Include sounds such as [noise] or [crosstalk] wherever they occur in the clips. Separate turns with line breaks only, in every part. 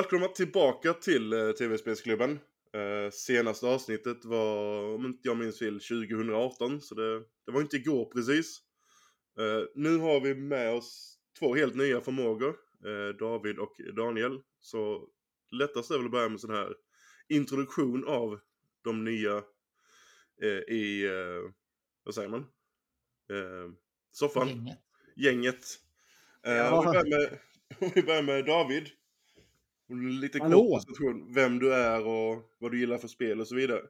Välkomna tillbaka till uh, TV-spelsklubben. Uh, senaste avsnittet var, om inte jag minns fel, 2018. Så det, det var inte igår precis. Uh, nu har vi med oss två helt nya förmågor. David och Daniel. Så lättast är väl att börja med sån här introduktion av de nya i, vad säger man? soffan.
Gänget.
Gänget. Ja. Om, vi börjar med, [laughs] vi börjar med David. Lite kort presentation, vem du är och vad du gillar för spel och så vidare.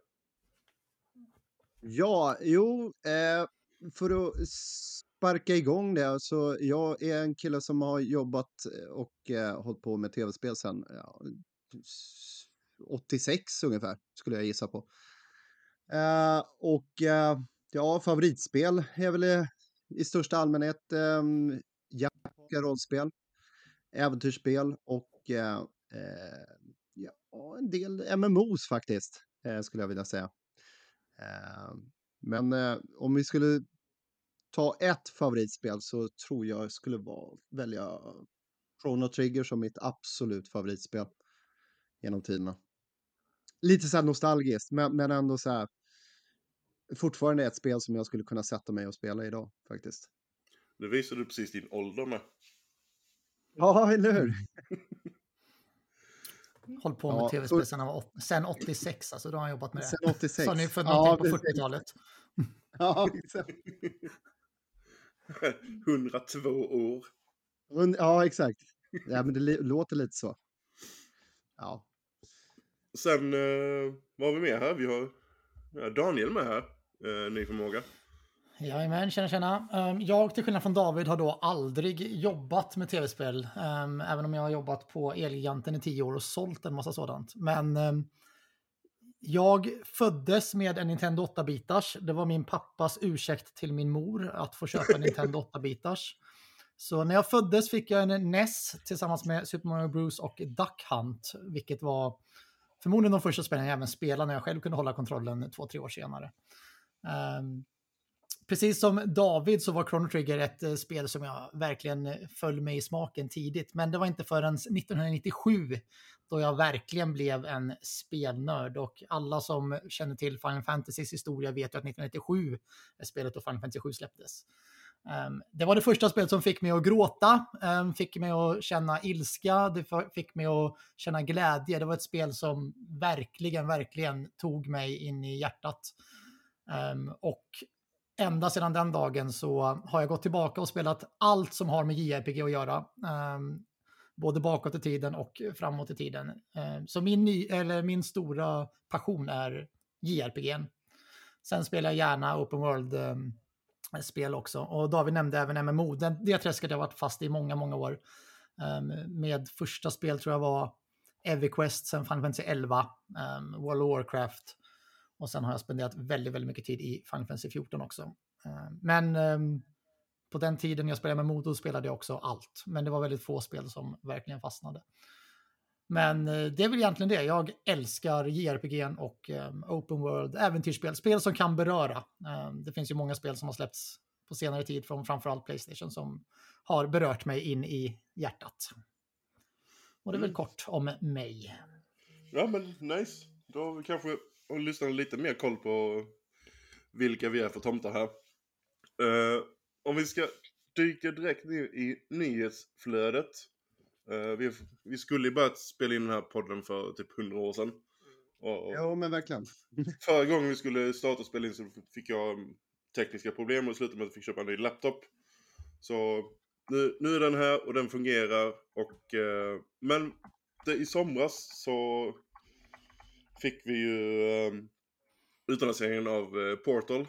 Ja, jo, eh, för att sparka igång det, så jag är en kille som har jobbat och eh, hållit på med tv-spel sedan ja, 86 ungefär, skulle jag gissa på. Eh, och eh, ja, favoritspel är väl i, i största allmänhet eh, japanska rollspel, äventyrsspel och eh, Eh, ja, en del MMOs faktiskt, eh, skulle jag vilja säga. Eh, men om vi skulle ta ett favoritspel så tror jag skulle vara, välja Chrono Trigger som mitt absolut favoritspel genom tiderna. Lite så här nostalgiskt, men, men ändå så här fortfarande ett spel som jag skulle kunna sätta mig och spela idag faktiskt.
Nu visar du precis din ålder med.
Ja, eller hur? [laughs]
Hållit på med ja, tv-spel sedan, sen 86, alltså då har han jobbat med det.
Sen 86.
Så ni är född ja, på 40-talet.
Ja, exakt. [laughs]
102 år.
Ja, exakt. Ja, men det låter lite så. Ja.
Sen, eh, vad har vi med här? Vi har Daniel med här, eh, ny förmåga.
Jajamän, tjena tjena. Ehm, jag till skillnad från David har då aldrig jobbat med tv-spel. Ehm, även om jag har jobbat på Elgiganten i tio år och sålt en massa sådant. Men ehm, jag föddes med en Nintendo 8-bitars. Det var min pappas ursäkt till min mor att få köpa en Nintendo [laughs] 8-bitars. Så när jag föddes fick jag en NES tillsammans med Super Mario Bros och Duck Hunt, vilket var förmodligen de första spelen jag även spelade när jag själv kunde hålla kontrollen två, tre år senare. Precis som David så var Chrono Trigger ett eh, spel som jag verkligen eh, föll mig i smaken tidigt. Men det var inte förrän 1997 då jag verkligen blev en spelnörd. Och alla som känner till Final Fantasys historia vet ju att 1997 är spelet då Final Fantasy 7 släpptes. Ehm, det var det första spelet som fick mig att gråta, ehm, fick mig att känna ilska, det fick mig att känna glädje. Det var ett spel som verkligen, verkligen tog mig in i hjärtat. Ehm, och ända sedan den dagen så har jag gått tillbaka och spelat allt som har med JRPG att göra. Um, både bakåt i tiden och framåt i tiden. Um, så min, ny, eller min stora passion är JRPG. Sen spelar jag gärna Open World-spel ehm, också. Och David nämnde även MMO. Den, det träsket har jag varit fast i många, många år. med första spel tror jag var Everquest, sen Final Fantasy 11, World of Warcraft, och sen har jag spenderat väldigt, väldigt mycket tid i Final Fantasy 14 också. Eh, men ehm, på den tiden jag spelade med Modo spelade jag också allt. Men det var väldigt få spel som verkligen fastnade. Men eh, det är väl egentligen det. Jag älskar JRPG och um, Open World äventyrsspel. Spel som kan beröra. Um, det finns ju många spel som har släppts på senare tid från framförallt Playstation som har berört mig in i hjärtat. Och det är väl mm. kort om mig.
Ja men nice. Då har vi kanske och lyssnarna lite mer koll på vilka vi är för tomtar här. Uh, om vi ska dyka direkt ner i nyhetsflödet. Uh, vi, vi skulle ju börjat spela in den här podden för typ 100 år sedan.
Och, ja, men verkligen. [laughs]
förra gången vi skulle starta och spela in så fick jag tekniska problem och slutade med att jag fick köpa en ny laptop. Så nu, nu är den här och den fungerar. Och, uh, men det, i somras så fick vi ju eh, utannonseringen av eh, Portal.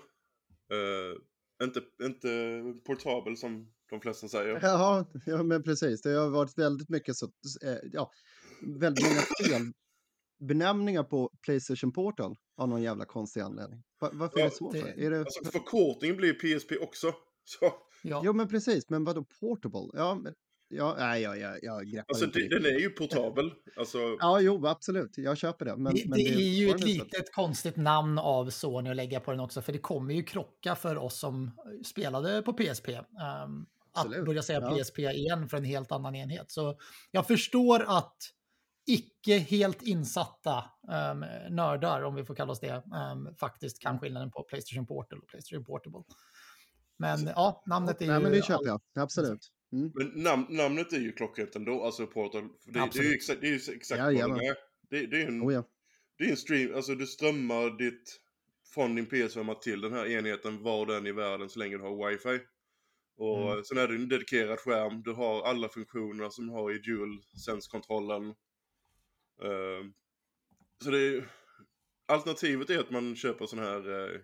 Eh, inte, inte portabel som de flesta säger. [laughs]
Ja, ja, men precis. Det har varit väldigt mycket så, eh, ja, väldigt många fel benämningar på Playstation Portal av någon jävla konstig anledning. Var, varför ja, är det så? Det... Är det...
Alltså, förkortningen blir PSP också. Så.
Ja. Jo, men precis. Men vadå Portable? Ja, men Ja, nej, jag, jag, jag greppar
Alltså inte den är ju portabel. Alltså...
Ja, jo, absolut. Jag köper det. Men,
det, men det, är ju ett litet konstigt namn av Sony att lägga på den också. För det kommer ju krocka för oss som spelade på PSP. Um, ehm, att börja säga ja. PSP igen för en helt annan enhet. Så jag förstår att icke helt insatta um, nördar, om vi får kalla oss det, um, faktiskt kan skillnaden på Playstation Portal och Playstation Portable. Men ja, namnet är ju...
Nej, men det köper jag. Absolut. Mm.
Men nam namnet är ju klockrent ändå, alltså Portal. För det, det är ju exakt, det är ju exakt
Ja,
vad det är. Det, det är en,
Oh, ja.
det är en stream, alltså du strömmar ditt från din PS5 till den här enheten var den i världen så länge du har wifi. Och
Mm.
sen är det en dedikerad skärm, du har alla funktioner som du har i dual sense-kontrollen. Ehm, så det är, alternativet är att man köper sån här uh,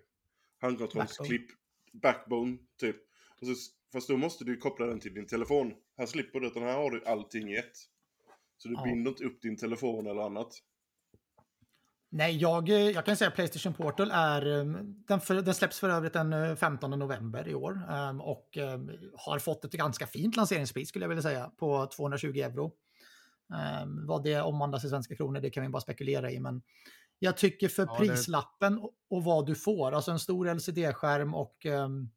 handkontrollsklipp, backbone typ. Och så, fast då måste du koppla den till din telefon. Här slipper du, utan här har du allting i ett. Så du
Ja.
binder inte upp din telefon eller annat.
Nej, jag, eh, jag kan säga att Playstation Portal är... eh, Den, för, den släpps för övrigt den eh, 15 november i år. eh, Och eh, har fått ett ganska fint lanseringspris skulle jag vilja säga. På 220 euro. Eh, Vad det omvandlas i svenska kronor, det kan vi bara spekulera i. Men jag tycker för
Ja, det-
prislappen och, vad du får, alltså en stor LCD-skärm och ehm,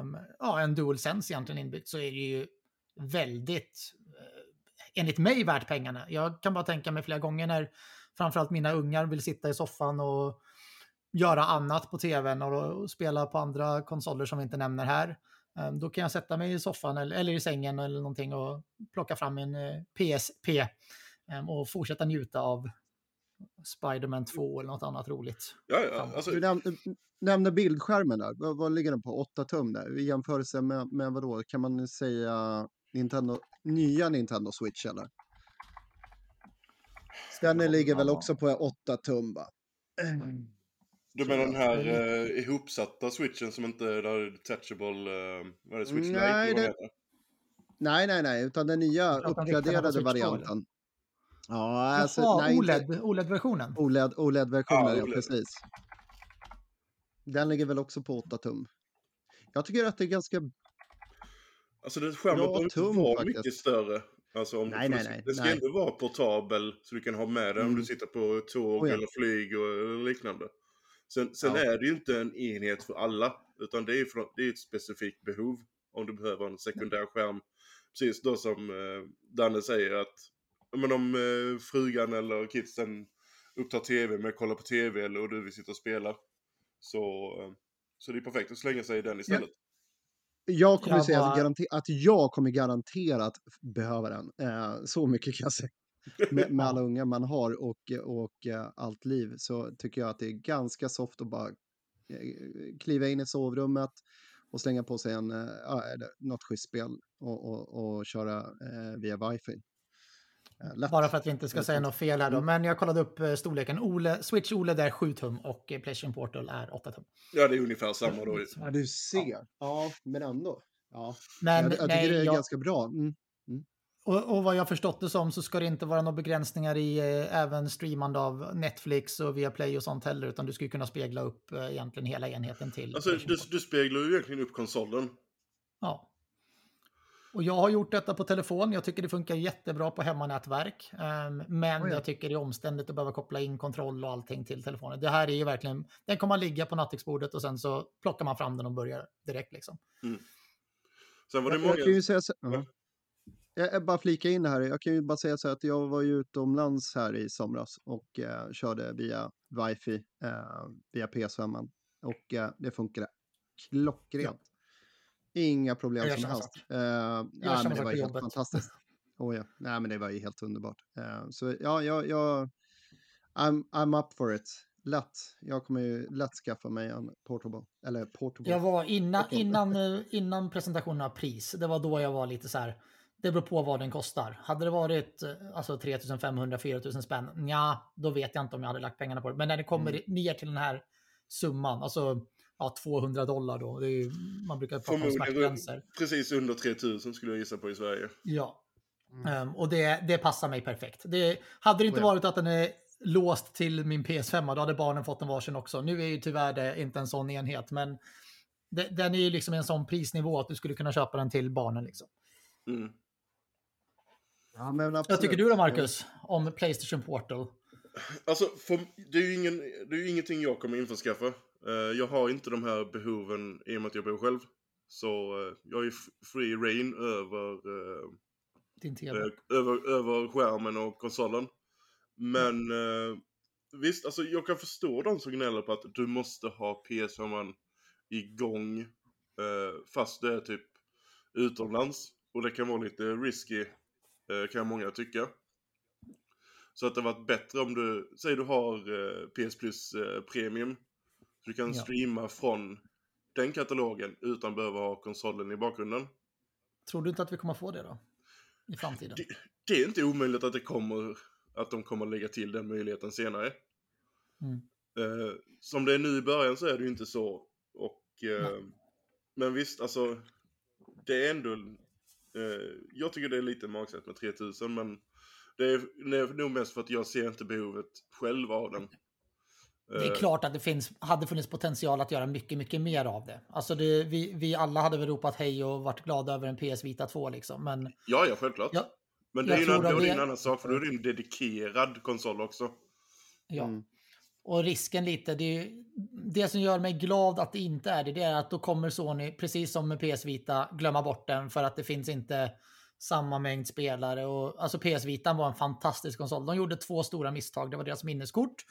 um, ja, en DualSense egentligen inbyggt, så är det ju väldigt, eh, enligt mig, värt pengarna. Jag kan bara tänka mig flera gånger när framförallt mina ungar vill sitta i soffan och göra annat på tvn och, spela på andra konsoler som vi inte nämner här. Ehm, då kan jag sätta mig i soffan eller, i sängen eller någonting och plocka fram en PSP eh, ehm, och fortsätta njuta av Spiderman 2 eller något annat roligt.
Ja, ja, alltså,
Du näm nämnde bildskärmen där. Vad, vad ligger den på? 8 tum där? I jämförelse med, med vad då? Kan man säga Nintendo, nya Nintendo Switch eller? Den ligger väl också på 8 tum va?
du menar den här uh, ihopsatta switchen som inte är där detachable, uh, vad är det, switch
Nej,
Lite,
det-
heter?
Nej, nej, nej, utan den nya uppgraderade
Switch 2, eller?
varianten. Ja, alltså,
Jaha,
nej, inte-
OLED, OLED-versionen.
OLED, OLED-versionen,
Ja,
ja,
OLED.
precis. Den ligger väl också på 8 tum. Jag tycker att det är ganska...
Alltså det skärmen behöver inte vara
faktiskt.
mycket större. Alltså om,
Nej, nej,
det-
nej,
Det ska
nej.
ändå vara portabel så du kan ha med den om
Mm.
du sitter på tåg
Oh, ja.
eller flyg och eller liknande. Sen, sen
Ja.
är det ju inte en enhet för alla. Utan det är, för, det är ett specifikt behov. Om du behöver en sekundär skärm. Precis då som eh, Danne säger att men om eh, frugan eller kidsen upptar tv med att kolla på tv eller och du vill sitta och spela. Så, eh, så det är perfekt att slänga sig i den istället.
Jag kommer
Jag
säga
bara-
att, att jag kommer garanterat behöva den. Eh, så mycket kan jag säga. [laughs] Med, med alla unga man har och, och eh, allt liv så tycker jag att det är ganska soft att bara eh, kliva in i sovrummet och slänga på sig en, eh, ja, eller något schysst spel och, och, och köra eh, via wifi. Eh, lätt.
Bara för att vi inte ska säga något fel här då.
Mm.
Men jag kollade upp eh, storleken. OLED, Switch OLED är 7 tum och eh, Playstation Portal är 8 tum.
Ja, det är ungefär samma då.
Ja, du ser. Ja, men ändå. Ja.
Men
jag, jag tycker
nej,
det är
jag,
ganska bra. Mm.
och, och vad jag förstått det som så ska det inte vara några begränsningar i eh, även streamande av Netflix och Viaplay och sånt heller. Utan du skulle kunna spegla upp eh, egentligen hela enheten till.
Alltså, du, du speglar ju egentligen upp konsolen.
Ja. Och jag har gjort detta på telefon. Jag tycker det funkar jättebra på hemmanätverk. Ehm, men
Oh ja.
jag tycker det är omständigt att behöva koppla in kontroll och allting till telefonen. Det här är ju verkligen, den kommer att ligga på nattduksbordet och sen så plockar man fram den och börjar direkt liksom.
Sen var det
Jag,
många...
jag kan ju säga så,
Ja.
ja. jag, jag bara flika in här. Jag kan ju bara säga så här att jag var ju utomlands här i somras och eh, körde via wifi eh, via PS5 och eh, det funkade klockrent. Inga problem som helst.
sak.
Eh, ja, men det var helt
jobbet.
fantastiskt. [laughs] Oh, ja. Nej, men det var ju helt underbart. Eh, så ja, jag, jag I'm, I'm up for it. Lätt. Jag kommer ju lätt skaffa mig en portable. Eller portable.
Jag var innan, innan, innan presentationen av pris, det var då jag var lite så här, det beror på vad den kostar. Hade det varit eh, alltså 3500-4000 spänn, ja, då vet jag inte om jag hade lagt pengarna på det. Men när det kommer
Mm.
ner till den här summan, alltså ja, 200 dollar då, det är ju, man brukar prata om smärtgränser.
precis under 3000 skulle jag gissa på i Sverige.
Ja.
Mm.
Ehm, och det, det passar mig perfekt. Det, hade det inte varit att den är låst till min PS5, då hade barnen fått en varsin också. Nu är ju tyvärr det inte en sån enhet, men det, den är ju liksom en sån prisnivå att du skulle kunna köpa den till barnen. Liksom.
Mm.
Ja, men
Vad tycker du då, Marcus, om Playstation Portal?
Alltså, för, det är ju ingen, det är ju ingenting jag kommer införskaffa. Eh, jag har inte de här behoven i och med att jag bor själv. Så eh, jag är free reign över uh,
din tv.
eh, över, över skärmen och konsolen. Men eh, visst, alltså jag kan förstå de som gnäller på att du måste ha PS5 igång eh, fast det är typ utomlands. Och det kan vara lite risky, eh, kan många tycka. Så att det varit bättre om du, säg du har eh, PS Plus eh, Premium. Du kan
Ja.
streama från den katalogen utan att behöva ha konsolen i bakgrunden.
Tror du inte att vi kommer få det då? I framtiden?
Det- Det är inte omöjligt att det kommer, att de kommer lägga till den möjligheten senare.
Mm.
Eh, som det är nu i början så är det ju inte så. Och, eh, men visst, alltså. Det är ändå, eh, jag tycker det är lite magstarkt med 3000 men det är, det är nog mest för att jag ser inte behovet själv av den.
Det är
Eh,
klart att det finns, hade funnits potential att göra mycket, mycket mer av det. Alltså det, vi, vi alla hade väl ropat hej och varit glada över en PS Vita 2 liksom. Men
Ja, ja, självklart.
Ja,
men det är ju en, är det en annan sak, för då är det en dedikerad konsol också.
ja.
Mm.
Och risken lite, det, är ju- det som gör mig glad att det inte är det, det är att då kommer Sony, precis som med PS Vita, glömma bort den för att det finns inte samma mängd spelare. Och, alltså PS Vita var en fantastisk konsol. De gjorde två stora misstag. Det var deras minneskort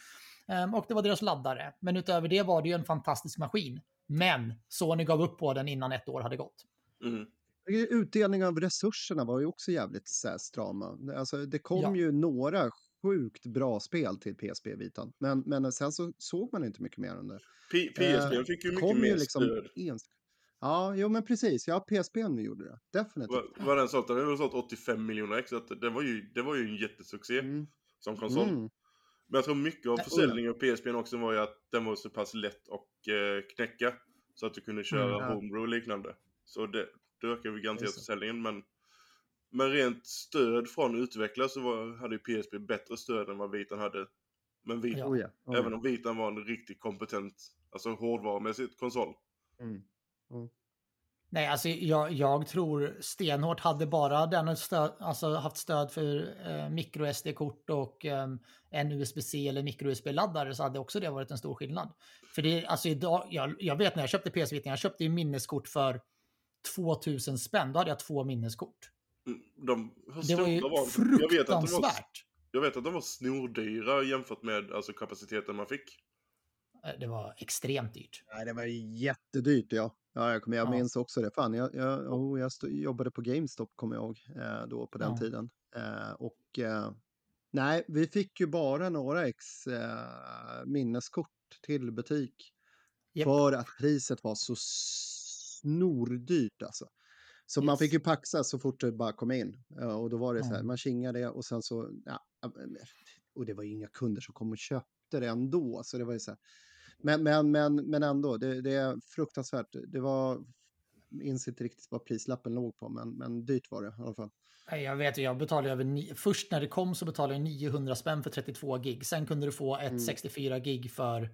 och det var deras laddare. Men utöver det var det ju en fantastisk maskin. Men Sony gav upp på den innan ett år hade gått.
Mm.
Utdelning av resurserna var ju också jävligt så här, strama. Alltså, det kom
Ja.
ju några sjukt bra spel till PSP Vitan. Men, men sen så såg man inte mycket mer än det.
P- PSP fick ju mycket
kom
mer
ju liksom
stöd.
ens... Ja, jo men precis. Ja, PSP gjorde det. Definitivt.
Vad, den sålt? Den har sålt 85 miljoner ex, så det var ju, det var ju en jättesuccé
Mm.
som konsol.
Mm.
Men jag tror mycket av försäljningen av PSP också var ju att den var så pass lätt att eh, knäcka. Så att du kunde köra
Mm, ja.
homebrew och liknande. Så det, det ökar ju garanterat försäljningen. Men, men rent stöd från utvecklare så var, hade ju PSP bättre stöd än vad Vitan hade. Men Vita,
Ja.
Oh, ja. Oh,
även
ja.
om Vitan var en riktigt kompetent, alltså hårdvarumässigt konsol.
Mm.
Nej, alltså jag, jag tror stenhårt hade bara den stöd, alltså haft stöd för eh, micro SD-kort och eh, en USB-C eller micro USB-laddare så hade också det varit en stor skillnad. För det, alltså idag, jag, jag vet när jag köpte PS Vita, jag köpte ju minneskort för 2000 spänn, då hade jag två minneskort.
Mm, De,
Det var ju
stora de? Jag vet att de var,
fruktansvärt.
jag vet att de var snordyra jämfört med alltså, kapaciteten man fick.
Eh, Det var extremt dyrt.
Nej, det var jättedyrt ja. Ja, jag, kommer, jag
Ja.
minns också det. Fan, jag, jag, oh, jag stod, jobbade på GameStop kommer jag ihåg eh, då på den
Ja.
tiden. Eh, och eh, nej, vi fick ju bara några ex eh, minneskort till butik.
Japp.
För att priset var så snordyrt alltså. Så man
Yes.
fick ju paxa så fort det bara kom in. Eh, och då var det så här, man kingade och sen så, ja, och det var ju inga kunder som kom och köpte det ändå. Så det var ju så här. Men, men, men, men ändå, det, det är fruktansvärt. Det var, minns inte riktigt vad prislappen låg på, men, men dyrt var det i alla fall.
Nej, Jag vet, jag betalade över, först när det kom så betalade jag 900 spänn för 32 gig. Sen kunde du få ett
Mm.
64 gig för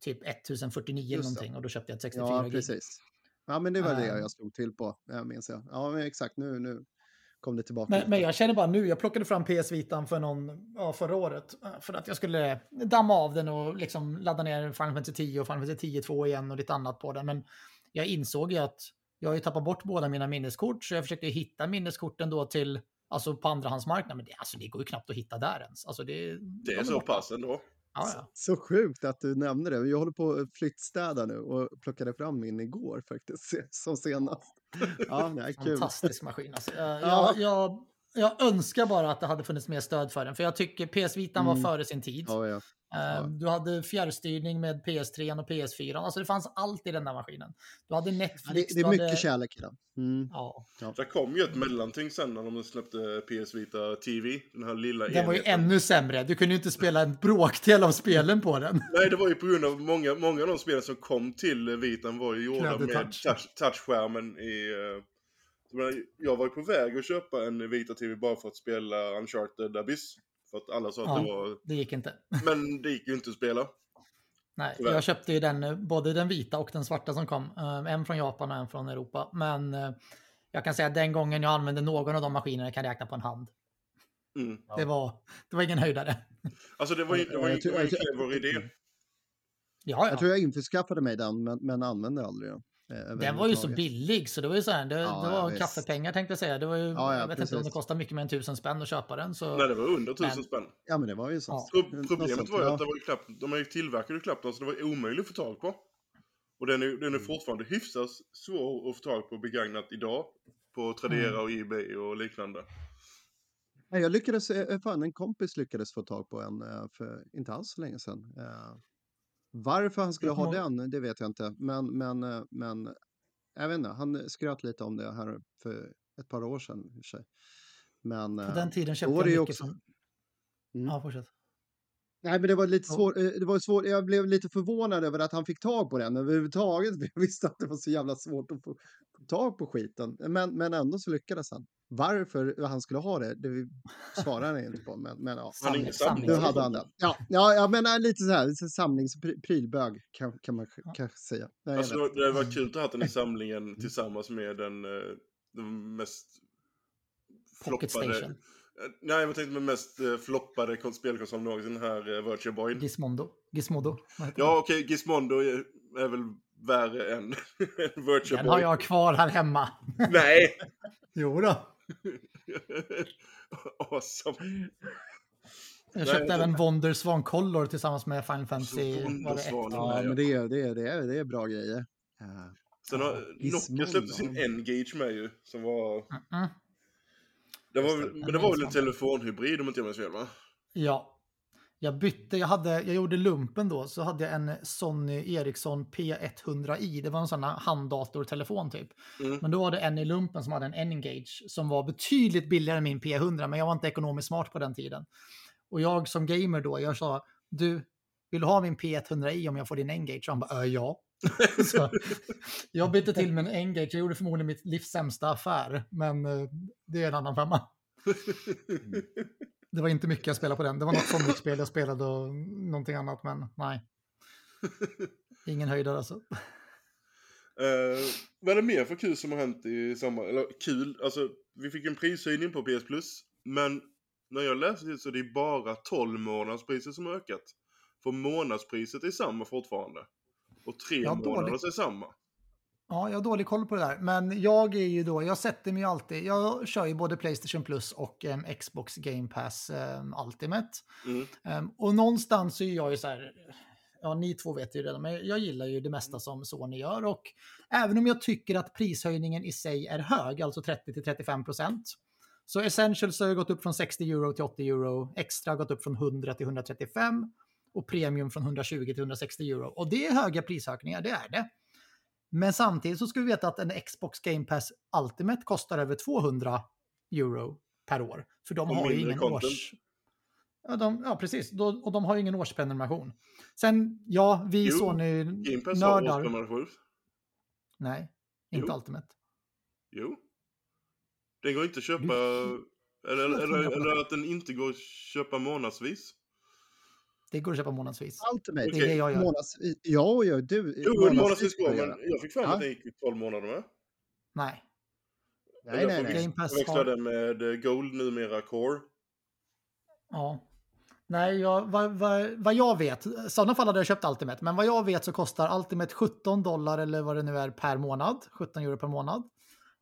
typ 1049 eller
Just det.
någonting och då köpte jag ett 64
Ja,
gig.
precis. Ja, men det var det
Ehm.
jag stod till på, jag minns jag. Ja, men exakt, nu, nu kom det tillbaka.
Men, men jag känner bara nu, jag plockade fram PS Vitan för någon, ja, förra året eh, för att jag skulle damma av den och liksom ladda ner Final Fantasy 10 och Final Fantasy 10 2 igen och lite annat på den. Men jag insåg ju att jag har ju tappat bort båda mina minneskort så jag försökte hitta minneskorten då till, alltså på andrahandsmarknaden. Men det, alltså, det går ju knappt att hitta där ens. Alltså, det,
Det är så
borta.
pass ändå.
Ja, ja.
Så sjukt att du nämnde det. Jag håller på att flyttstäda nu och plockade fram min igår faktiskt, [laughs] som senast. Ja, nej.
Fantastisk maskin. Alltså, jag,
Ja.
jag, jag, önskar bara att det hade funnits mer stöd för den. För jag tycker PS Vitan
Mm.
var före sin tid.
Ja, ja.
Eh, Du hade fjärrstyrning med PS3 och PS4. Alltså det fanns allt i den där maskinen. Du hade
Ja,
Netflix.
det, det är mycket
hade...
kärlek i den. Mm.
Ja,
Det kom ju ett mellanting sen när de släppte PS Vita TV. Den här lilla
den var ju
enheten.
ännu sämre. Du kunde ju inte spela en bråkdel av spelen på den. [laughs]
Nej, det var ju på grund av många, många av de spelen som kom till Vitan var ju gjorda med
touch.
touch, touchskärmen i... jag var ju på väg att köpa en Vita TV bara för att spela Uncharted Abyss. För att alla sa att
Ja.
det var...
Det gick inte. [laughs]
Men det gick ju inte att spela.
Nej,
Tyvärr.
jag köpte ju den, både den vita och den svarta som kom. Eh, En från Japan och en från Europa. Men eh, jag kan säga att den gången jag använde någon av de maskinerna kan jag räkna på en hand.
Mm.
Det, var, det var ingen höjdare.
Alltså det var ju en
tror- jag tror-
clever idé.
Ja, ja.
Jag tror jag införskaffade mig den, men, men använde aldrig den. Eh,
Den var ju så billig så det var ju så här, det,
Ja,
det var kaffepengar tänkte jag säga. Det var ju,
Ja, ja,
jag vet inte om det
precis.
kostar mycket mer än tusen spänn att köpa den. Så,
Nej, det var under tusen
Men-
spänn.
Ja, men det var ju så.
Problemet var ju att det var ju knappt, de har ju knappt, alltså det var omöjligt att få tag på. Och den är, den
Mm.
är fortfarande hyfsat svår att få tag på begagnat idag. På Tradera
Mm.
och Ebay och liknande.
Jag lyckades, eh, fan en kompis lyckades få tag på en eh, för inte alls så länge sedan. Varför han skulle ha den, det vet jag inte. Men, men, eh, men jag vet inte, han skröt lite om det här för ett par år sedan. Men
på
eh,
den tiden köpte jag mycket
också-
från...
Mm.
Ja, fortsätt.
Nej, men det var lite svårt. Det var svårt. Jag blev lite förvånad över att han fick tag på den överhuvudtaget. [laughs] Jag visste att det var så jävla svårt att få tag på skiten. Men, men ändå så lyckades han. Varför han skulle ha det, det [laughs] svarar han inte på. Men, men ja,
Samling-
nu hade han den. Ja, ja, jag menar lite så här, lite samlings pry- prylbög kan, kan man
Ja.
kanske säga. Nej,
Alltså det var kul att ha den i samlingen tillsammans med den, eh, den mest
Pocket
floppade...
Station.
Eh, Nej, jag tänkte med mest eh, floppade kon- spelkonsol någonsin, här eh, Virtua Boy.
Gizmondo. Gizmodo.
Ja, okej, Gizmondo är, är väl värre än, [laughs] än Virtua
den? Den
Boy.
har jag kvar här hemma.
Nej! [laughs]
Jo då. [laughs]
awesome.
Jag
Nej,
köpte
det-
även Wonder Swan Color tillsammans med Final Fantasy. Var det.
Ja, men det är, det är, det är, det är bra grejer. Ja.
Sen
Ja,
har Nokia
Gizmodo.
släppte sin N-Gage med ju, som var...
Mm-mm.
Det var, men det var väl en telefonhybrid om inte jag minns fel va?
Ja. Jag bytte, jag, hade, jag gjorde lumpen då, så hade jag en Sony Ericsson P100i. Det var en sån här handdatortelefon typ.
Mm.
Men då var det en i lumpen som hade en N-Engage som var betydligt billigare än min P100, men jag var inte ekonomiskt smart på den tiden. Och jag som gamer då, jag sa, du, vill du ha min P100i om jag får din N-Gage? Och han bara, äh, ja. [laughs] så, jag bytte till med en N-Gage, jag gjorde förmodligen mitt livs sämsta affär, men eh, det är en annan femma. [laughs] Det var inte mycket jag spelade på den. Det var något Sonic-spel jag spelade och någonting annat, men nej. Ingen höjdare alltså. [laughs]
Eh, vad är det mer för kul som har hänt i samma... Eller kul, alltså vi fick en prishöjning på PS Plus. Men när jag läste det så är det bara 12 månadspriset som har ökat. För månadspriset är samma fortfarande. Och tre
Ja, dåligt.
månaders är samma.
Ja, jag har dålig koll på det där. Men jag är ju då, jag sätter mig ju alltid, jag kör ju både Playstation Plus och em, Xbox Game Pass em, Ultimate.
Mm.
Em, och någonstans så är jag ju så här, ja ni två vet ju redan, men jag gillar ju det mesta som Sony gör. Och även om jag tycker att prishöjningen i sig är hög, alltså 30-35 procent, så Essentials har ju gått upp från 60 euro till 80 euro, Extra har gått upp från 100 till 135 och Premium från 120 till 160 euro. Och det är höga prisökningar, det är det. Men samtidigt så ska vi veta att en Xbox Game Pass Ultimate kostar över 200 euro per år. För de
Och
har ju ingen
content.
års... Ja, de, ja precis. Och de har ju ingen årsprenumeration. Sen, ja, vi
Jo,
Sony
Game Pass har
nördar...
årsprenumeration.
Nej, inte
Jo.
Ultimate.
Jo. Den går inte att köpa... Eller, eller, eller att den inte går att köpa månadsvis.
Det går att köpa månadsvis.
Ultimate.
Det är det jag gör.
Månads, ja, ja, du.
Jo, månadsvis går,
får jag
men jag fick fram
Ja.
att den gick i 12 månader med.
Nej.
Nej,
jag
nej, nej.
Game Pass
Jag växlade
har...
med eh, Gold, numera Core.
Ja. Nej, jag, vad, vad, vad jag vet, i sådana fall hade jag köpt Ultimate, men vad jag vet så kostar Ultimate 17 dollar eller vad det nu är per månad, 17 euro per månad.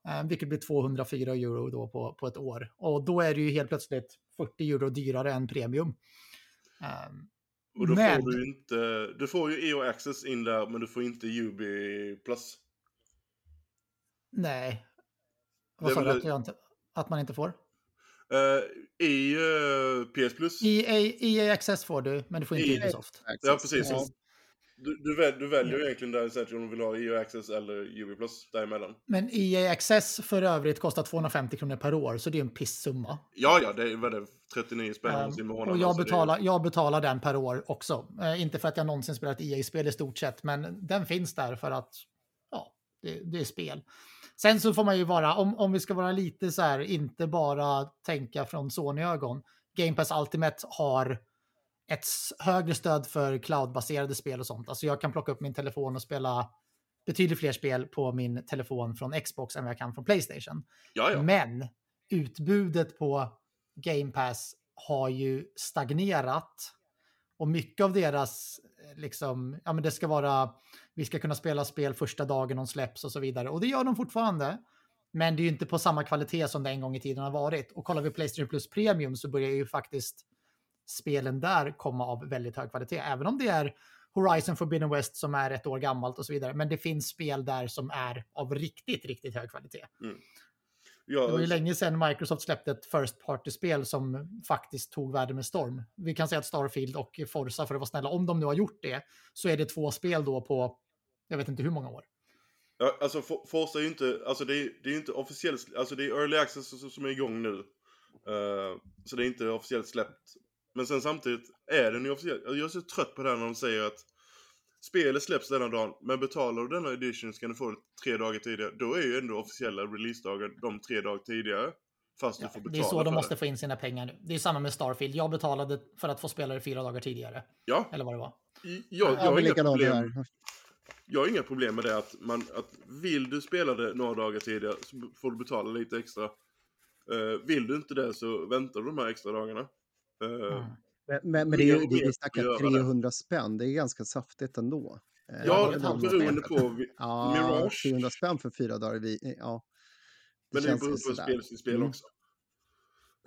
Eh, vilket blir 204 euro då på, på ett år. Och då är det ju helt plötsligt 40 euro dyrare än premium. Ehm,
Och då
Men-
får du inte... Du får ju EO Access in där, men du får inte UB Plus.
nej. Vad sa du att, jag inte, att man inte får?
Eh, I eh, PS Plus.
EA, EA Access får du, men du får inte
EA
Ubisoft.
Ja, precis.
Ja.
Du, du, väl, du väljer ju egentligen där Essential om du vill ha EO Access eller UB Plus däremellan.
Men EA Access för övrigt kostar 250 kronor per år, så det är en pissumma.
Ja, ja, det är är, 39 spänn
Um,
i månaden.
och jag
alltså det är-
betalar, jag betalar den per år också. Eh, inte för att jag någonsin spelat EA-spel i stort sett, men den finns där för att ja, det, det är spel. Sen så får man ju vara, om, om vi ska vara lite så här, inte bara tänka från Sony-ögon. Game Pass Ultimate har ett högre stöd för cloudbaserade spel och sånt. Alltså jag kan plocka upp min telefon och spela betydligt fler spel på min telefon från Xbox än vad jag kan från Playstation.
Ja, ja.
Men utbudet på Game Pass har ju stagnerat. Och mycket av deras, eh, liksom, ja men det ska vara, vi ska kunna spela spel första dagen de släpps och så vidare. Och det gör de fortfarande. Men det är ju inte på samma kvalitet som det en gång i tiden har varit. Och kollar vi Playstation Plus Premium så börjar ju faktiskt spelen där komma av väldigt hög kvalitet. Även om det är Horizon Forbidden West som är ett år gammalt och så vidare. Men det finns spel där som är av riktigt, riktigt hög kvalitet.
Mm.
Det var ju
Ja,
länge sedan Microsoft släppte ett First Party-spel som faktiskt tog världen med storm. Vi kan säga att Starfield och Forza, för att vara snälla, om de nu har gjort det, så är det två spel då på, jag vet inte hur många år.
ja, alltså For- Forza är ju inte, alltså det är, det är inte officiellt, alltså det är early access som- är igång nu. Eh, så det är inte officiellt släppt. Men sen samtidigt är den ju officiellt, jag är så trött på det här när de säger att spelet släpps denna dagen, men betalar du denna edition så kan du få det tre dagar tidigare. Då är ju ändå officiella releasedagen de tre dagar tidigare. Fast
Ja,
du får
det
betala
är så de måste
det.
få in sina pengar nu. Det är samma med Starfield. Jag betalade för att få spela det fyra dagar tidigare.
Ja,
Eller vad det var.
jag, jag,
Ja,
har inga problem. Jag har inga problem med det att, man, att vill du spela det några dagar tidigare så får du betala lite extra. Eh, vill du inte det så väntar du de här extra dagarna. Eh,
Mm.
Men, men, men det är ju, det, snackar
får göra det.
300 spänn, det är ganska saftigt ändå. Eh,
Ja,
det
beroende på
Ja,
Mirage.
300 spänn för fyra dagar, vi, ja.
Men det beror på spel till spel
Mm.
också.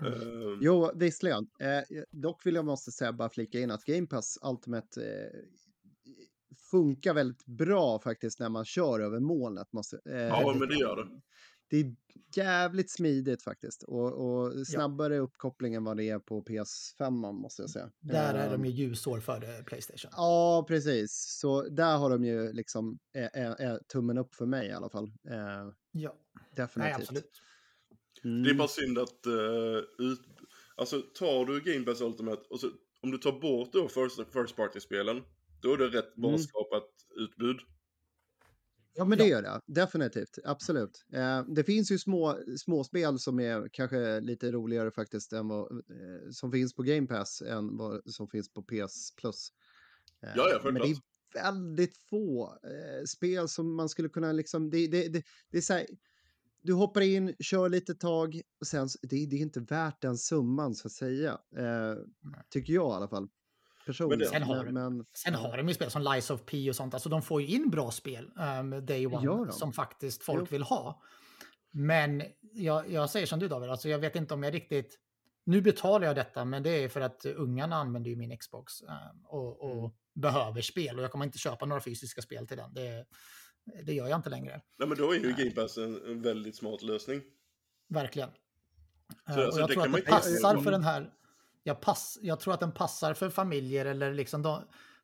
Eh,
Jo, visserligen. Eh, dock vill jag måste säga, bara flika in att Game Pass Ultimate eh, funkar väldigt bra faktiskt när man kör över molnet. Måste, eh,
ja, men det gör det.
Det är jävligt smidigt faktiskt och, och snabbare uppkoppling än vad det är på PS5 måste jag säga.
Där är de ju ljusår före Playstation.
Ja, precis. Så där har de ju liksom eh, eh, eh, tummen upp för mig i alla fall. Eh,
Ja, nej
definitivt.
absolut.
Mm.
Det är bara synd att eh, ut... Alltså tar du Game Pass Ultimate och så om du tar bort då first, first party-spelen då är det rätt bra
Mm.
skapat utbud.
Ja, men det gör det. Definitivt. Absolut. Eh, det finns ju små, små spel som är kanske lite roligare faktiskt än vad eh, som finns på Game Pass än vad som finns på PS Plus. Eh,
Ja, ja,
men det
självklart.
är väldigt få eh, spel som man skulle kunna liksom... Det, det, det, det är så här, du hoppar in, kör lite tag och sen det, det är inte värt den summan så att säga. Eh, tycker jag i alla fall. Personligen.
Sen har
men, men,
Sen har de ju spel som Lies of P och sånt, alltså de får ju in bra spel um, day one
de.
som faktiskt folk
Jo.
vill ha. Men jag, jag säger som du David, alltså jag vet inte om jag riktigt... Nu betalar jag detta, men det är för att ungarna använder ju min Xbox um, och, och
Mm.
behöver spel och jag kommer inte köpa några fysiska spel till den. Det, det gör jag inte längre,
Nej men då är ju Game Pass en, en väldigt smart lösning.
verkligen.
Så- så
och jag
det
tror
kan
att det passar för den här... Jag, pass, jag tror att den passar för familjer eller liksom... De,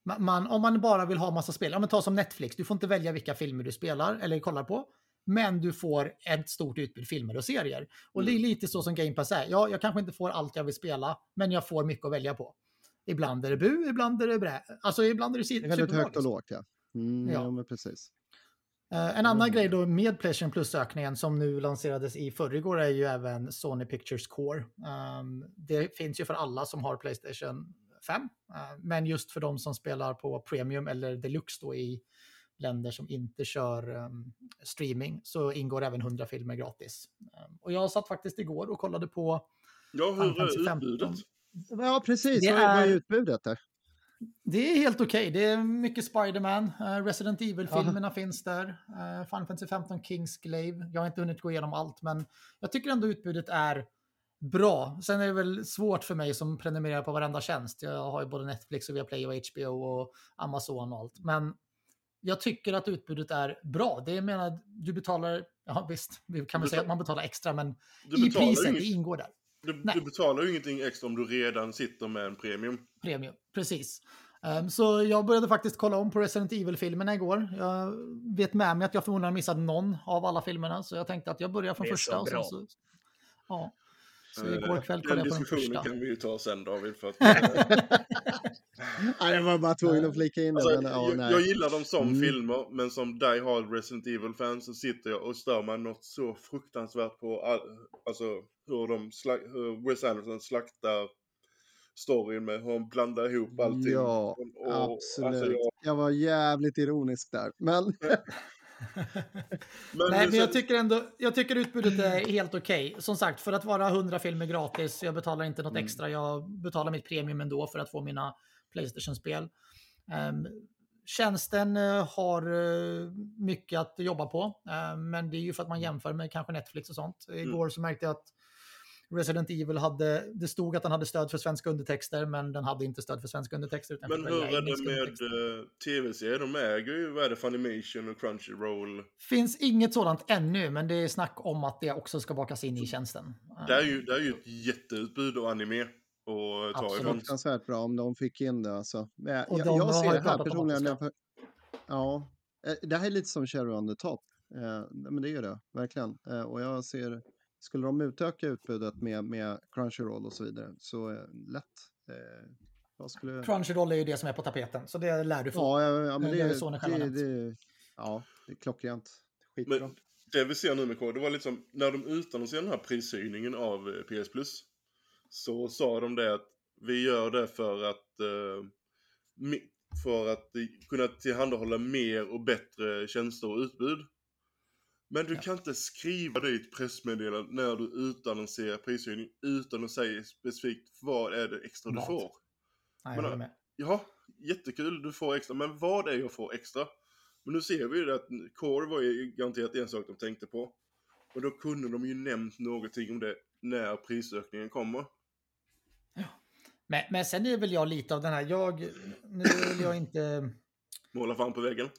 ma- man, om man bara vill ha massa spel, ja men ta som Netflix, du får inte välja vilka filmer du spelar eller kollar på. Men du får ett stort utbud filmer och serier. Och det är
Mm.
lite så som Game Pass är. Ja, jag kanske inte får allt jag vill spela, men jag får mycket att välja på. Ibland är det bu, ibland är det brä. Alltså ibland är det
det är väldigt högt och lågt, ja. Mm,
Ja.
ja. precis.
Eh, en annan grej då med Playstation Plus-ökningen som nu lanserades i förrgår är ju även Sony Pictures Core. Ehm, det finns ju för alla som har Playstation 5, eh, men just för de som spelar på Premium eller Deluxe då i länder som inte kör ehm, streaming så ingår även 100 filmer gratis. Ehm, och jag satt faktiskt igår och kollade på
Ja, hur är
15.
utbudet?
Ja, precis.
Det
Vad är, vad är- utbudet där?
Det är helt okej. Det är mycket Spider-Man. eh, Resident Evil-filmerna finns där. Uh, Final Fantasy 15 Kingsglaive. Jag har inte hunnit gå igenom allt, men jag tycker ändå utbudet är bra. Sen är det väl svårt för mig som prenumererar på varenda tjänst. Jag har ju både Netflix och Viaplay och HBO och Amazon och allt. Men jag tycker att utbudet är bra. Det menar, du betalar, ja visst, vi kan väl säga att man betalar extra, men i priset, det ingår där.
Du, du betalar ju ingenting extra om du redan sitter med en premium.
Premium, precis. Ehm, så jag började faktiskt kolla om på Resident Evil-filmerna igår. Jag vet med mig att jag förmodligen missat någon av alla filmerna, så jag tänkte att jag börjar från
Det är
första.
så
och sen
bra.
så, ja. Så igår kväll
Den
kollade jag på den
diskussionen
första.
kan vi ju ta sen David. För att,
Nej, jag var bara tvungen att flika in
alltså,
men, ja,
jag,
nej.
jag gillar dem som
Mm.
filmer, men som Die Hard Resident Evil-fan så sitter jag och stör mig något så fruktansvärt på all, alltså, hur, de slak, hur Wes Anderson slaktar storyn med hur de blandar ihop allting.
Ja,
Och-
absolut.
alltså, jag-
jag... var jävligt ironisk där. Men [laughs]
Men,
Nej, men jag tycker ändå, jag tycker utbudet är helt okej. Som sagt, för att vara 100 filmer gratis, jag betalar inte något
Mm.
extra, jag betalar mitt premium ändå för att få mina Playstation-spel. Um, tjänsten uh, har uh, mycket att jobba på, uh, men det är ju för att man jämför med kanske Netflix och sånt. Mm. Igår så märkte jag att Resident Evil hade, det stod att den hade stöd för svenska undertexter, men den hade inte stöd för svenska undertexter.
Utan men hur är det med uh, tv-serier? De äger ju, vad är det, Funimation och Crunchyroll?
Finns inget sådant ännu, men det är snack om att det också ska bakas in i tjänsten.
Det är ju, det är ju ett jätteutbud av anime. Och ta
Absolut. Fruktansvärt bra om de fick in det alltså. Jag, jag, jag ser det här personligen. För, ja, eh, det här är lite som Cherry on the Top. Eh, men det är det, verkligen. Eh, och jag ser skulle de utöka utbudet med, med Crunchyroll och så vidare så eh, lätt.
Eh, skulle... Crunchyroll är ju det som är på tapeten, så det lär du få.
Ja, ja, men det, det, är det, det, ja, det är klockrent. Skitbra. Men
det vi ser nu med K, det var liksom när de utannonserade den här prishöjningen av eh, PS Plus så sa de det att vi gör det för att eh, för att kunna tillhandahålla mer och bättre tjänster och utbud. Men du ja. kan inte skriva det i ett pressmeddelande när du utannonserar prishöjning utan att säga specifikt vad är det extra Mat. du får.
Nej, men, jag med.
Ja, jättekul, du får extra, men vad är jag får extra? Men nu ser vi ju det att Core var ju garanterat en sak de tänkte på. Och då kunde de ju nämnt någonting om det när prisökningen kommer.
Ja. Men, men sen är väl jag lite av den här, jag, nu vill jag inte...
Måla fan på väggen?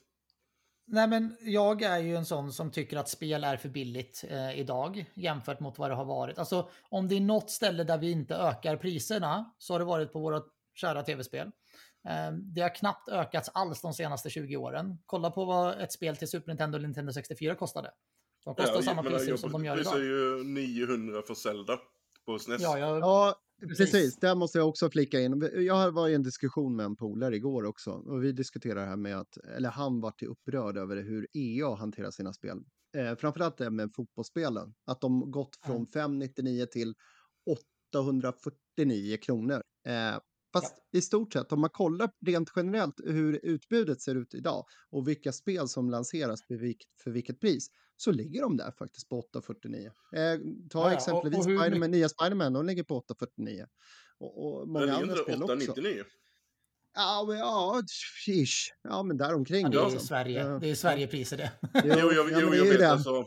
Nej, men jag är ju en sån som tycker att spel är för billigt eh, idag jämfört mot vad det har varit. Alltså om det är något ställe där vi inte ökar priserna så har det varit på våra kära tv-spel. Eh, det har knappt ökats alls de senaste 20 åren. Kolla på vad ett spel till Super Nintendo och Nintendo 64 kostade. De kostar ja, samma priser som de gör idag.
Det är ju 900 för Zelda på SNES.
Ja, jag... ja Precis. Precis, där måste jag också flika in. Jag var i en diskussion med en polare igår också och vi diskuterade det här med att, eller han var till upprörd över hur EA hanterar sina spel. Eh, framförallt det med fotbollsspelen, att de gått från mm. 599 till 849 kronor. Eh, fast ja. i stort sett, om man kollar rent generellt hur utbudet ser ut idag och vilka spel som lanseras för vilket, pris, så ligger de där faktiskt på 849. Eh, ta ja, exempelvis och, och Spiderman, mycket... nya Spiderman, de ligger på 849. Och, och många andra spel 899? också. Ja, men, ja, ish. Ja, men däromkring. Ja,
det är liksom. Sverige. Det är Sverigepriser det. [laughs]
jo, jo, jo, jo jag vet alltså.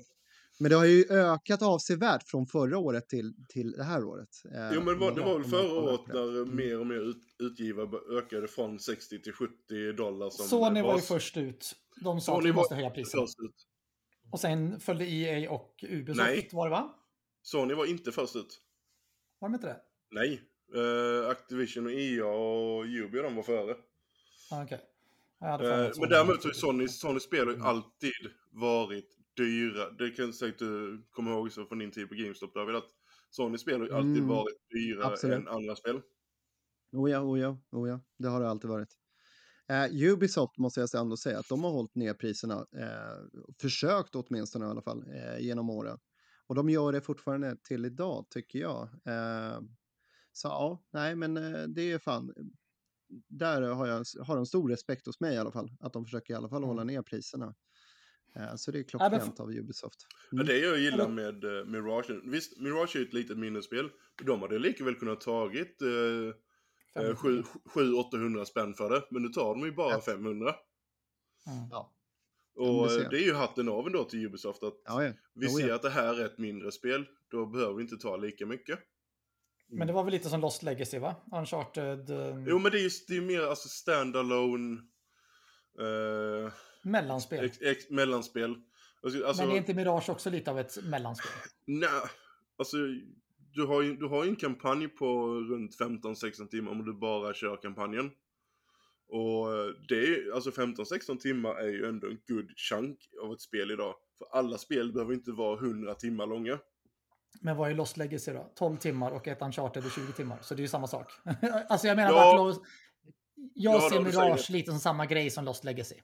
Men det har ju ökat avsevärt från förra året till, till det här året.
Eh, jo, men var, det var väl förra året när mm. mer och mer ut, utgivare ökade från 60 till 70 dollar. Som
Sony var ju först ut. De sa att vi måste höja priset. Och sen följde EA och Ubisoft Nej. var det va?
Sony var inte först ut.
Var de inte det?
Nej. Uh, Activision och EA och Ubi de var före.
Ah, okay.
Uh, men däremot så är Sony, Sony spel har ju alltid varit dyra. Det kan säkert du komma ihåg så från din tid på GameStop David, att Sony spel har ju alltid mm, varit dyrare absolut. än andra spel.
Oh ja, oh ja, oh ja, det har det alltid varit. Uh, Ubisoft måste jag ändå säga att de har hållit ner priserna, uh, försökt åtminstone i alla fall, uh, genom åren. Och de gör det fortfarande till idag, tycker jag. så ja, nej, men det är fan, där har, jag, har de stor respekt hos mig i alla fall, att de försöker i alla fall hålla mm. ner priserna. Så det är klockrent av Ubisoft.
Mm. Ja, det jag gillar med uh, Mirage, visst Mirage är ett litet minnesspel, de hade lika väl kunnat tagit uh, 700-800 spänn för det. Men nu tar de ju bara ja. 500. Mm. Ja. Och det är ju hatten av ändå till Ubisoft att ja, ja. vi jo, ser att det här är ett mindre spel. Då behöver vi inte ta lika mycket.
Men det var väl lite som Lost Legacy va? Uncharted? Um...
Jo men det är ju det är mer alltså standalone. Uh...
Mellanspel.
Ex, ex, mellanspel.
Alltså, alltså... Men är inte Mirage också lite av ett mellanspel?
Nej, alltså du har ju du har en kampanj på runt 15-16 timmar om du bara kör kampanjen. Och det är, alltså 15-16 timmar är ju ändå en good chunk av ett spel idag. För alla spel behöver inte vara 100 timmar långa.
Men vad är Lost Legacy då? 12 timmar och ett Uncharted är 20 timmar. Så det är ju samma sak. [laughs] alltså jag menar ja. bara Jag ja, ser Mirage lite som samma grej som Lost Legacy.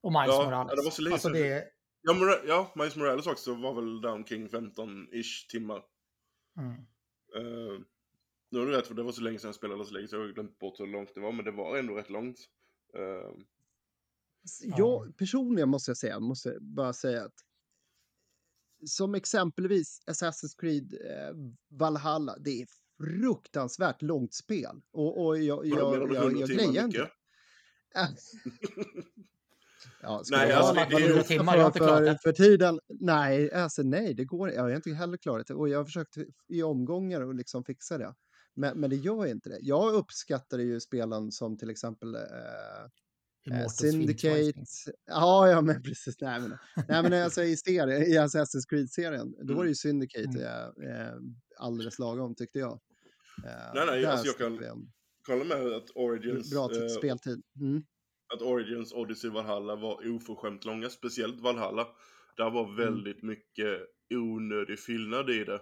Och Miles ja, Morales. Ja, det var så länge alltså det...
ja, Mora ja, Miles Morales också var väl där omkring 15-ish timmar. Mm. Uh, nu har du rätt, för det var så länge sedan jag spelade så länge så jag har glömt bort hur långt det var, men det var ändå rätt långt. Uh,
jag personligen måste jag säga, måste bara säga att som exempelvis Assassin's Creed eh, Valhalla, det är fruktansvärt långt spel. Och, och jag, jag, jag,
100
jag
timmar
grejer inte. [laughs] [laughs] Ja, ska
Nej,
det
alltså, det- det
100 timmar, jag har inte
för,
klarat
för,
det.
för tiden. Nej, alltså nej, det går Jag har inte heller klarat det. Och jag har försökt i omgångar att liksom fixa det. Men, men det gör inte det. Jag uppskattar ju spelen som till exempel eh, Eh, Syndicate.
Rising.
Ja, ja, men [laughs] precis. Nej, men, nej, men alltså i, serien, i Assassin's Creed-serien, då var det ju Syndicate
Mm.
eh, eh, alldeles lagom tyckte jag. Eh,
Nej, nej, alltså jag kan- Kolla med att Origins,
Bra
eh,
speltid. Mm.
Att Origins, Odyssey, Valhalla var oförskämt långa. Speciellt Valhalla. Där var
Mm.
väldigt mycket onödig fyllnad i det.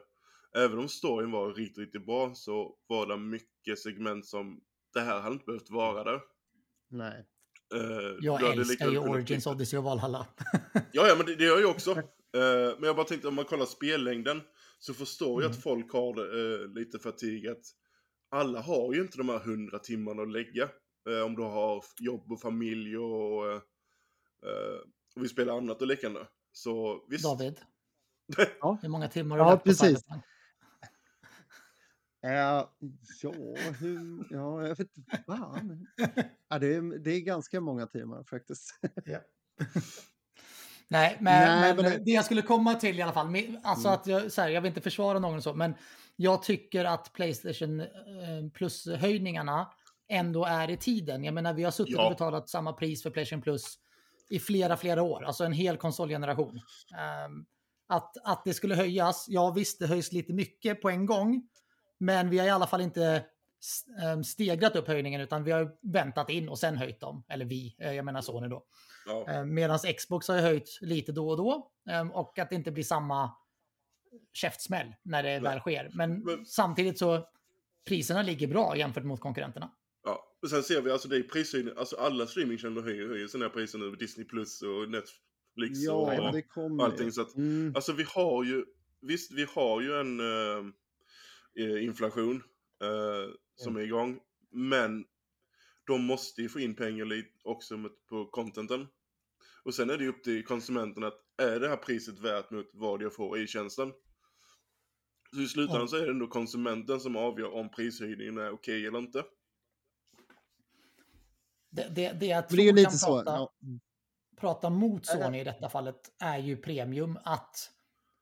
Även om storyn var riktigt, riktigt bra så var det mycket segment som det här hade inte behövt vara där.
Nej.
Eh,
Jag älskar ju Origins, Odyssey och Valhalla.
Ja, ja, men det, det gör jag också. [laughs] Eh, men jag bara tänkte om man kollar spellängden så förstår jag
Mm.
att folk har eh, lite fatig att alla har ju inte de här hundra timmarna att lägga. Eh, om du har jobb och familj och, eh, eh, och vi spelar annat och liknande. Så visst.
David, [laughs]
Ja.
hur många timmar
Ja,
har du lagt på
precis.
Cyberpunk?
Eh, ja, hur, ja, jag vet inte fan. Ja, det, är, det är ganska många timmar faktiskt. [laughs]
Ja. [laughs] Nej, men,
Nej,
men,
men det-
det... jag skulle komma till i alla fall, alltså
Mm.
att jag, så här, jag vill inte försvara någon och så, men jag tycker att Playstation eh, Plus-höjningarna ändå är i tiden. Jag menar, vi har suttit
Ja.
och betalat samma pris för Playstation Plus i flera, flera år, alltså en hel konsolgeneration. Ehm, att, att det skulle höjas, ja visst, det höjs lite mycket på en gång, men vi har i alla fall inte ehm, stegrat upp höjningen, utan vi har väntat in och sen höjt dem. Eller vi, eh, jag menar Sony då.
Ja.
Medan Xbox har höjt lite då och då. Och att det inte blir samma käftsmäll när det väl sker. Men,
Men-
samtidigt så priserna ligger bra jämfört mot konkurrenterna.
Och sen ser vi alltså det är prishöjning, alltså alla streamingtjänster höjer, höjer sina priser nu. Disney Plus och Netflix
Ja,
och
det kommer
allting. Så att,
Mm.
Alltså vi har ju, visst vi har ju en eh, inflation eh, som är igång. Men de måste ju få in pengar lite också på contenten. Och sen är det ju upp till konsumenten att är det här priset värt mot vad jag får i tjänsten? Så i slutändan
Ja.
så är det ändå konsumenten som avgör om prishöjningen är okej eller inte.
Det, det, det jag tror
det är ju
kan
lite så.
prata,
Ja.
prata mot Sony i detta fallet är ju premium. Att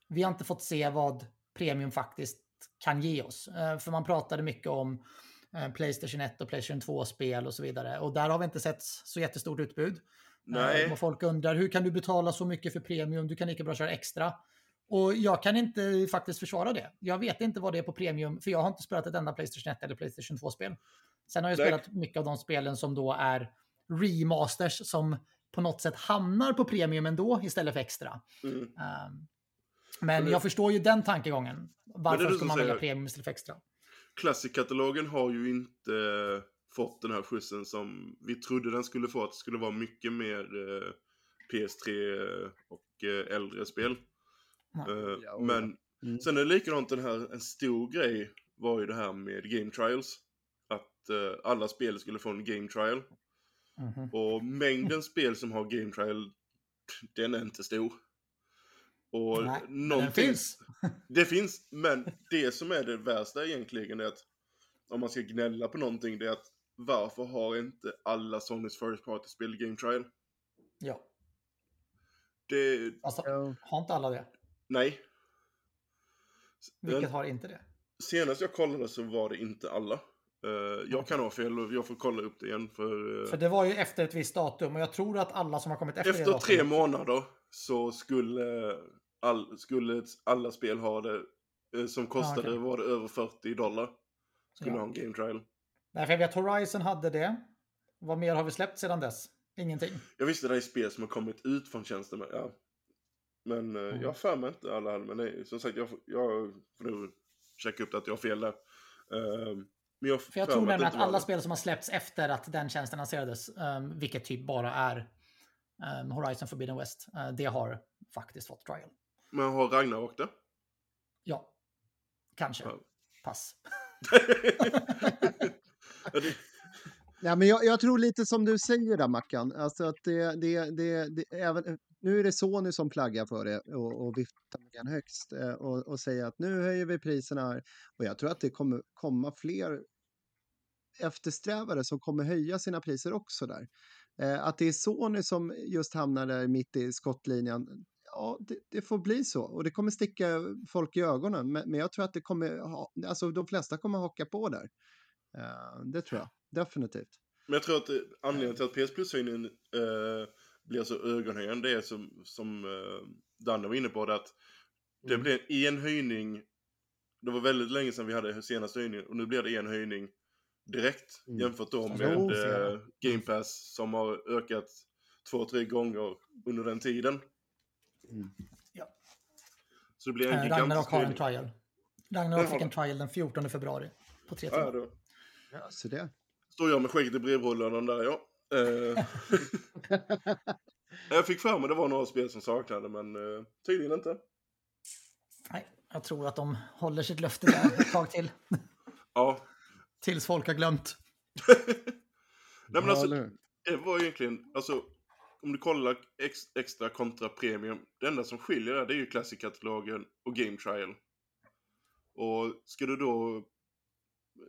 vi har inte fått se vad premium faktiskt kan ge oss. Eh, För man pratade mycket om eh, Playstation 1 och Playstation 2-spel och så vidare. Och där har vi inte sett så jättestort utbud.
Nej.
Eh, Och folk undrar hur kan du betala så mycket för premium? Du kan lika bra köra extra. Och jag kan inte faktiskt försvara det. Jag vet inte vad det är på premium, för jag har inte spelat ett enda Playstation 1 eller Playstation 2-spel. Sen har jag spelat mycket av de spelen som då är remasters som på något sätt hamnar på premium ändå istället för extra.
Mm.
Um, men
Men det-
jag förstår ju den tankegången. Varför ska man välja premium istället för extra?
Classic-katalogen har ju inte eh, fått den här skjutsen som vi trodde den skulle få. Att det skulle vara mycket mer eh, PS3 och eh, äldre spel.
Ja.
Eh,
Ja,
men
Mm.
sen är det likadant den här, en stor grej var ju det här med game trials. Eh, alla spel skulle få en game trial.
Mhm.
Och mängden spel som har game trial, den är inte stor. Och
Nej, men den
någonting...
finns. [laughs]
Det finns, men det som är det värsta egentligen är att om man ska gnälla på någonting, det är att varför har inte alla Sonys First Party-spel Game Trial?
Ja.
Det,
Alltså, har inte alla det?
nej.
Vilket
Den,
har inte det?
senast jag kollade så var det inte alla. Eh, jag kan ha fel och jag får kolla upp det igen för... eh,
För det var ju efter ett visst datum och jag tror att alla som har kommit efter, det
efter tre
datumet-
månader så skulle, all, skulle alla spel ha det eh, som kostade,
okej.
var det över 40 dollar. Skulle
Ja.
ha en Game Trial.
Nej, för jag vet Horizon hade det. Vad mer har vi släppt sedan dess? Ingenting.
Jag visste det är spel som har kommit ut från tjänsten. Men, ja. men eh,
Mm.
jag har för mig inte alla. Men nej, som sagt, jag, jag får nog checka upp det att jag har fel där. Ehm, men jag
För jag tror nämligen att alla
det.
spel som har släppts efter att den tjänsten lanserades, um, vilket typ bara är um, Horizon Forbidden West, eh, det har faktiskt fått trial.
Men har Ragnarok det?
Ja, kanske.
Ja.
Pass. [laughs]
Ja,
men jag, jag tror lite som du säger där Mackan, alltså att det, det, det, det även, nu är det Sony som flaggar för det och, och viftar med den högst eh, och, och säger att nu höjer vi priserna här. Och jag tror att det kommer komma fler eftersträvare som kommer höja sina priser också där. Eh, att det är Sony som just hamnar där mitt i skottlinjen, ja, det, det, får bli så. Och det kommer sticka folk i ögonen. Men, men jag tror att det kommer, ha, alltså de flesta kommer haka på där. Uh, det tror jag, definitivt.
Men jag tror att anledningen till att PS Plus-höjningen uh, blir så ögonhöjande, det är som, som uh, Danne var inne på, det att det mm. blir en höjning. Det var väldigt länge sedan vi hade senaste höjningen och nu blir det en höjning direkt mm. jämfört då med uh, Game Pass som har ökat två, tre gånger under den tiden.
Mm. Ja.
Så det blir en
gigantisk Ragnarok har en trial. Ragnarok fick en trial den 14 februari på tre timmar.
Ja, ja, så det.
Står jag med skägget i brevrullaren där, ja. Eh. [laughs] jag fick för mig det var några spel som saknade, men uh, tydligen inte.
Nej, jag tror att de håller sitt löfte där ett tag till.
ja.
Tills folk har glömt. [laughs]
Nej men alltså, det var egentligen, alltså om du kollar ex, extra kontra premium, det enda som skiljer där det är ju Classic-katalogen och Game Trial. Och ska du då,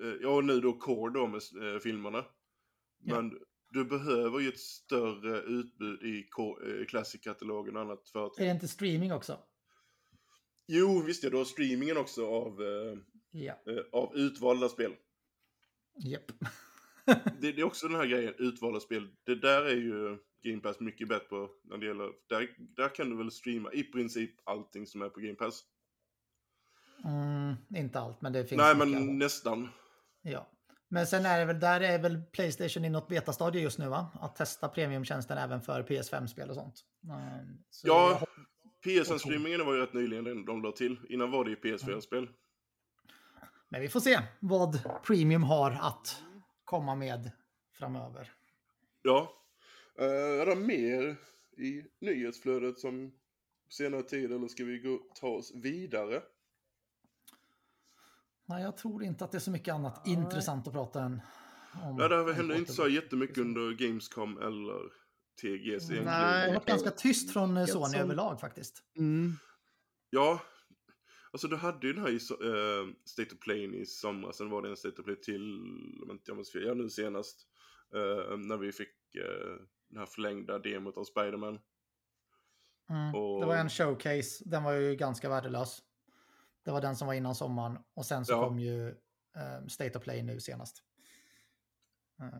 eh, ja nu då Core då med eh, filmerna. Men ja. du behöver ju ett större utbud i eh, Classic-katalogen och annat för att...
Är det inte streaming också?
Jo, visst ja, du har streamingen också av, eh, ja. av utvalda spel.
Japp. [laughs]
det, det, är också den här grejen, utvalda spel. Det där är ju Game Pass mycket bättre på när det gäller... Där, där kan du väl streama i princip allting som är på Game Pass.
Mm, inte allt, men det finns.
Nej, men mycket. nästan.
Ja. Men sen är det väl, där är väl Playstation i något betastadie just nu va? Att testa premiumtjänsten även för PS5-spel och sånt.
Mm, ja, PSN-streamingen var ju rätt nyligen de la till. Innan var det ju PS4-spel.
Men vi får se vad Premium har att komma med framöver.
Ja. Uh, är det mer i nyhetsflödet som senare tid eller ska vi gå, ta oss vidare?
Nej, jag tror inte att det är så mycket annat Nej. intressant att prata än
om. Ja, det hände inte så jättemycket under Gamescom eller TGS
egentligen. Nej, det har varit ganska tyst från Sony överlag faktiskt.
Mm.
Ja, alltså du hade ju den här i, uh, State of Play i somras, sen var det en State of Play till, om inte jag måste ja nu senast, uh, när vi fick uh, den här förlängda demot av Spiderman.
Mm. Och... Det var en showcase, den var ju ganska värdelös. Det var den som var innan sommaren och sen så ja. kom ju uh, State of Play nu senast.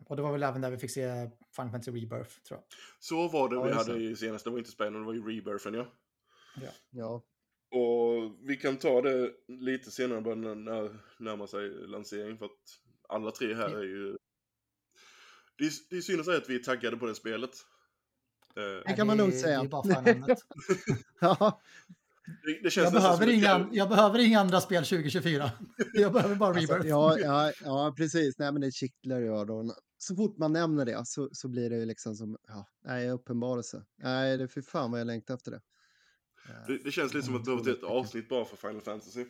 Och det var väl även där vi fick se Final Fantasy Rebirth tror jag.
Så var det ja, vi hade i senaste, det var inte Spiderman, det var ju Rebirthen ja.
Ja.
ja.
Och vi kan ta det lite senare bara när det närmar sig lansering för att alla tre här är ju... Det är, det är synd att säga att vi är taggade på det spelet.
Eh, det kan man nog säga.
Bara [laughs]
ja.
Det, det jag,
behöver inga, jag behöver inga andra spel 2024. [laughs] Jag behöver bara alltså, Rebirth.
Ja, ja, ja, precis. Nej, men det kittlar ju öronen. Så fort man nämner det så, så blir det ju liksom som, ja, nej, uppenbarelse. Nej, det är för fan vad jag längtar efter det.
Det, det känns lite som att det var ett avsnitt bara för Final Fantasy.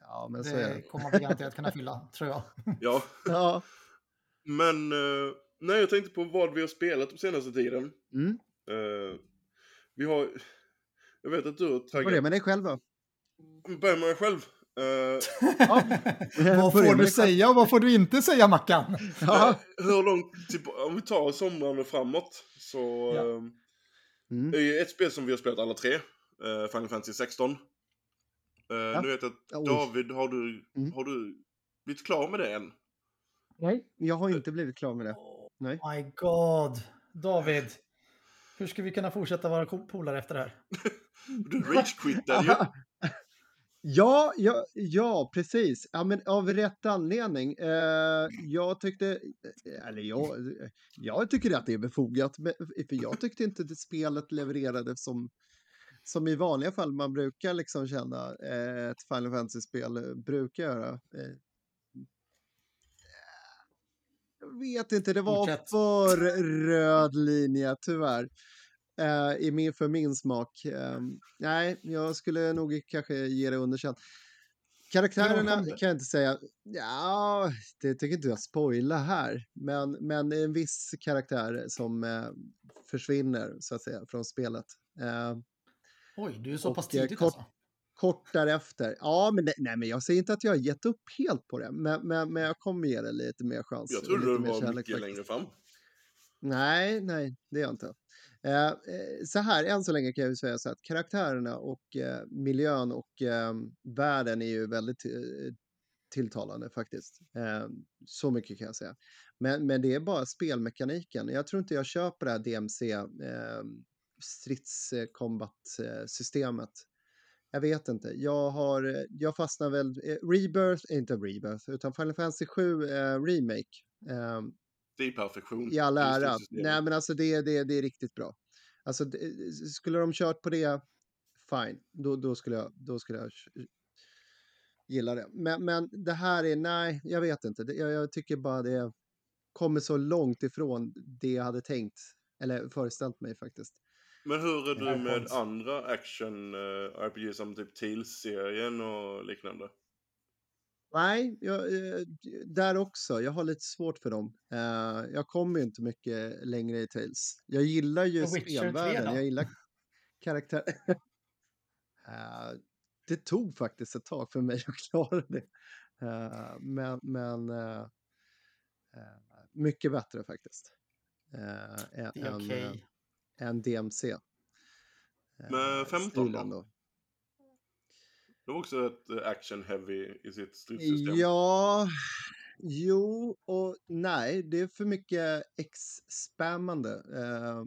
Ja, men
det
så är det.
kommer vi garanterat kunna fylla, [laughs] tror jag.
Ja. [laughs]
ja.
Men, uh, nej, jag tänkte på vad vi har spelat på senaste tiden.
Mm.
Uh, vi har, jag vet att du har
taggat... Börja med dig själv då.
Börja med mig själv. [laughs]
Ja. vad får du säga och vad får du inte säga Mackan?
Ja. Hur långt, typ, om vi tar sommaren och framåt så ja. mm. är ju ett spel som vi har spelat alla tre, uh, Final Fantasy 16. Uh, ja. Nu vet jag att David, har du, mm. har du blivit klar med det än?
Nej, jag har inte blivit klar med det. Nej.
Oh my god, David. Hur ska vi kunna fortsätta vara polare efter det här?
du rage-quittade ju. [laughs]
Ja, ja, ja, precis. Ja, men av rätt anledning. Eh, jag tyckte, eller jag, jag tycker att det är befogat, för jag tyckte inte att spelet levererade som, som i vanliga fall man brukar liksom känna eh, ett Final Fantasy-spel brukar göra. Eh, jag vet inte, det var Fortsätt. för röd linje, tyvärr. Uh, i min, för min smak. Uh, nej, jag skulle nog kanske ge det underkänt. Karaktärerna kan jag inte säga. Ja, det tycker inte jag spoila här. Men, men en viss karaktär som uh, försvinner så att säga från spelet. Eh,
Oj, du är så
Och,
pass
eh,
tidigt
kort-
alltså?
kort därefter. Ja, men, nej, men jag säger inte att jag har gett upp helt på det, men, men, men jag kommer ge det lite mer chans.
Jag trodde
mer
var
kärlek
mycket längre fram.
Nej, nej, det är jag inte. Eh, eh, så här, än så länge kan jag ju säga så att karaktärerna och eh, miljön och eh, världen är ju väldigt eh, tilltalande faktiskt. Eh, så mycket kan jag säga. Men, men det är bara spelmekaniken. Jag tror inte jag köper det här DMC eh, stridskombat-systemet. Jag vet inte. Jag har, jag fastnar väl, eh, Rebirth, eh, inte Rebirth, utan Final Fantasy 7 eh, Remake. Eh,
Det är perfektion.
i all ära. Nej, men alltså det, det, det är riktigt bra. Alltså, det, skulle de kört på det, fine. Då, då skulle jag, då skulle jag gilla det. Men, men det här är, nej, jag vet inte. Jag, jag tycker bara det kommer så långt ifrån det jag hade tänkt. Eller föreställt mig faktiskt.
Men hur är du med andra action uh, RPG som typ Tales-serien och liknande?
Nej, jag, eh, där också. Jag har lite svårt för dem. Eh, jag kommer ju inte mycket längre i Tales. Jag gillar ju
Och Witcher 3
spelvärlden. Jag gillar karaktär... [laughs] Eh, det tog faktiskt ett tag för mig att [laughs] klara det. Eh, men men eh, eh, mycket bättre faktiskt. Eh, än,
Det är
än,
okej.
eh, än DMC. Eh,
Med 15
stilen
då? Det var också ett eh, action-heavy i sitt stridssystem.
Ja, jo och nej. Det är för mycket X-spammande. Eh,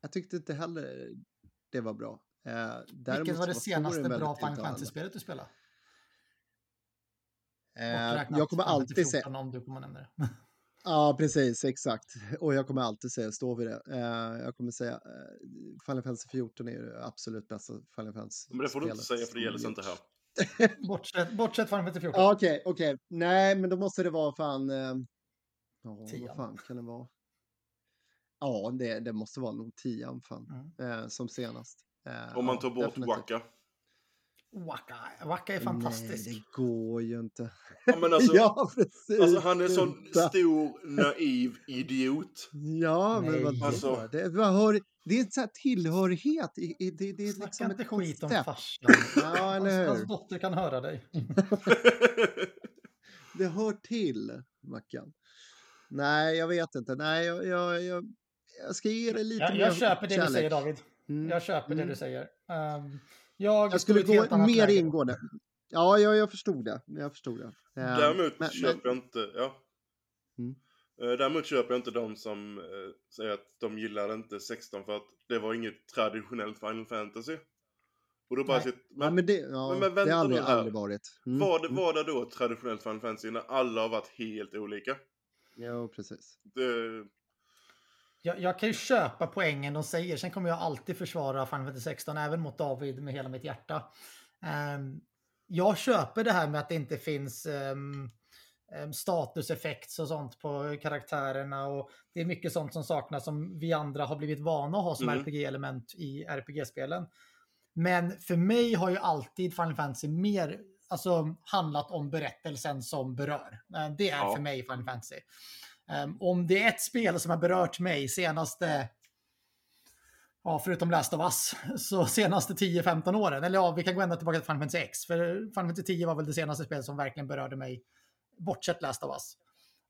jag tyckte inte heller det var bra. Eh, däremot
Vilket var det senaste bra Final. Fantasy-spelet du spelade?
Jag kommer alltid.
14 om du kommer nämna det. [laughs]
Ja, precis, exakt. Och jag kommer alltid säga, stå vid det. Eh, jag kommer säga, eh, Final Fantasy 14 är ju det absolut bästa Final Fantasy.
Men det får du inte säga för det gäller
som
inte här. [laughs]
Bortsett, bortsett Final Fantasy 14.
Ja, Okej, okej. Nej, men då måste det vara fan... Eh, ja,
Tian.
vad fan kan det vara? Ja, det, det måste vara nog tian fan,
Mm.
eh, som senast. Eh,
Om man
ja,
tar bort
definitivt.
Waka.
Waka, Waka är fantastisk.
Nej, det går ju inte.
Ja, men [laughs] alltså,
ja, precis.
alltså han är en sån stor, naiv idiot.
Ja, men vadå?
Alltså-
Det, vad hör, det är en sån här tillhörighet. i- i- Det, det är
Snacka
liksom
inte
ett
skit om farsan. [laughs]
Ja, eller
Hans, hans
hur?
dotter kan höra dig. [laughs]
Det hör till, Mackan. Nej, jag vet inte. Nej, jag, jag, jag, jag ska ge det lite
Jag,
mer
jag köper det
kärlek.
du säger David.
Mm.
Jag köper det
Mm.
du säger. Um, jag,
Jag skulle gå mer
läge.
ingående. Ja, jag, jag förstod det. Jag förstod det. Eh,
Däremot
men-
köper jag inte, ja.
Mm.
Eh, Däremot köper jag inte de som eh, säger att de gillar inte 16 för att det var inget traditionellt Final Fantasy. Och då bara
Nej.
sitt,
Ja,
men,
men det, ja,
men
det
vänta
har aldrig, aldrig varit. Mm.
var, det,
mm.
var det då traditionellt Final Fantasy när alla har varit helt olika?
Jo, precis.
Det,
Jag, jag kan ju köpa poängen de säger. Sen kommer jag alltid försvara Final Fantasy 16, även mot David med hela mitt hjärta. Ehm, jag köper det här med att det inte finns um, statuseffekt och sånt på karaktärerna. Och det är mycket sånt som saknas som vi andra har blivit vana att ha som
Mm.
RPG-element i RPG-spelen. Men för mig har ju alltid Final Fantasy mer alltså, handlat om berättelsen som berör. Det är
Ja.
för mig Final Fantasy. Um, om det är ett spel som har berört mig senaste, ja förutom Last of Us, [laughs] så senaste 10-15 åren, eller ja vi kan gå ända tillbaka till Final Fantasy X, för Final Fantasy 10 var väl det senaste spelet som verkligen berörde mig, bortsett Last of Us.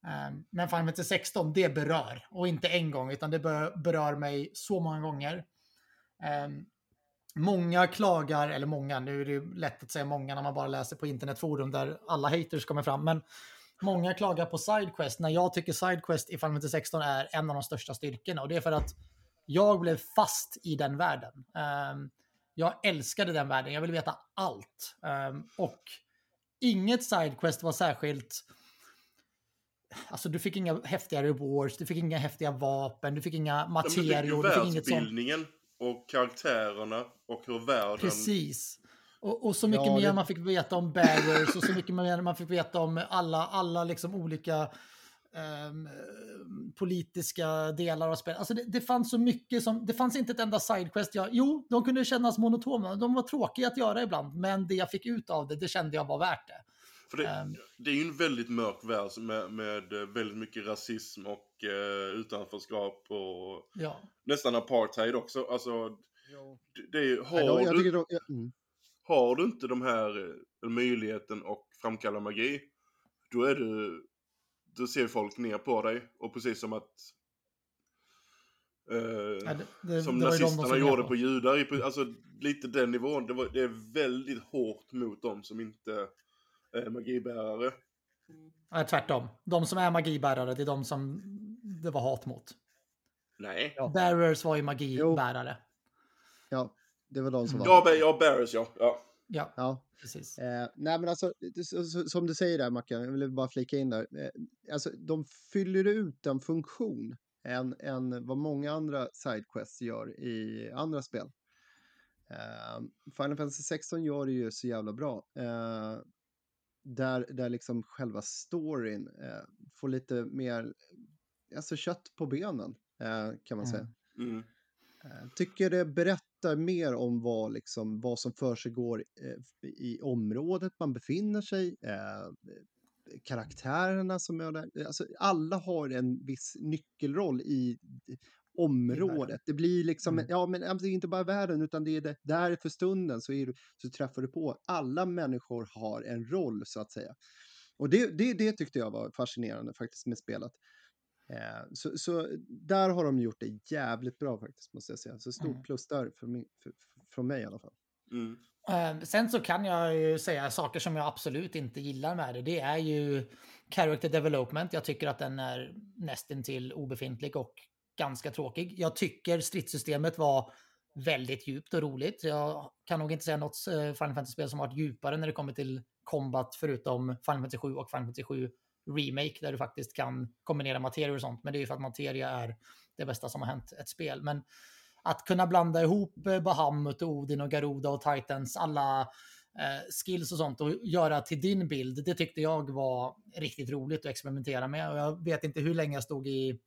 Um, men Final Fantasy 16, det berör, och inte en gång, utan det berör mig så många gånger. Um, Många klagar, eller många, nu är det ju lätt att säga många när man bara läser på internetforum där alla haters kommer fram, men många klagar på Sidequest när jag tycker Sidequest i Final Fantasy 16 är en av de största styrkorna och det är för att jag blev fast i den världen. Ehm, jag älskade den världen, jag ville veta allt. Ehm, och inget Sidequest var särskilt... Alltså du fick inga häftiga rewards, du fick inga häftiga vapen, du fick inga
men du fick ju
materior, du fick inget sånt.
och karaktärerna och hur världen...
Precis. Och, och så mycket
Ja,
mer
det-
man fick veta om barriers och så mycket mer man fick veta om alla, alla liksom olika ehm, politiska delar av spelet. Alltså det, det fanns så mycket som, det fanns inte ett enda sidequest. Jag, jo, de kunde kännas monotona, de var tråkiga att göra ibland, men det jag fick ut av det, det kände jag var värt det.
För det,
Ehm.
det är ju en väldigt mörk värld med, med eh, väldigt mycket rasism och eh, utanförskap och
Ja.
nästan apartheid också. Alltså, det är, ju- har,
Nej, de, jag
du,
tycker de, ja, mm.
Har du inte de här eh, möjligheten att framkalla magi, då är du, då ser folk ner på dig. Och precis som att eh,
Ja, det, det,
som
det
nazisterna gjorde
på.
på judar. Alltså lite den nivån. Det, var, det är väldigt hårt mot dem som inte är magibärare.
Nej, tvärtom. De som är magibärare, det är de som det var hat mot.
Nej.
Ja.
Bearers var ju magibärare.
ja, det var de som var.
Ja, ja Barris ja. ja.
Ja,
Ja.
precis.
Eh, nej men alltså, som du säger där Mackan, jag vill bara flika in där. Eh, alltså de fyller ut en funktion än, än vad många andra sidequests gör i andra spel. Eh, Final Fantasy 16 gör det ju så jävla bra. Eh, där, där liksom själva storyn eh, får lite mer alltså kött på benen eh, kan man
Mm.
säga.
Mm.
Eh, Tycker det berättar mer om vad, liksom, vad som för sig går eh, i området man befinner sig, eh, karaktärerna som är där. Alltså, alla har en viss nyckelroll i området. Det blir liksom,
Mm.
ja men alltså, inte bara världen utan det är det, där för stunden så, är så träffar du på. Alla människor har en roll så att säga. Och det, det, det tyckte jag var fascinerande faktiskt med spelet. Eh, så, så där har de gjort det jävligt bra faktiskt, måste jag säga. Så stort
Mm.
plus där för mig, för, från mig i alla fall.
Mm.
Eh, sen så kan jag ju säga saker som jag absolut inte gillar med det. Det är ju character development. Jag tycker att den är nästintill obefintlig och ganska tråkig. Jag tycker stridssystemet var väldigt djupt och roligt. Jag kan nog inte säga något eh, Final Fantasy-spel som varit djupare när det kommer till combat förutom Final Fantasy 7 och Final Fantasy 7 Remake där du faktiskt kan kombinera materia och sånt. Men det är ju för att materia är det bästa som har hänt ett spel. Men att kunna blanda ihop eh, Bahamut, och Odin och Garuda och Titans alla eh, skills och sånt och göra till din bild, det tyckte jag var riktigt roligt att experimentera med. Och jag vet inte hur länge jag stod i,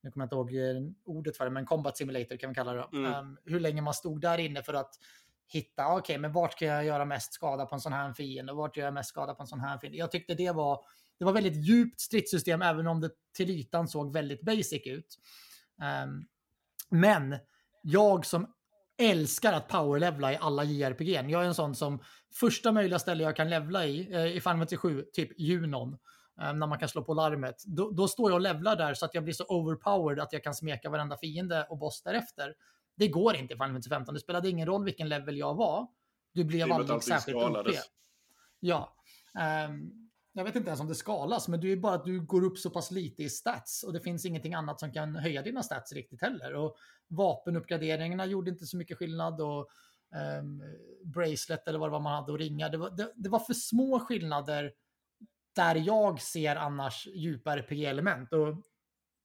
nu kommer jag inte ihåg eh, ordet för det, men Combat Simulator kan vi kalla det.
Mm.
Um, hur länge man stod där inne för att hitta, okej, men vart kan jag göra mest skada på en sån här fiende och vart gör jag mest skada på en sån här fiende? Jag tyckte det var, det var väldigt djupt stridssystem, även om det till ytan såg väldigt basic ut. Um, men jag som älskar att powerlevla i alla JRPG. Jag är en sån som första möjliga ställe jag kan levla i, eh, i Final Fantasy 7, typ Junon, eh, när man kan slå på larmet, då, då står jag och levlar där så att jag blir så overpowered att jag kan smeka varenda fiende och boss därefter. Det går inte i Final Fantasy 15. Det spelade ingen roll vilken level jag var. Du blev aldrig särskilt OP. Ja. Ehm, jag vet inte ens om det skalas, men det är bara att du går upp så pass lite i stats och det finns ingenting annat som kan höja dina stats riktigt heller. Och vapenuppgraderingarna gjorde inte så mycket skillnad och um, bracelet eller vad det var man hade och ringar. Det var, det, det var för små skillnader där jag ser annars djupa RPG-element. Och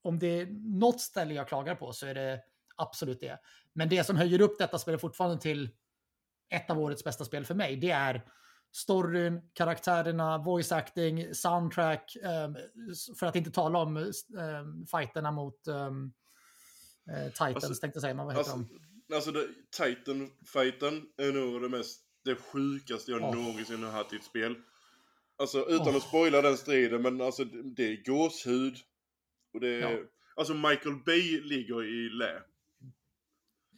om det är något ställe jag klagar på så är det absolut det. Men det som höjer upp detta spel fortfarande till ett av årets bästa spel för mig, det är storyn, karaktärerna, voice acting, soundtrack, ehm, för att inte tala om um, fighterna mot um, eh, Titans,
Alltså-
tänkte jag säga, men vad heter
Alltså,
de?
alltså Titan-fighten är nog det mest, det sjukaste jag
Åh.
någonsin har haft i ett spel. Alltså utan
Åh.
att spoila den striden, men alltså det, det är gåshud. Och det är,
Ja.
alltså Michael Bay ligger i lä.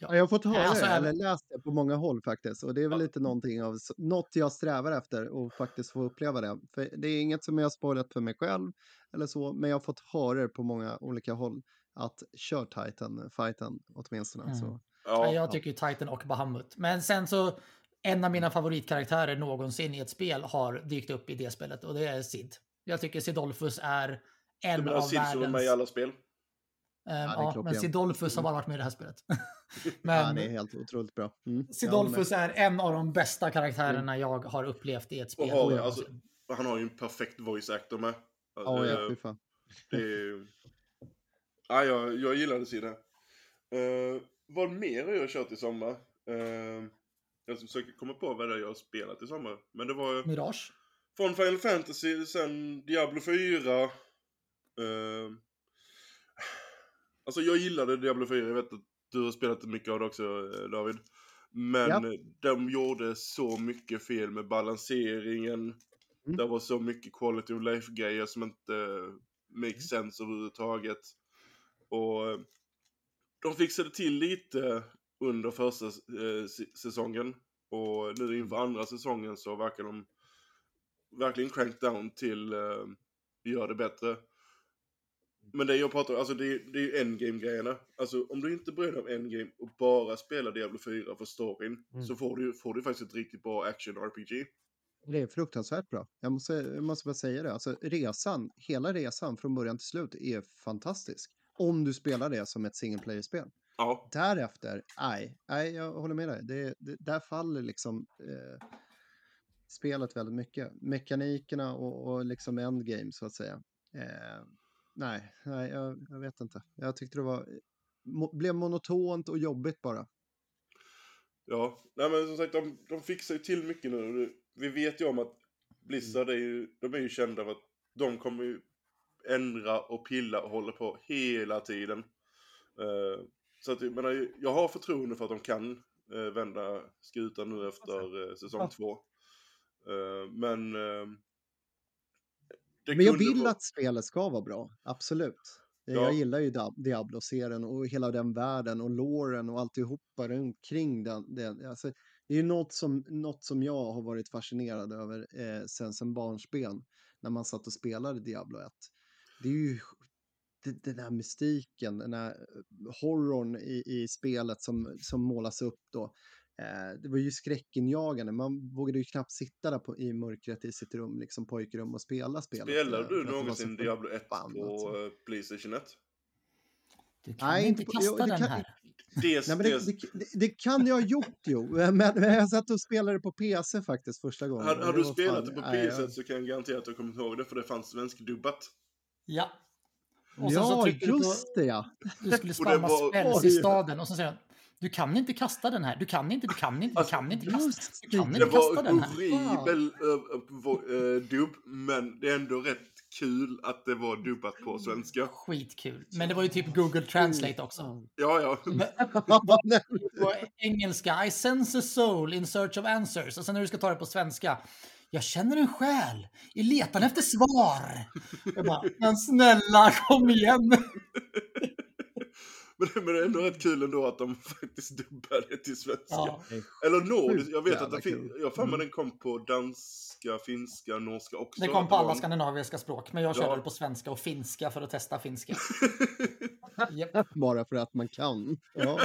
Ja, jag har fått höra
alltså,
det, eller läst det på många håll faktiskt. Och det är väl
Ja.
lite någonting av, något jag strävar efter och faktiskt få uppleva det. För det är inget som jag har spoilat för mig själv eller så, men jag har fått höra det på många olika håll. Att kör Titan-fighten åtminstone.
Mm.
Så.
Ja,
Ja, jag tycker ju Titan och Bahamut. Men sen så, en av mina favoritkaraktärer någonsin i ett spel har dykt upp i det spelet och det är Sid. Jag tycker Sidolfus är
du
en
menar
av
Sid som är
världens...
med i alla spel?
Ehm,
det är
ja, men. Sidolfus har bara varit med i det här spelet. [laughs] [laughs]
Ja,
men
det är helt otroligt bra. Mm.
Sidolfus är en av de bästa karaktärerna jag har upplevt i ett spel.
Har,
någonsin.
alltså, han har ju en perfekt voice actor med.
Ja, ja,
Eh,
fy fan.
Det är... Ja, jag, jag gillade Sid här. Uh, vad mer har jag kört i sommar? Uh, jag försöker komma på vad det är jag har spelat i sommar. Men det var
Mirage.
från Final Fantasy, sen Diablo 4. Uh, alltså jag gillade Diablo 4, jag vet att du har spelat mycket av det också eh, David. Men
Ja.
de gjorde så mycket fel med balanseringen.
Mm.
Det var så mycket quality of life-grejer som inte uh, make sense överhuvudtaget. Och eh, de fixade till lite under första eh, säsongen. Och nu inför andra säsongen så verkar de verkligen crank down till eh, gör det bättre. Men det jag pratar om, alltså det, det är ju endgame-grejerna. Alltså om du inte bryr dig om endgame och bara spelar Diablo 4 för storyn
Mm.
så får du, får du faktiskt ett riktigt bra action-RPG.
Det är fruktansvärt bra. Jag måste, jag måste bara säga det. Alltså, resan, hela resan från början till slut är fantastisk. Om du spelar det som ett single player-spel.
Ja,
Därefter, nej, nej, jag håller med dig. Det, det, där faller liksom eh, spelet väldigt mycket. Mekanikerna och, och liksom endgame så att säga. Eh, nej, nej jag, jag vet inte. Jag tyckte det var, mo, blev monotont och jobbigt bara.
ja. Nej men som sagt, de, de fixar ju till mycket nu. Vi vet ju om att Blizzard är ju, de är ju kända för att de kommer ju ändra och pilla och hålla på hela tiden. Eh, så att jag menar, jag har förtroende för att de kan eh, vända skutan nu efter eh, säsong två. Eh, men... eh, det
Men jag vill
vara-
att spelet ska vara bra, absolut.
Ja.
Jag gillar ju Dia- Diablo-serien och hela den världen och loren och alltihopa runt kring den. den. Alltså, det är ju något som, något som jag har varit fascinerad över eh, sen, sen barnsben när man satt och spelade Diablo 1. Det är ju det- den här mystiken, den här eh, horrorn i, i spelet som, som målas upp då. Eh, det var ju skräckinjagande, man vågade ju knappt sitta där på, i mörkret i sitt rum, liksom pojkrum och spela spelet.
Spelar
eh,
du någonsin Diablo 1
förbannat.
på eh, Playstation 1?
Du kan
Nej,
inte
inte på-
kasta
det
den
kan-
här.
Det,
Nej, men det, det, det, det kan jag ha gjort jo, [laughs] men, men jag satt och spelade på PC faktiskt första gången.
Hade,
och
hade du spelat det på PS1
jag-
så kan jag garantera att du kommer ihåg det för det fanns svenskdubbat.
Ja. Och
Ja,
du på-
just det ja.
Du skulle [laughs] spamma spells i staden och så säger han du kan inte kasta den här, du kan inte, du kan inte, du
Alltså,
kan inte kasta, du kan
det.
Det
inte kasta
var
den här.
horribel uh, dubb, men det är ändå rätt kul att det var dubbat på svenska.
Skitkul. Men det var ju typ Google Translate också.
Ja, ja.
På engelska, I sense a soul in search of answers. Och sen när du ska ta det på svenska, jag känner en själ i letan efter svar. Jag bara, men snälla kom igen. [laughs]
Men, det- men det är ändå rätt kul ändå att de [laughs] faktiskt dubbade det till svenska.
Ja.
Eller
Sjukt
jag vet att det finns,
kul.
jag har för mig
Mm.
den kom på danska, finska, norska också.
Det kom på alla skandinaviska språk, men jag körde
Ja.
på svenska och finska för att testa finska. [laughs] [laughs]
Bara för att man kan. Ja.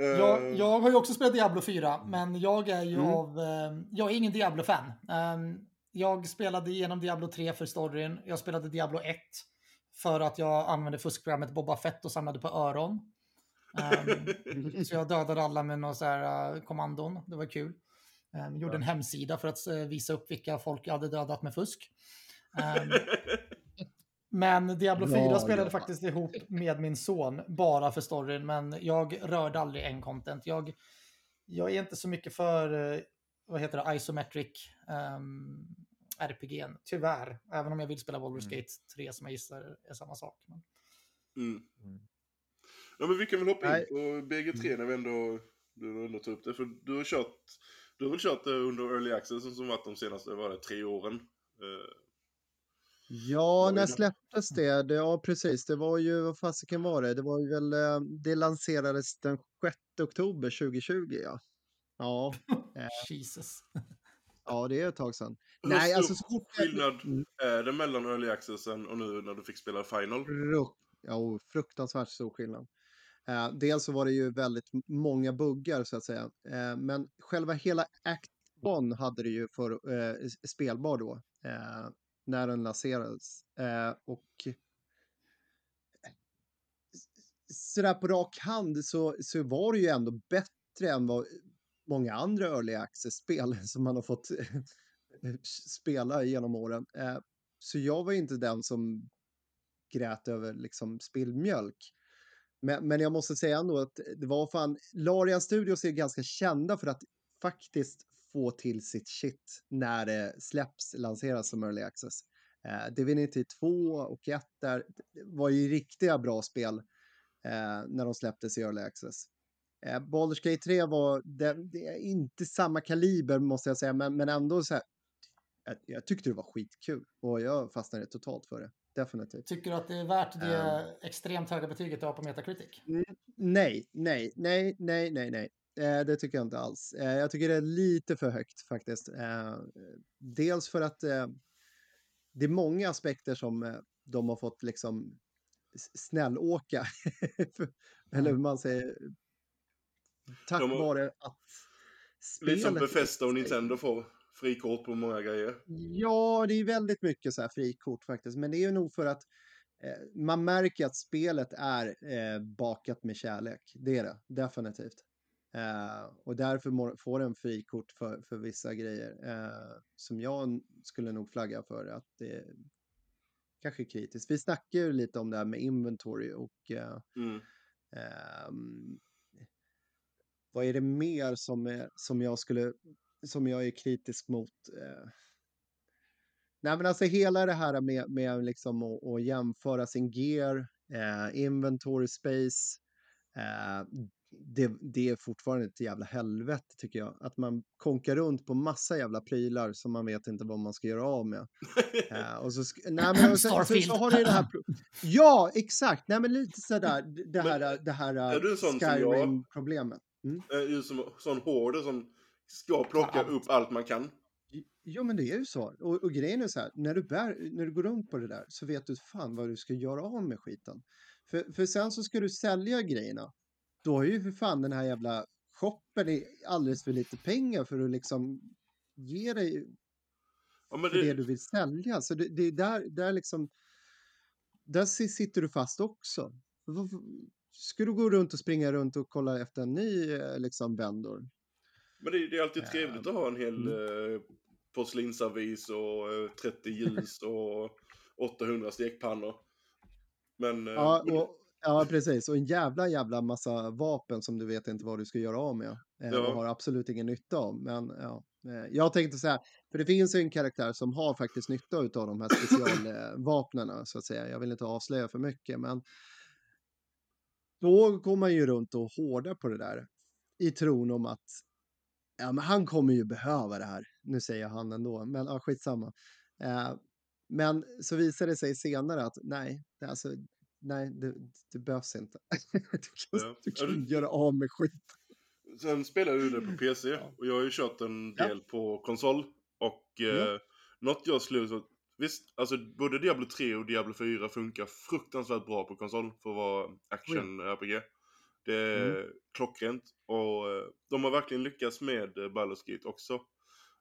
Eh,
Jag, jag har ju också spelat Diablo 4, men jag är ju
Mm.
av... Eh, jag är ingen Diablo-fan. Ehm, jag spelade igenom Diablo 3 för storyn. Jag spelade Diablo 1 för att jag använde fuskprogrammet Boba Fett och samlade på öron. Ehm, [laughs] så jag dödade alla med några så här, eh, kommandon. Det var kul. Um, gjorde en hemsida för att eh, visa upp vilka folk jag hade dödat med fusk. Ehm, [laughs] men Diablo 4
Bra
spelade
jobbat.
faktiskt ihop med min son bara för storyn, men jag rörde aldrig en content. Jag, jag är inte så mycket för, eh, vad heter det, isometric um, RPG, tyvärr. Även om jag vill spela Baldur's
Mm.
Gate 3 som jag gissar är samma sak. Men...
Mm.
Mm.
Ja men vi kan väl hoppa
Nej.
in på BG3 när vi ändå, du ändå tog upp det. För du har kört, du har väl kört det under Early Access som varit de senaste, var det, tre åren? Eh,
Ja, när släpptes det? det? Ja, precis. Det var ju, vad fasiken var det? Det var ju väl, eh, det lanserades den 6 oktober 2020, ja. Ja, [laughs]
Jesus.
Ja det är ett tag sedan.
hur
Nej,
stor
alltså så fort
skillnad
Mm.
är det mellan Early Accessen och nu när du fick spela Final?
Fruk ja, fruktansvärt stor skillnad. Eh, dels så var det ju väldigt många buggar så att säga. Eh, men själva hela Act 1 hade det ju för eh, spelbar då. Eh, när den lanserades. Eh, och sådär på rak hand så, så var det ju ändå bättre än vad många andra early access-spel [laughs] som man har fått eh, spela genom åren. Eh, så jag var inte den som grät över liksom spilld mjölk. Men, men jag måste säga ändå att det var fan, Larian Studios är ganska kända för att faktiskt få till sitt shit när det släpps, lanseras som early access. Eh, Divinity 2 och 1 där var ju riktiga bra spel eh, när de släpptes i early access. Eh, Baldur's Gate 3 var, det, det är inte samma kaliber måste jag säga, men, men ändå så här, jag, jag tyckte det var skitkul och jag fastnade totalt för det. Definitivt.
Tycker du att det är värt det
Ehm.
extremt höga betyget du har på Metacritic?
Nej, nej, nej, nej, nej, nej. Eh, det tycker jag inte alls. Eh, jag tycker det är lite för högt faktiskt. Eh, dels för att eh, det är många aspekter som eh, de har fått liksom snällåka. [laughs] Eller hur man säger. Tack
De har-
vare att
Lite som
spelet...
Bethesda och Nintendo får frikort på många grejer.
Ja, det är väldigt mycket så här frikort faktiskt. Men det är ju nog för att eh, man märker att spelet är eh, bakat med kärlek. Det är det, definitivt. Eh, och därför må- får den frikort för, för vissa grejer. Eh, som jag skulle nog flagga för att det kanske är kritiskt. Vi snackar ju lite om det här med inventory och eh,
Mm.
Vad är det mer som, är, som jag skulle som jag är kritisk mot? Eh, nej men alltså hela det här med, med liksom att, att jämföra sin gear, eh, inventory space. Eh, det, det är fortfarande ett jävla helvete tycker jag. Att man konkar runt på massa jävla prylar som man vet inte vad man ska göra av med. Eh, och så, nej, men, och så, så, så har du det här... Ja, exakt. Nej, men lite sådär, [laughs] det
Men,
här, det här? Skyrim-problemet. Mm.
Eh, Just som sån hoarder som ska plocka
allt.
upp allt man kan.
Jo, men det är ju så. Och, och grejen är så här, när du, bär, när du går runt på det där så vet du fan vad du ska göra av med skiten. För, för sen så ska du sälja grejerna. Då har ju för fan den här jävla shoppen alldeles för lite pengar för att liksom ge dig
Ja, men
för det
det,
du vill sälja. Så det, det är där, där liksom, där si- sitter du fast också. Ska du gå runt och springa runt och kolla efter en ny eh, liksom vendor?
men det, det är alltid trevligt att ha en hel
Mm.
eh, porslinsservis och eh, 30 ljus [laughs] och 800 stekpannor. Men, eh,
Ja, och, ja, precis. Och en jävla, jävla massa vapen som du vet inte vad du ska göra av med. Eh,
Ja.
Och har absolut ingen nytta av. Men ja, eh, jag tänkte så här, för det finns ju en karaktär som har faktiskt nytta av de här specialvapnena, så att säga. Jag vill inte avslöja för mycket, men då går man ju runt och hårdar på det där i tron om att ja, men han kommer ju behöva det här. Nu säger jag han ändå, men ja, skitsamma. Eh, men så visar det sig senare att nej, det, alltså, nej, det, det behövs inte. [laughs] du kan,
Ja.
du
Ja,
kan
du-
göra av med skit.
Sen spelar du det på PC
Ja.
och jag har ju kört en
Ja.
del på konsol. Och eh,
Ja.
något jag slog så Visst, alltså både Diablo 3 och Diablo 4 funkar fruktansvärt bra på konsol för att vara action-RPG. Det är
Mm.
klockrent och eh, de har verkligen lyckats med eh, Baldur's Gate också.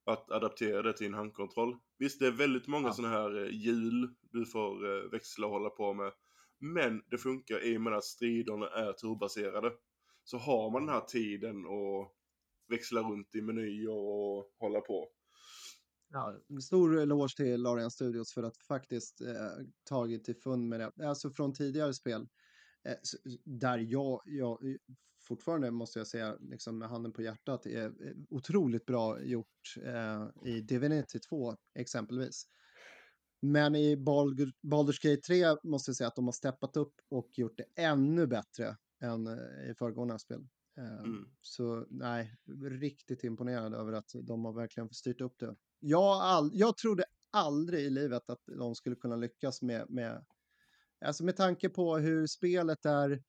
Att adaptera det till en handkontroll. Visst, det är väldigt många
Ja.
sådana här eh, hjul du får växla och hålla på med. Men det funkar i och med att striderna är turbaserade. Så har man den här tiden och växla runt i menyer och hålla på.
Ja, stor eloge till Larian Studios för att faktiskt eh, tagit till fund med det. Alltså från tidigare spel. Eh, där jag, jag fortfarande måste jag säga, liksom med handen på hjärtat, är eh, otroligt bra gjort eh, i Divinity 2 exempelvis. Men i Baldur- Baldur's Gate 3 måste jag säga att de har steppat upp och gjort det ännu bättre än eh, i föregående spel. Eh,
Mm.
Så nej, riktigt imponerad över att de har verkligen styrt upp det. Jag, all, jag trodde aldrig i livet att de skulle kunna lyckas med, med, alltså med tanke på hur spelet är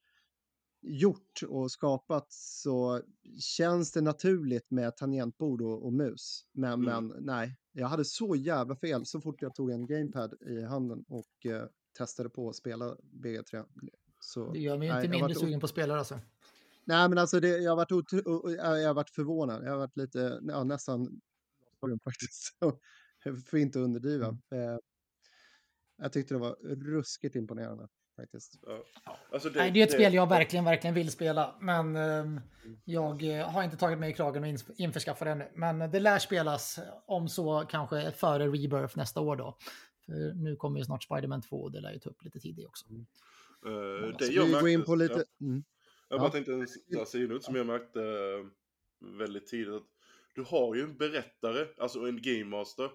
gjort och skapat så känns det naturligt med tangentbord och, och mus. Men,
Mm.
men nej, jag hade så jävla fel så fort jag tog en gamepad i handen och eh, testade på att spela BG3. Så,
Det gör mig
nej,
inte mindre sugen på spelare alltså.
Nej, men alltså det, jag har varit, jag varit förvånad. Jag har varit lite, ja, nästan faktiskt. [laughs] För inte att underdriva. Eh, jag tyckte det var ruskigt imponerande faktiskt.
Ja. Alltså
Nej, det är ett spel jag verkligen, verkligen vill spela. Men ehm, jag eh, har inte tagit mig i kragen och ins- införskaffa det ännu. Men det lär spelas om så kanske före Rebirth nästa år då. För nu kommer ju snart Spider-Man 2 och det lär ju ta upp lite tid det också.
Eh, det
Ska
jag
vi gå in
märkte-
på lite...
Ja.
Mm.
Jag
Ja.
bara tänkte en sista sidot som jag märkte väldigt tidigt. Att du har ju en berättare, alltså en game master,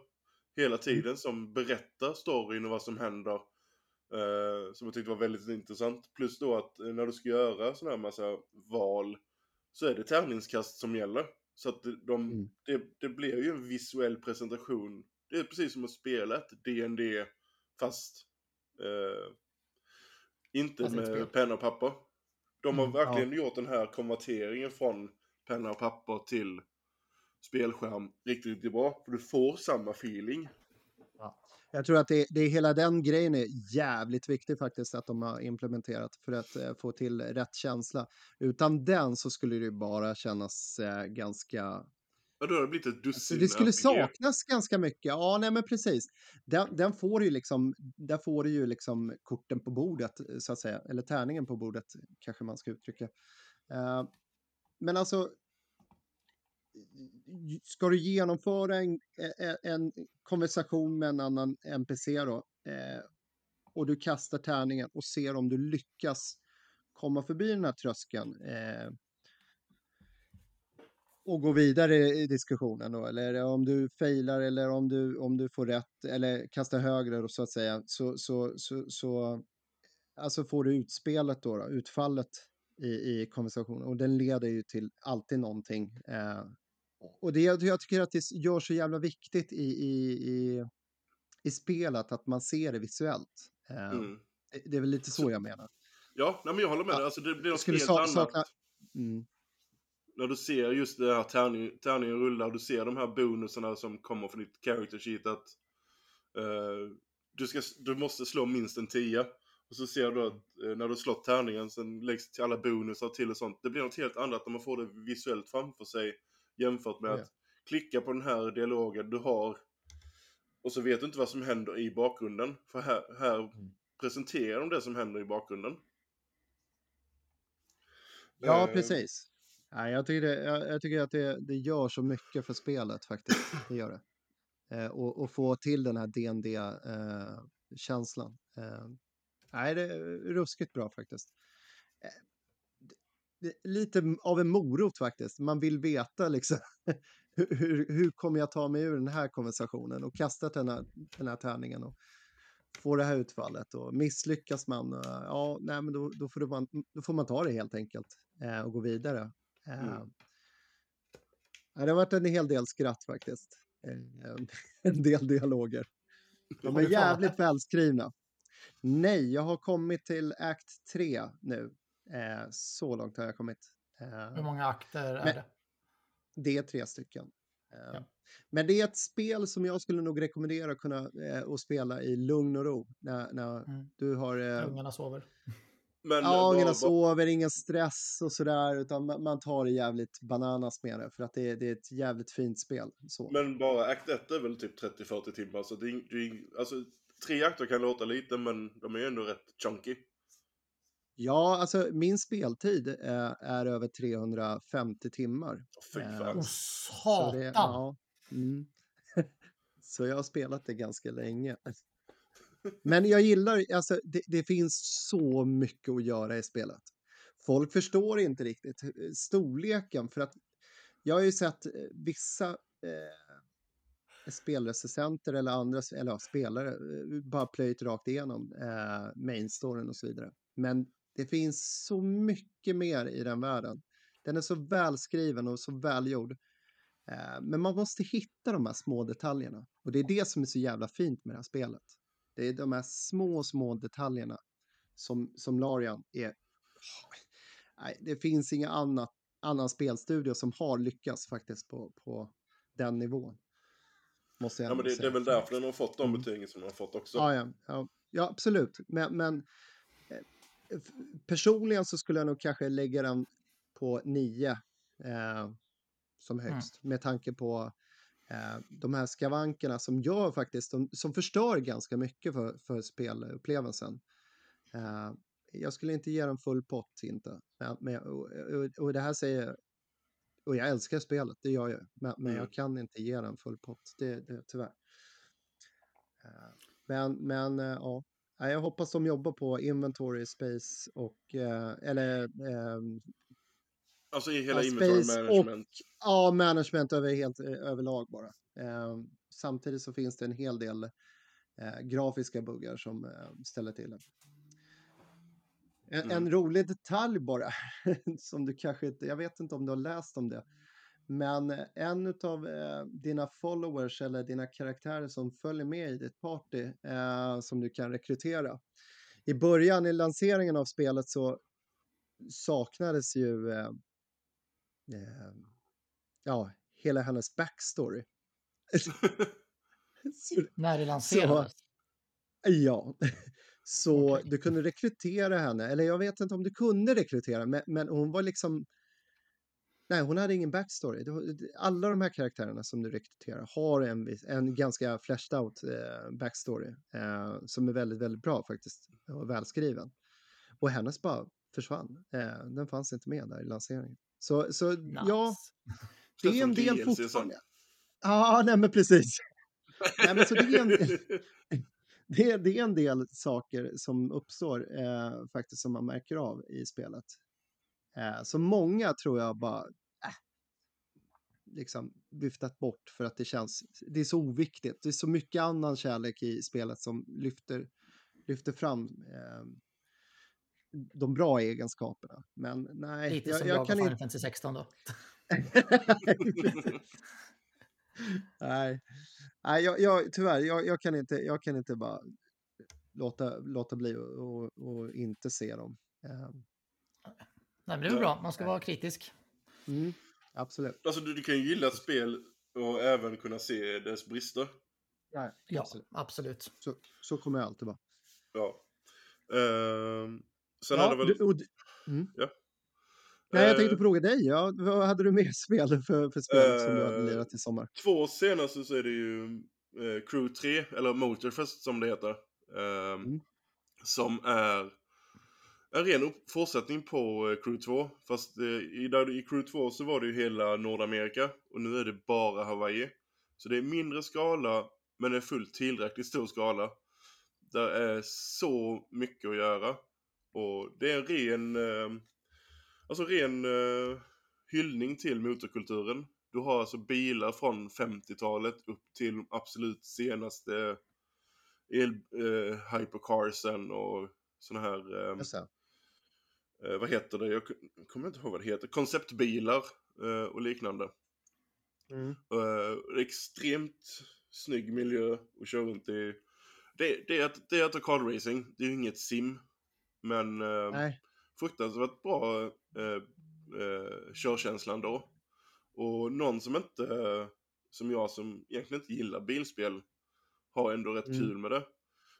hela tiden som berättar storyn och vad som händer. eh, som jag tyckte var väldigt intressant. Plus då att eh, när du ska göra sådana här massa val så är det tärningskast som gäller. Så att de,
Mm.
det, det blir ju en visuell presentation. Det är precis som att spela ett D&D fast eh, inte
Fast
med penna och papper. De har
Mm,
verkligen gjort den här konverteringen från penna och papper till spelskärm riktigt, riktigt bra. För du får samma feeling.
Jag tror att det, det är hela den grejen är jävligt viktig faktiskt att de har implementerat för att eh, få till rätt känsla. Utan den så skulle det bara kännas eh, ganska...
Ja, då har det blivit ett
Så
dussin
det skulle saknas ganska mycket. Ja, nej men precis. Den, den får ju liksom, där får du ju liksom korten på bordet så att säga. Eller tärningen på bordet kanske man ska uttrycka. Eh, men alltså, ska du genomföra en, en, en konversation med en annan NPC då eh, och du kastar tärningen och ser om du lyckas komma förbi den här tröskeln eh, och gå vidare i diskussionen då, eller om du failar eller om du, om du får rätt eller kastar högre då, så att säga, så, så, så, så alltså får du utspelet då, då utfallet i, i konversationen och den leder ju till alltid någonting. Eh, och det, jag tycker att det gör så jävla viktigt i, i, i, i spelet att man ser det visuellt. Eh,
Mm.
det, är väl lite så jag menar.
Ja, nej, men jag håller med
Ja,
dig. Alltså, det blir något
skulle
helt annat.
sakna... Mm.
när du ser just det här tärning, tärningen rulla och du ser de här bonusarna som kommer från ditt character sheet att eh, du, ska, du måste slå minst en tia. Och så ser du att eh, när du slått tärningen sen läggs till alla bonusar till och sånt. Det blir något helt annat när man får det visuellt framför sig jämfört med
Ja.
att klicka på den här dialogen du har och så vet du inte vad som händer i bakgrunden. För här, här
Mm.
presenterar de det som händer i bakgrunden.
Ja,
Eh,
precis. Nej, jag, tycker det, jag, jag tycker att det, det gör så mycket för spelet faktiskt. Det gör det. Eh, och, och få till den här DND-känslan. Eh, nej, det är ruskigt bra faktiskt. Eh, det, det, är lite av en morot faktiskt. Man vill veta liksom [laughs] hur, hur, hur kommer jag ta mig ur den här konversationen och kastat den här, den här tärningen och få det här utfallet och misslyckas man, ja, nej, men då, då, får man, då får man ta det helt enkelt eh, och gå vidare. Eh,
Mm.
det har varit en hel del skratt faktiskt. Eh, [laughs] en del dialoger. De är jävligt välskrivna. Nej, jag har kommit till akt 3 nu. Eh, så långt har jag kommit.
Hur
Eh,
många akter är det?
det är tre stycken. Eh,
Ja.
Men det är ett spel som jag skulle nog rekommendera att kunna att spela i lugn och ro. När, när
Mm.
du har... Eh,
Ungarna sover.
Men
Ja, ungarna sover, ingen stress och sådär, utan man, man tar det jävligt bananas med det, för att det, är- det är ett jävligt fint spel. Så.
Men bara akt 1 är väl typ 30-40 timmar så det är, det är, alltså tre akter kan låta lite men de är ju ändå rätt chunky.
Ja, alltså min speltid är, är över 350 timmar.
Fy
Eh,
fan.
Åh,
Så det, ja, mm. [laughs] så jag har spelat det ganska länge. Men jag gillar, alltså det, det finns så mycket att göra i spelet. Folk förstår inte riktigt eh, storleken för att jag har ju sett eh, vissa eh, spelrecensenter eller andra eller ja, spelare eh, bara plöjt rakt igenom eh, main storyn och så vidare. Men det finns så mycket mer i den världen. Den är så välskriven och så välgjord. Eh, men man måste hitta de här små detaljerna. Och det är det som är så jävla fint med det här spelet. Det är de här små, små detaljerna som, som Larian är... [sighs] Nej, det finns inga annat, annan spelstudio som har lyckats faktiskt på, på den nivån. Måste jag
Ja men det, det är väl därför den har fått de
Mm.
betygen som den har fått också.
Ja, ja, ja, ja absolut. Men, men eh, personligen så skulle jag nog kanske lägga den på nio eh, som
Mm.
högst. Med tanke på eh, de här skavankerna som gör faktiskt, de, som förstör ganska mycket för, för spelupplevelsen. Eh, jag skulle inte ge den full pott inte. Men, och, och, och det här säger och jag älskar spelet, det gör jag. Men, men
Mm.
jag kan inte ge den full pott, det, det, tyvärr. Eh, Men, men eh, ja, jag hoppas de jobbar på inventory space och, eh, eller ehm,
Alltså i hela
Ja,
inventory management.
Ja, management över, helt, eh, överlag bara. Eh, samtidigt så finns det en hel del eh, grafiska buggar som eh, ställer till det. En,
Mm.
en rolig detalj bara, [laughs] som du kanske inte, jag vet inte om du har läst om det, men eh, en av eh, dina followers eller dina karaktärer som följer med i ditt party eh, som du kan rekrytera. I början i lanseringen av spelet så saknades ju eh, eh, ja, hela hennes backstory. [laughs] Så-
När det lanserades.
Ja, så
Okej.
du kunde rekrytera henne, eller jag vet inte om du kunde rekrytera, men, men hon var liksom... Nej, hon hade ingen backstory. Alla de här karaktärerna som du rekryterar har en, en ganska fleshed out eh, backstory eh, som är väldigt, väldigt bra faktiskt och välskriven. Och hennes bara försvann. Eh, den fanns inte med där i lanseringen. Så, så ja,
Nice.
det är en del fortfarande. Ja, nej men precis. [laughs] Nej, men så det är en, [laughs] det, är, det är en del saker som uppstår eh, faktiskt som man märker av i spelet. Eh, så många tror jag bara äh, liksom viftat bort för att det känns, det är så oviktigt. Det är så mycket annan kärlek i spelet som lyfter, lyfter fram eh, de bra egenskaperna. Men nej,
Lite
jag,
som
jag
jag
kan inte...
Fantasy 16 då. [laughs]
Nej, Nej jag, jag, tyvärr, jag, jag, kan inte, jag kan inte bara låta, låta bli och, och, och inte se dem. Eh,
Nej, men det är väl bra. Man ska vara kritisk.
Mm, absolut.
Alltså du, du kan ju gilla ett spel och även kunna se dess brister.
Ja,
Ja,
absolut.
absolut.
Så, så kommer jag alltid vara.
Ja. Ehm, sen
Ja,
det väl...
du, du- mm.
Ja.
Nej, jag tänkte fråga dig, ja, vad hade du mer [laughs] spel för, för spel som du hade
Eh,
lirat i sommar?
Två senaste så är det ju eh, Crew 3, eller Motorfest som det heter. Ehm,
Mm.
Som är en ren fortsättning på eh, Crew 2. Fast eh, i, där, i Crew 2 så var det ju hela Nordamerika och nu är det bara Hawaii. Så det är mindre skala men det är fullt tillräckligt stor skala. Där är så mycket att göra. Och det är en ren, eh, alltså ren eh, hyllning till motorkulturen. Du har alltså bilar från 50-talet upp till absolut senaste el, eh, hypercarsen och sådana här, eh, eh, vad heter det? Jag kommer inte ihåg vad det heter. Konceptbilar eh, och liknande.
Mm.
Eh, extremt snygg miljö att köra runt i. Det, det är att det är att racing. Det är ju inget sim. Men eh, fruktansvärt bra eh, eh, körkänsla ändå. Och någon som inte, som jag som egentligen inte gillar bilspel, har ändå rätt
Mm.
kul med det.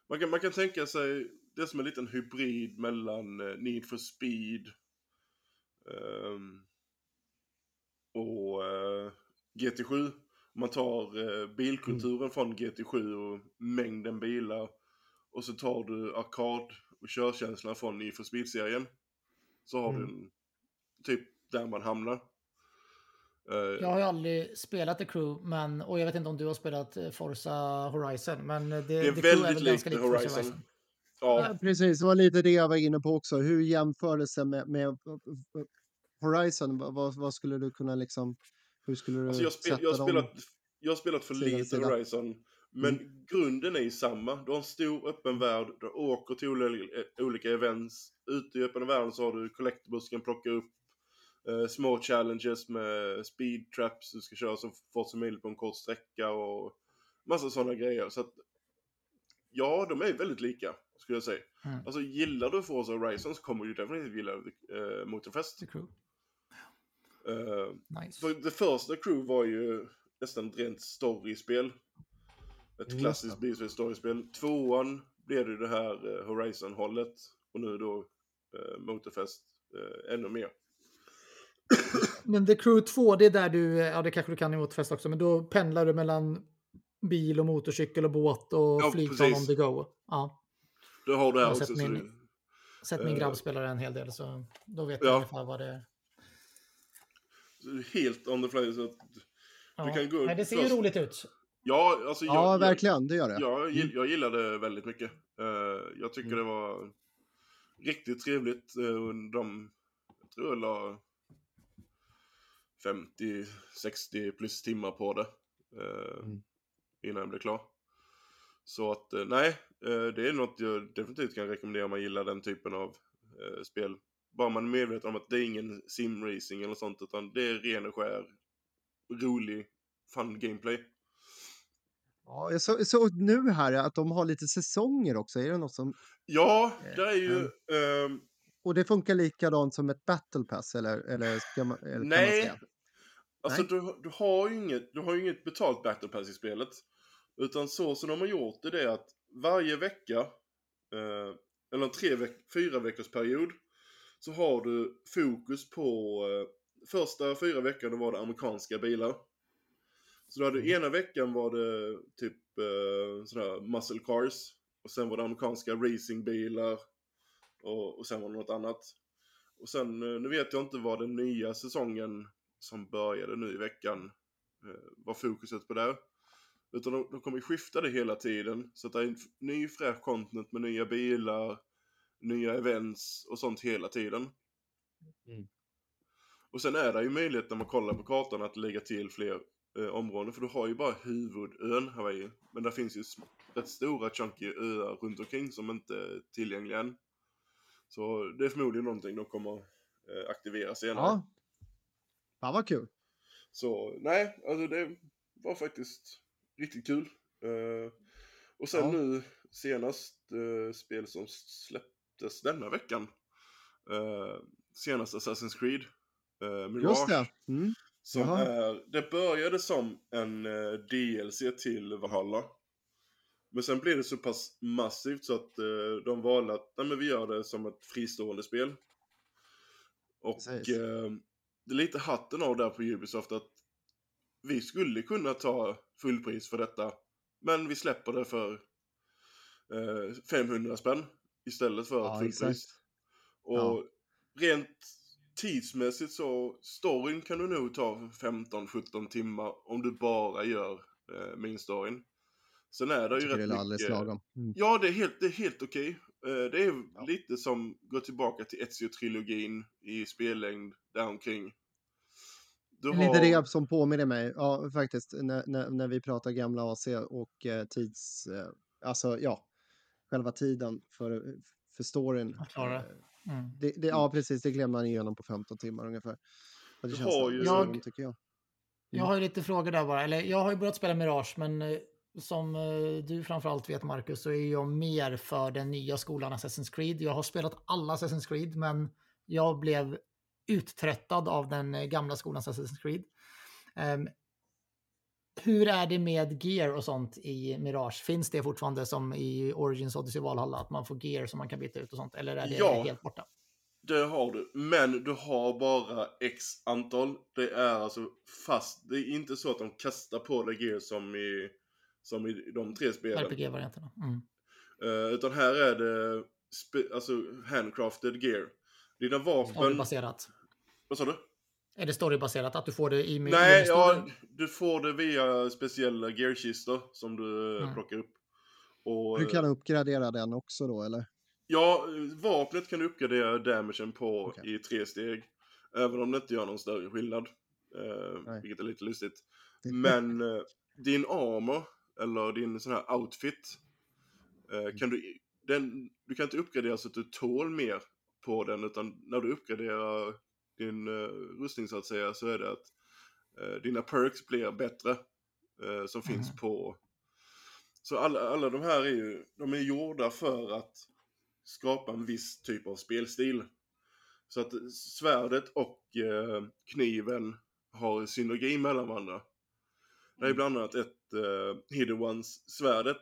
Man kan, man kan tänka sig det är som en liten hybrid mellan eh, Need for Speed ehm, och eh, GT7. Om man tar eh, bilkulturen från GT7 och mängden bilar och så tar du arkad och körkänslan från Need for Speed-serien. Så har
Mm.
du en, typ där man hamnar.
Jag har ju aldrig spelat The Crew, men, och jag vet inte om du har spelat Forza Horizon, men det,
Det är väldigt likt
Forza
Horizon. Ja,
precis. Det var lite det jag var inne på också. Hur jämförelse med, med Horizon, vad, vad- skulle du kunna liksom, hur skulle du
Alltså jag, spel,
sätta
jag, har
dem?
spelat, jag har spelat för lite
sida. Mm.
Horizon. Men grunden är ju samma. Du har en stor öppen värld, du åker till olika, events. Ute i öppna världen så har du kan plocka upp. Eh, små challenges med speed traps, du ska köra så fort som möjligt på en kort sträcka och massa sådana grejer. Så att, ja, de är väldigt lika, skulle jag säga.
Mm.
Alltså gillar du Forza Horizon så kommer du definitivt gilla eh, Motorfest.
The Crew.
Eh,
Nice.
för det första Crew var ju nästan ett rent storyspel. Ett klassiskt bilspel storyspel. Tvåan blev det det här eh, Horizon-hållet. Och nu då eh, Motorfest ännu mer. [coughs]
Men The Crew 2, det är där du, ja det kanske du kan i Motorfest också, men då pendlar du mellan bil och motorcykel och båt och
Ja,
flygplan on the go. Ja,
Du har det här också.
sett
Så
min-
det,
sett min
Eh.
grabb spela en hel del, så då vet
Ja.
jag ungefär vad det är.
helt on the fly. Så att,
Ja.
kan gå
Nej, det ser ju roligt ut.
ja, alltså jag,
Ja, verkligen, det gör det.
jag, gill- jag gillade det väldigt mycket. Eh, jag tycker
Mm.
det var riktigt trevligt. Uh, de, jag tror jag la 50-60 plus timmar på det. eh,
Mm.
Innan jag blev klar. Så att eh, nej, eh, det är något jag definitivt kan rekommendera om man gillar den typen av eh, spel. Bara man är medveten om att det är ingen simracing eller sånt utan det är ren och skär rolig fun gameplay.
Ja, jag så, så nu här att de har lite säsonger också. Är det något som...
Ja, det är ju... ehm,
och det funkar likadant som ett battle pass eller, eller, ska man, eller
Nej. Alltså
Nej.
du, du, har ju inget, du har ju inget betalt battle pass i spelet. Utan så som de har gjort det är att varje vecka, eh, eller en tre veck, fyra veckors period, så har du fokus på, eh, första fyra veckorna var det amerikanska bilar. Så då hade
Mm.
ena veckan var det typ eh, sådär muscle cars. Och sen var det amerikanska racingbilar. Och, och sen var det något annat. Och sen, eh, nu vet jag inte vad den nya säsongen som började nu i veckan eh, var fokuset på där. Utan de, de kommer skifta det hela tiden. Så att det är en ny fräsch content med nya bilar, nya events och sånt hela tiden.
Mm.
Och sen är det ju möjlighet när man kollar på kartan att lägga till fler eh, områden. För du har ju bara huvudön Hawaii. Men där finns ju rätt stora chunky öar runt omkring som inte är tillgängliga än. Så det är förmodligen någonting de kommer eh, aktivera senare.
Ja. Fan vad kul.
Så nej, alltså det var faktiskt riktigt kul. Eh, och sen
Ja.
nu senast eh, spel som släpptes denna veckan. Uh, senast Assassin's Creed. Uh, Mirage.
Just det. Mm.
Som är, det började som en eh, DLC till Valhalla. Men sen blev det så pass massivt så att eh, de valde att nej, men vi gör det som ett fristående spel. Och det är lite hatten av där på Ubisoft att vi skulle kunna ta fullpris för detta. Men vi släpper det för eh, 500 spänn istället för
Ja,
fullpris.
exakt.
Och
Ja.
rent tidsmässigt så, storyn kan du nog ta 15-17 timmar om du bara gör eh, min storyn. Sen är det
Jag
ju
tycker det
rätt
är
mycket...
lagom. Mm.
Ja, det är helt, det är helt okej. Eh, det är
Ja.
lite som går tillbaka till Ezio-trilogin i spellängd däromkring. Du
Det är lite det som påminner mig, ja faktiskt, när, när, när vi pratar gamla AC och eh, tids, eh, alltså ja, själva tiden för, för storyn.
Klara.
Eh,
Mm.
det, det, ja, precis, det glömmer man igenom på 15 timmar ungefär. Och det
Du
känns
har ju-
Jag-
tycker jag.
Jag har ju lite frågor där bara. Eller jag har ju börjat spela Mirage, men eh, som eh, du framförallt vet Marcus så är jag mer för den nya skolan Assassin's Creed. Jag har spelat alla Assassin's Creed, men jag blev uttröttad av den eh, gamla skolan Assassin's Creed. Ehm, hur är det med gear och sånt i Mirage? Finns det fortfarande som i Origins Odyssey Valhalla, att man får gear som man kan byta ut och sånt? Eller är det
Ja.
helt borta?
Det har du, men du har bara x antal. Det är alltså fast, det är inte så att de kastar på dig gear som i, som i de tre spelen.
RPG-varianterna. Mm.
Eh, utan här är det alltså handcrafted gear. Dina vapen...
Storybaserat.
Vad sa du?
Är det storybaserat att du får det i
Nej, ja, du får det via speciella gearkistor som du eh,
Mm.
plockar upp. Och,
Du kan uppgradera den också då, eller?
Ja, vapnet kan du uppgradera damagen på
Okej.
i tre steg. Även om det inte gör någon större skillnad. Eh, vilket är lite lustigt. Men eh, din armor, eller din sån här outfit, eh,
Mm.
kan du, den, du kan inte uppgradera så att du tål mer på den, utan när du uppgraderar din uh, rustning så att säga, så är det att eh, dina perks blir bättre. eh, som finns
Mhm.
på... Så alla, alla de här är ju, de är gjorda för att skapa en viss typ av spelstil. Så att svärdet och eh, kniven har synergi mellan varandra. Det är bland annat ett eh, Hidden Ones-svärdet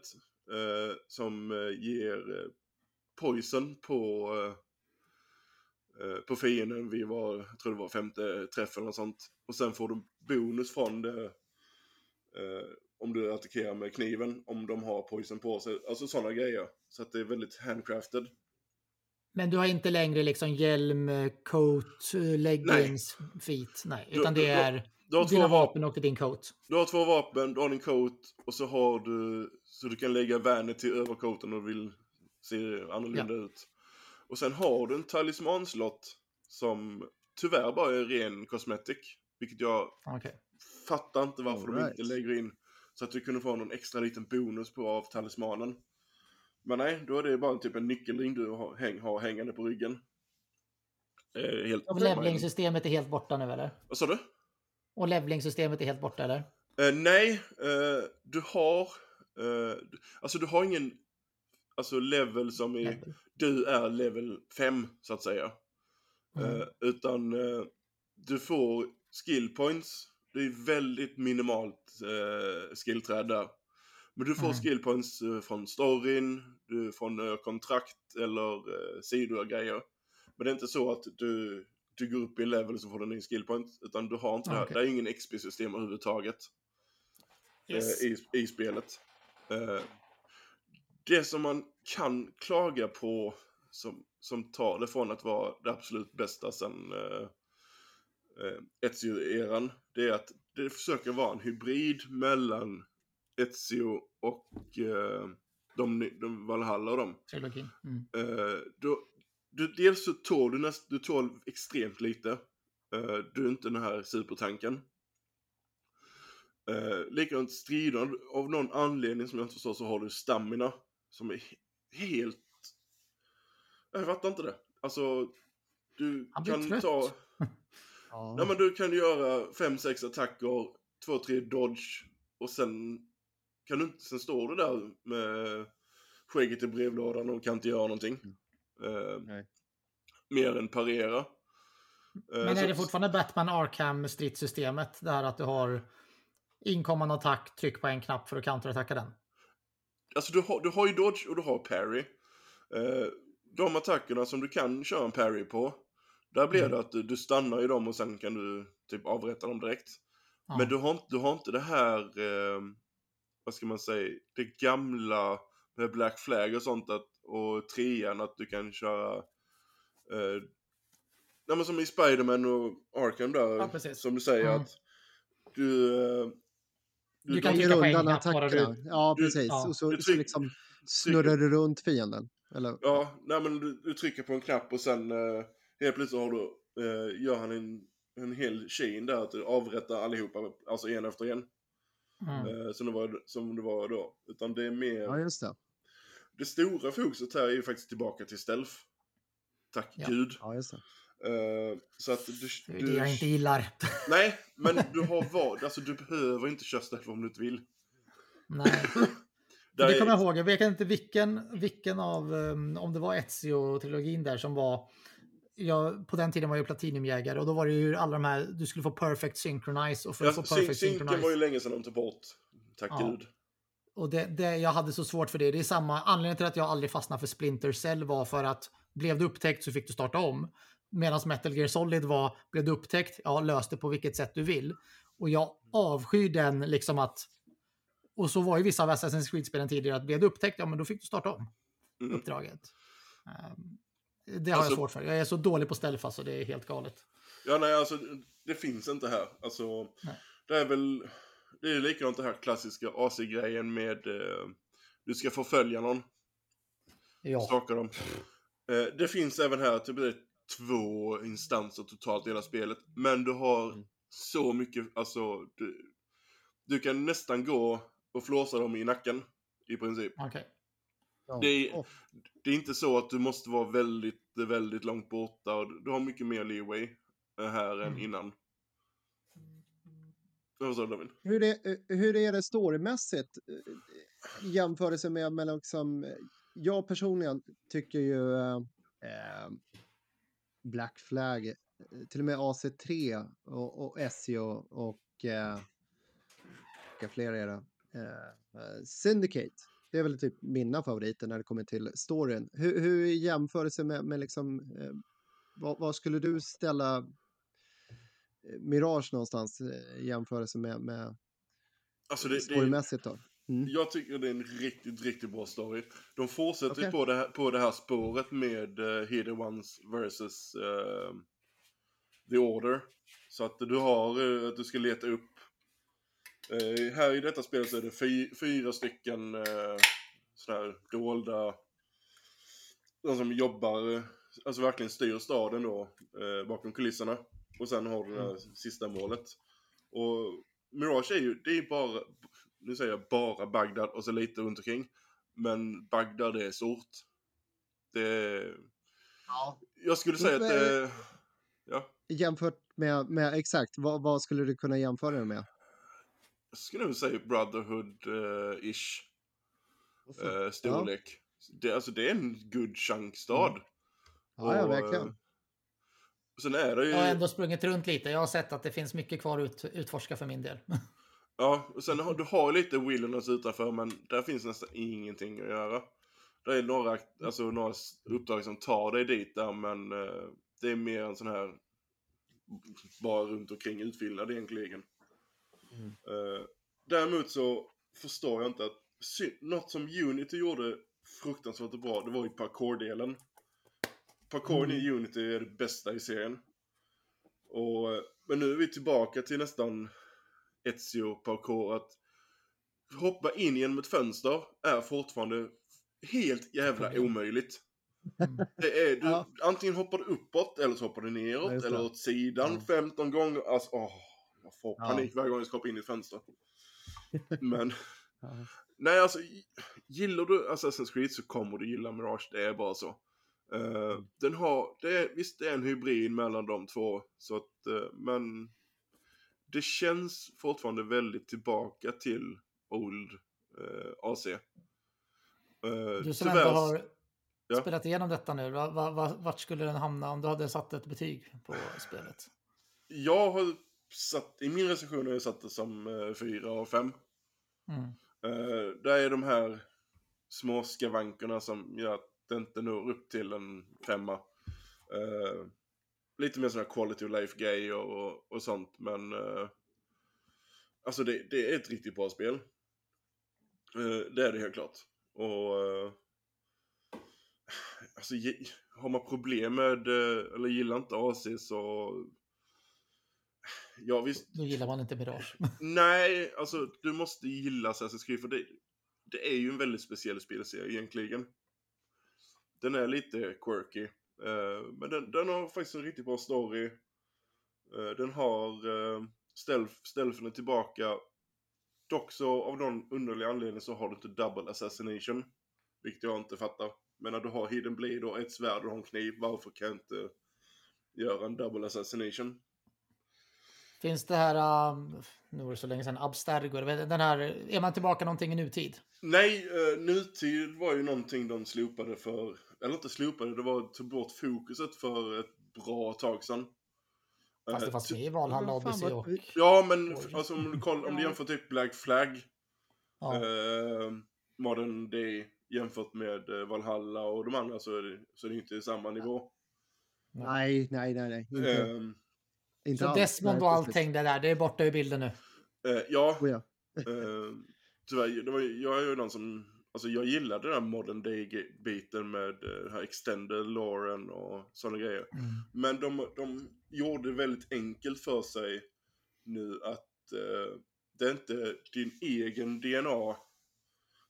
eh, som eh, ger eh, poison på, eh, eh, på fienden vid var, jag tror det var femte träff eller något sånt. Och sen får du bonus från det eh, om du attackerar med kniven, om de har poison på sig. Alltså sådana grejer. Så att det är väldigt handcrafted.
Men du har inte längre liksom hjälm, coat, leggings, feet. Nej,
Du-
utan det
du-
är
Du har, två
dina
vapen,
vapen och din coat.
du har två vapen, du har din coat och så har du så du kan lägga till över coaten och vill se annorlunda ut. Och sen har du en talismanslott som tyvärr bara är ren cosmetic. Vilket jag
Okej.
fattar inte varför de
All
inte
right.
lägger in så att du kunde få någon extra liten bonus på av talismanen. Men nej, då är det bara typ en nyckelring du har, häng, har hängande på ryggen. Eh, helt
Och levelingssystemet är helt borta nu eller?
Vad sa du?
Och levelingssystemet är helt borta eller?
Eh, nej, eh, du har... Eh, alltså du har ingen... alltså level som
Level.
du är level 5 så att säga.
Mm.
Eh, utan eh, du får skill points. Det är väldigt minimalt eh, skillträd där. Men du får
Mm.
skill points eh, från storyn, du, från eh, kontrakt eller eh, sidor och grejer. Men det är inte så att du, du går upp i level så får du en ny skill point. Utan du har inte det här.
Okej.
Det är ingen XP-system överhuvudtaget
Yes.
eh, i, i spelet. Eh, det som man kan klaga på som, som tar det från att vara det absolut bästa sen uh, Ezio-eran, det är att det försöker vara en hybrid mellan Ezio och uh, de, de Valhalla och dem.
Trilogin. Mm.
Eh, då, du, dels så tål du, näst, du tål extremt lite. Eh, du är inte den här supertanken. Uh, likadant strider, av någon anledning som jag inte förstår så har du stamina. Som är he- helt... Jag fattar inte det. Alltså, du
Han blir
kan
trött.
ta... [laughs]
Ja.
Nej men du kan göra 5-6 attacker, 2-3 dodge och sen kan du inte, sen står du där med skägget i brevlådan och kan inte göra någonting. Eh,
Nej.
mer än parera. Eh,
Men är det fortfarande Batman Arkham stridssystemet? Där att du har inkommande attack, tryck på en knapp för att counterattacka den?
Alltså du har, du har ju dodge och du har parry. Eh, de attackerna som du kan köra en parry på, där blir
Mm.
det att du, du stannar i dem och sen kan du typ avrätta dem direkt.
Ja.
Men du har, du har inte det här, eh, vad ska man säga, det gamla med Black Flag och sånt att, och trean att du kan köra eh, Nej men som i Spiderman och Arkham där,
Ja,
som du säger
Mm.
att du...
Du kan trycka på en
undan attackerna.
du-
Ja,
du-
precis.
ja.
Och så,
Du
så liksom snurrar du runt fienden. Eller?
Ja, nej men du, du trycker på en knapp och sen eh, helt plötsligt har du, eh, gör han en, en hel chain där att du avrättar allihopa, alltså en efter en.
Mm.
Eh, som, det var, som det var då. Utan det är mer,
Ja, just det.
det stora fokuset här är ju faktiskt tillbaka till stealth. Tack
Ja.
gud.
Ja, just det.
Eh, så att du,
Det är
du,
det jag inte gillar.
Nej, men du [laughs] har vad, alltså du behöver inte köra stealth om du inte vill.
Nej. [laughs]
Där
det kommer jag ihåg. Jag vet inte vilken, vilken av, um, om det var Ezio-trilogin där som var, jag, på den tiden var jag platinumjägare och då var det ju alla de här, du skulle få perfect synchronize och för
Ja,
att få
syn-
perfect
synken
synchronize.
var ju länge sedan de tog bort. Tack
Ja.
gud.
Och det, det, jag hade så svårt för det. Det är samma anledning till att jag aldrig fastnade för Splinter Cell var för att blev du upptäckt så fick du starta om. Medan Metal Gear Solid var, blev du upptäckt, ja lös det på vilket sätt du vill. Och jag avskyr den liksom att, och så var ju vissa av Assassin's Creed-spelen tidigare, att blev du upptäckt, ja men då fick du starta om
Mm.
uppdraget. Ehm, det har
Alltså-
jag svårt för. Jag är så dålig på stealth alltså, det är helt galet.
Ja, nej, alltså det finns inte här. Alltså,
Nej.
det är väl, det är likadant det här klassiska AC-grejen med eh, du ska förfölja någon,
Ja.
stalka dem. Eh, det finns även här, typ två instanser totalt i hela spelet. Men du har
Mm.
så mycket, alltså du, du kan nästan gå och flåsa dem i nacken, i princip.
Okej.
Ja.
Det är-
Åh,
Det är inte så att du måste vara väldigt, väldigt långt borta. och Du har mycket mer leeway eh, här än
Mm.
innan. Vad sa du David?
Hur är, hur är det storymässigt eh, i jämförelse med, med liksom, eh, jag personligen tycker ju eh, eh, Black Flag, eh, till och med AC3 och, och SEO och eh, vilka fler är det? Eh, eh, Syndicate. Det är väl typ mina favoriter när det kommer till storyn. Hur, hur i jämförelse med, med liksom, eh, vad, vad skulle du ställa eh, Mirage någonstans i jämförelse med, med
Alltså det, det,
storymässigt då? Mm.
jag tycker det är en riktigt, riktigt bra story. De fortsätter
Okej.
på, det här, på det här spåret med uh, Hidden Ones versus eh, The Order. Så att du har, eh, att du ska leta upp. eh, här i detta spelet så är det fy, fyra stycken uh, sådana här dolda, de som jobbar, eh, alltså verkligen styr staden då, eh, bakom kulisserna. Och sen har du det här sista målet. Och Mirage är ju, det är bara, nu säger jag bara Bagdad och så lite runt omkring. Men Bagdad är stort. Det
Ja.
jag skulle säga att
Men-
det, ja,
Jämfört med, med exakt, vad, vad skulle du kunna jämföra det med?
jag skulle nog säga Brotherhood-ish eh, storlek. det, alltså, det är en good chunk stad.
Mm. Ja, ja,
Och,
verkligen.
eh, Sen är det ju...
Jag har ändå sprungit runt lite. Jag har sett att det finns mycket kvar att ut, utforska för min del. [laughs]
Ja, och sen har du har lite wilderness utanför men där finns nästan ingenting att göra. Det är några, alltså, några uppdrag som tar dig dit där men eh, det är mer en sån här bara runt omkring utfyllnad egentligen.
Mm.
Eh, däremot så förstår jag inte att något som Unity gjorde fruktansvärt bra, det var ju parkour-delen. Parkouren i Unity är det bästa i serien. Och, eh, men nu är vi tillbaka till nästan Ezio parkour att hoppa in genom ett fönster är fortfarande helt jävla omöjligt.
Mm.
Det är, du,
Ja.
Antingen hoppar du uppåt eller så hoppar du
Ja,
neråt
det.
eller åt sidan
Ja.
15 gånger. Alltså, åh, jag får
Ja.
panik varje gång jag ska hoppa in i ett fönster. [laughs] Men,
Ja.
nej alltså, gillar du Assassin's Creed så kommer du gilla Mirage, det är bara så.
Mm.
den har, det är, visst det är en hybrid mellan de två, så att, eh, men det känns fortfarande väldigt tillbaka till Old eh, AC. Eh,
Du som
tyvärr-
ändå har
Ja.
spelat igenom detta nu, va, va, va, vart skulle den hamna om du hade satt ett betyg på spelet?
Jag har satt, i min recension har jag satt det som eh, 4 av 5.
Mm.
Uh, där är de här små skavankerna som gör att det inte når upp till en femma. Eh, lite mer sådana quality of life grejer och, och sånt, men eh, alltså det, det är ett riktigt bra spel. Eh, det är det helt klart. Och eh, alltså har man problem med, eh, eller gillar inte AC så Ja visst,
Då gillar man inte Mirage. [laughs]
Nej, alltså du måste gilla Assassin's Creed för det, det är ju en väldigt speciell spelserie egentligen. Den är lite quirky. Eh, men den, den har faktiskt en riktigt bra story. Eh, den har uh, stealth, stealthen tillbaka. Dock så av någon underlig anledning så har du inte double assassination. Vilket jag inte fattar. Men när du har hidden blade och ett svärd och en kniv, varför kan jag inte göra en double assassination?
Finns det här, um, nu var det så länge sedan, Abstergo, den här, är man tillbaka någonting i nutid?
Nej, uh, nutid var ju någonting de slopade för, eller inte slopade, det var att ta bort fokuset för ett bra tag sedan.
Fast
Eh,
det fanns
ty-
med i Valhalla,
vad-
och...
Ja, men alltså, om du, kollar, om du jämför typ Black Flag,
Ja.
eh, Modern Day jämfört med eh, Valhalla och de andra så är det, så är det inte samma nivå.
Nej, nej, nej, nej. Inte,
Ehm,
inte
Så
alls.
Desmond och allting det där, det är borta ur bilden nu.
eh, ja,
Oh, ja.
Eh, tyvärr, det var, jag är ju den som, alltså jag gillade den modern day-biten med eh, den här extended loren och sådana grejer.
Mm.
Men de, de gjorde det väldigt enkelt för sig nu att eh, det är inte din egen DNA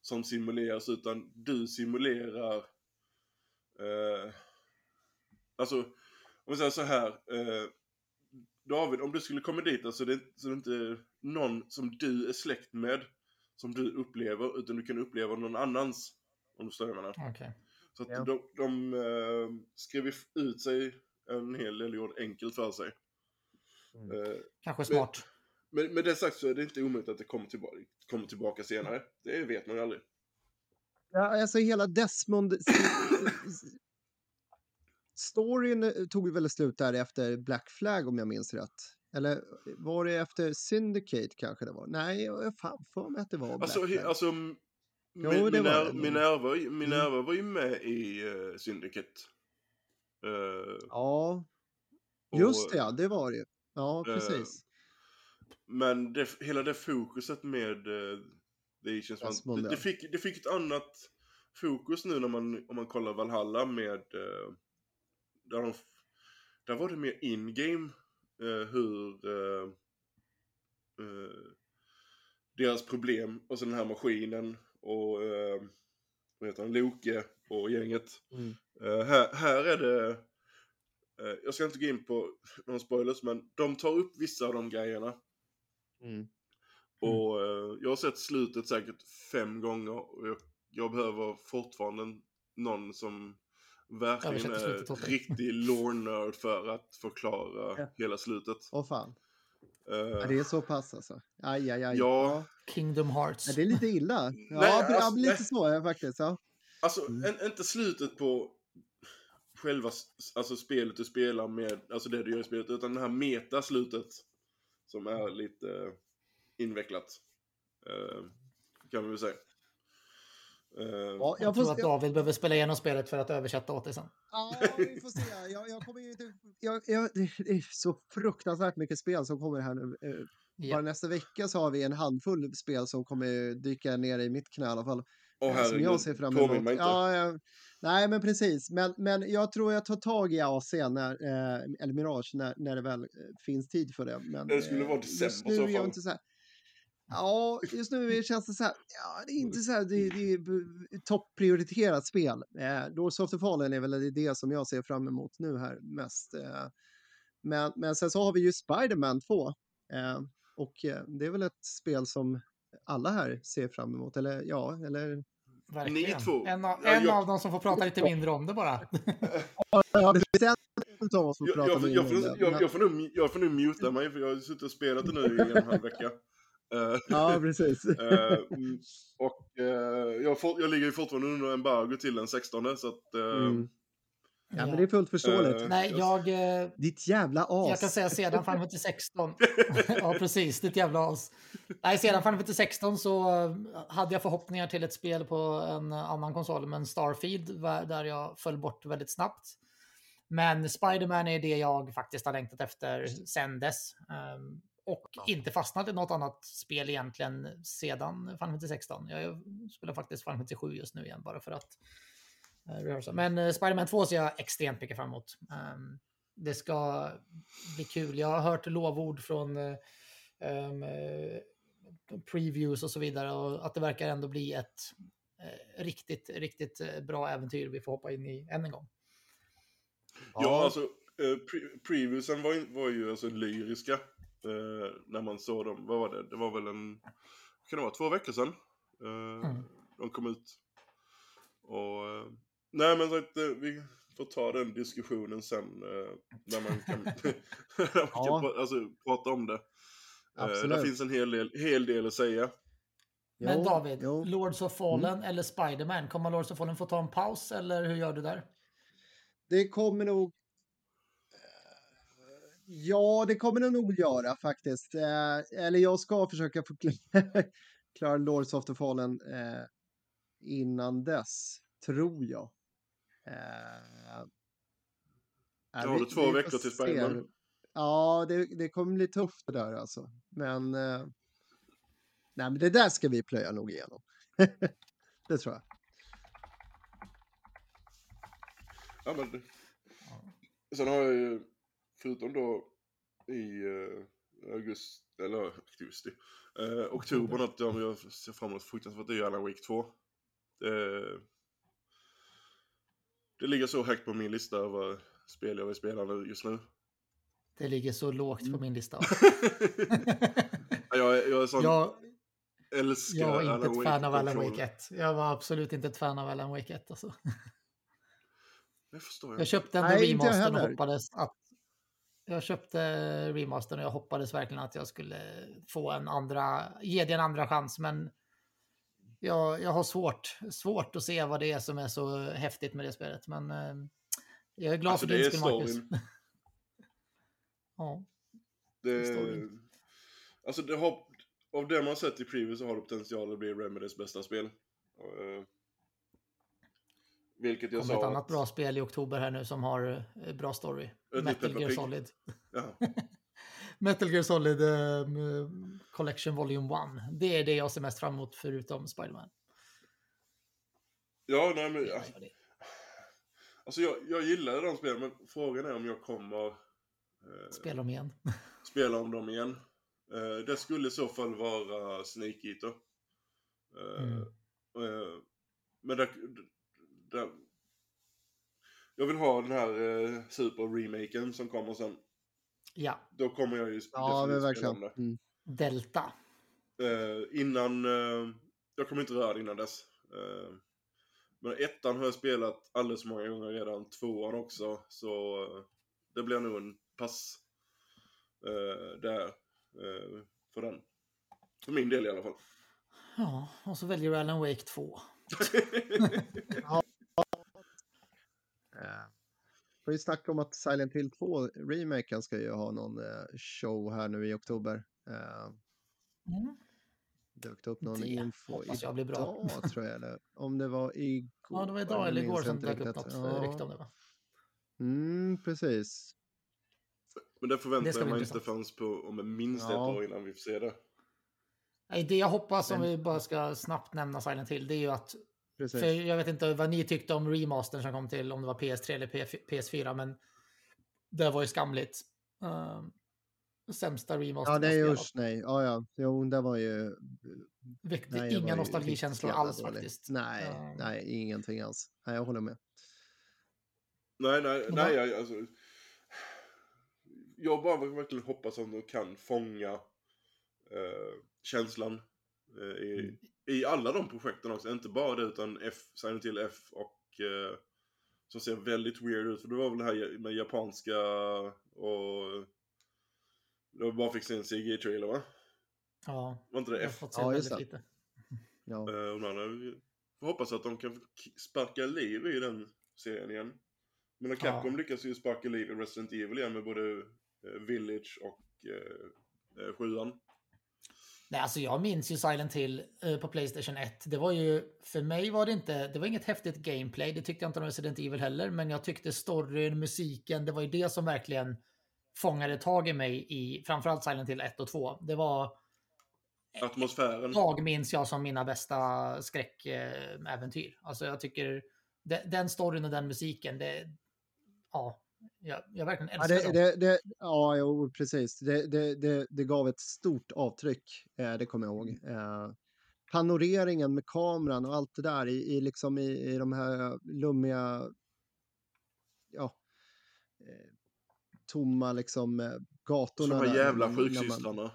som simuleras utan du simulerar eh, Alltså, om vi säger så här. Eh, David, om du skulle komma dit, alltså det, är- så det är inte någon som du är släkt med som du upplever, utan du kan uppleva någon annans. Om du förstår vad jag menar.
Okej.
Så att
Ja.
de, de eh, skrev ut sig en hel del, gjorde enkelt för sig.
Mm.
Eh,
Kanske smart.
men med det sagt så är det inte omöjligt att det kommer tillbaka, kommer tillbaka senare. Det vet man ju aldrig.
Ja, alltså hela Desmond... Storyn tog ju väl slut där efter Black Flag om jag minns rätt. Eller var det efter Syndicate kanske det var? Nej, jag fan för mig att det var Black
Alltså,
Flag.
alltså m-
Jo,
Min-
det var
Miner-
det nog.
Minerva, Minerva var ju med i uh, Syndicate. Eh,
Ja,
och-
just det, ja, det var det ju. Ja, precis.
Men det, hela det fokuset med uh, The Asians det, det, fick, det fick ett annat fokus nu när man, om man kollar Valhalla med... eh, där, de, där var det mer in-game hur... eh, eh, deras problem och så den här maskinen och... Uh, vad heter han? Loke och gänget.
Mm.
Eh, här, här är det... eh, jag ska inte gå in på någon spoilers men de tar upp vissa av de grejerna.
Mm.
Och eh, jag har sett slutet säkert fem gånger och jag, jag behöver fortfarande någon som verkligen är riktig [laughs] lore-nörd för att förklara
Ja.
hela slutet.
Åh fan, ja, det är så pass alltså. Aj, aj, aj.
Ja.
Kingdom Hearts.
Ja, det är lite illa. Ja,
Nej,
ja,
alltså,
lite
nej.
så ja, faktiskt. Ja.
Alltså,
Mm.
en, inte slutet på själva alltså, spelet du spelar med, alltså det du gör i spelet, utan det här metaslutet som är lite invecklat. Eh, kan vi väl säga. Eh,
Ja,
Jag,
jag
tror att
jag,
David behöver spela igenom spelet för att översätta åt dig sen.
ja, vi får se. Jag, jag kommer ju inte... Jag, jag, det är så fruktansvärt mycket spel som kommer här nu. Eh,
Ja.
Bara nästa vecka så har vi en handfull spel som kommer dyka ner i mitt knä i alla fall.
Åh
eh, som jag ser fram emot.
mig inte.
Ja, ja, nej, men precis. Men, men jag tror jag tar tag i AC, när, eh, eller Mirage, när, när det väl finns tid för det. Men,
Det skulle
eh,
vara december i så
jag
fall.
Ja, just nu känns det så här. Ja, det är inte så här. Det, det är topprioriterat spel. Eh, Lords of the Fallen är väl det som jag ser fram emot nu här mest. Eh, men, men sen så har vi ju Spider-Man 2. Eh, och eh, det är väl ett spel som alla här ser fram emot. Eller ja, eller
Verkligen.
Ni två.
En, av,
Ja,
en
jag-
av dem som får prata lite mindre om det bara. [laughs]
Ja, det är en av oss som
Jag, får-
mer
jag,
om
får,
det,
jag,
men-
jag, får nu, jag får nu muta mig för jag har suttit och spelat det nu i en halv vecka. Eh,
Ja, precis. [laughs]
eh, mm, och eh, jag, får, jag ligger ju fortfarande under embargo till den 16 så att...
Mm. Ja, men det är fullt förståeligt.
Eh,
Nej, jag, eh,
Ditt jävla as.
jag kan säga sedan Final Fantasy 16. ja, precis. Ditt jävla as. Nej, sedan Final Fantasy 16 så hade jag förhoppningar till ett spel på en annan konsol, men Starfield, där jag föll bort väldigt snabbt. Men Spider-Man är det jag faktiskt har längtat efter sen dess. Ehm, och inte fastnat i något annat spel egentligen sedan Final Fantasy 16. Jag spelar faktiskt Final Fantasy 7 just nu igen bara för att eh, rehearsa. Men uh, Spider-Man 2 ser jag extremt mycket fram emot. Ehm, det ska bli kul. Jag har hört lovord från eh, ehm, eh, previews och så vidare och att det verkar ändå bli ett eh, riktigt, riktigt eh, bra äventyr vi får hoppa in i än en gång.
Ja, alltså eh, pre previewsen var, ju- var ju alltså lyriska. Eh, när man såg dem, vad var det? Det var väl en, kan det vara två veckor sedan? Eh,
Mm.
De kom ut. Och, eh, nej men så att, eh, vi får ta den diskussionen sen. Eh, där man kan, [laughs] [laughs] där man
Ja.
kan alltså, prata om det. Eh,
Absolut.
det finns en hel del, hel del att säga.
Men David,
jo. Mm.
Lords of Fallen eller Spider-Man? Kommer Lords of Fallen få ta en paus eller hur gör du där?
Det kommer nog... Ja, det kommer det nog göra faktiskt. Eh, eller jag ska försöka [laughs] klara Lords of the Fallen eh, innan dess, tror jag. Eh,
Då har du två veckor till. Spiderman.
Ja, det, det kommer bli tufft det där alltså. Men, eh, nej, men det där ska vi plöja nog igenom. [laughs] det tror jag.
Ja, men, sen har jag ju, förutom då i eh, augusti, eller augusti, eh, oktober något jag ser fram emot fruktansvärt, det är ju Alan Wake 2. Det, det ligger så högt på min lista över spel jag vill spela nu just nu.
Det ligger så lågt
Mm.
på min lista. [laughs]
jag, är- jag är sån,
jag,
älskar
jag var inte
Alan
ett
Wake
fan av Alan. Wake 1. Jag var absolut inte ett fan av Alan Wake 1. Alltså.
Jag.
Jag köpte ändå remastern och hoppades att... Jag köpte remastern och jag hoppades verkligen att jag skulle få en andra, ge det en andra chans, men jag, jag har svårt, svårt att se vad det är som är så häftigt med det spelet. Men eh, jag är glad
Alltså,
för din skull, Marcus. [laughs] ja,
Det, alltså det har, av det man sett i preview så har det potential att bli Remedys bästa spel. Eh, vilket jag sa
ett annat
att-
bra spel i oktober här nu som har eh, bra story. Metal Gear. Solid.
Ja. [laughs]
Metal Gear Solid eh, Collection Volume 1. Det är det jag ser mest fram emot förutom Spider-Man.
ja, nej men alltså, alltså jag, jag gillar de spelen men frågan är om jag kommer eh,
Spela dem igen. [laughs]
spela om dem igen. Eh, det skulle i så fall vara Snake Eater. Eh,
Mm.
eh, men det, det, jag vill ha den här eh, super-remaken som kommer sen.
Ja,
Då kommer jag ju
Ja,
definitivt spela
verkligen.
det.
Mm.
Delta.
Eh, innan, eh, jag kommer inte röra det innan dess. Eh, men ettan har jag spelat alldeles för många gånger redan, tvåan också. Så eh, det blir nog en pass eh, där för den. För min del i alla fall.
Ja, och så väljer du Alan Wake 2.
Eh, [laughs] [laughs] får ju snacka om att Silent Hill 2 remaken ska ju ha någon eh, show här nu i oktober. Eh,
Mm.
dök det upp någon
Det
info
hoppas jag blir bra.
idag tror jag. Eller om det var igår.
Ja, det var idag eller igår som dök upp
riktigt.
något
Ja.
rykte om det va?
Mm, precis.
Men det
Det
förväntar jag mig inte förrän på om en minst ett
Ja.
år innan vi får se det.
Nej, Det jag hoppas, om vi bara ska snabbt nämna Silent Hill, det är ju att
precis.
För jag vet inte vad ni tyckte om remastern som kom till, om det var PS3 eller PS4, men det var ju skamligt. Uh, sämsta remastern.
Ja, det är
jag
ju
spelat.
nej. Ja, ja. Jo, det var ju...
Väckte
Nej, det var
inga
ju
nostalgikänslor alls
dåligt.
faktiskt.
Nej,
Ja.
nej, ingenting alls. Nej, jag håller med.
Nej, nej, nej, jag, alltså. Jag bara verkligen hoppas att de kan fånga eh, känslan eh, i,
Mm.
I alla de projekten också. Inte bara det utan F, Silent Hill F och eh, som ser väldigt weird ut. För det var väl det här med japanska och det bara fick se en CG-trailer va?
Ja,
Var inte det
jag har
F?
fått se
Ja,
väldigt lite. [laughs]
Ja.
Eh, och de andra, vi får hoppas att de kan sparka liv i den serien igen. Men Capcom
Ja.
lyckas ju sparka liv i Resident Evil igen med både eh, Village och eh, eh, sjuan.
Nej, alltså jag minns ju Silent Hill eh, på Playstation 1. Det var ju, för mig var det inte, det var inget häftigt gameplay. Det tyckte jag inte om Resident Evil heller, men jag tyckte storyn, musiken, det var ju det som verkligen fångade tag i mig i framförallt Silent Hill 1 och 2. Det var,
Atmosfären.
jag minns jag som mina bästa skräckäventyr. Alltså jag tycker de, den storyn och den musiken, det, ja, jag, jag verkligen
Ja,
älskar
det,
dem.
det, det, ja, jo, precis. Det, det, det, det gav ett stort avtryck, eh, det kommer jag ihåg. Eh, panoreringen med kameran och allt det där i, i, liksom i, i de här lummiga, ja, eh, tomma liksom gatorna.
Som de här jävla sjuksystrarna.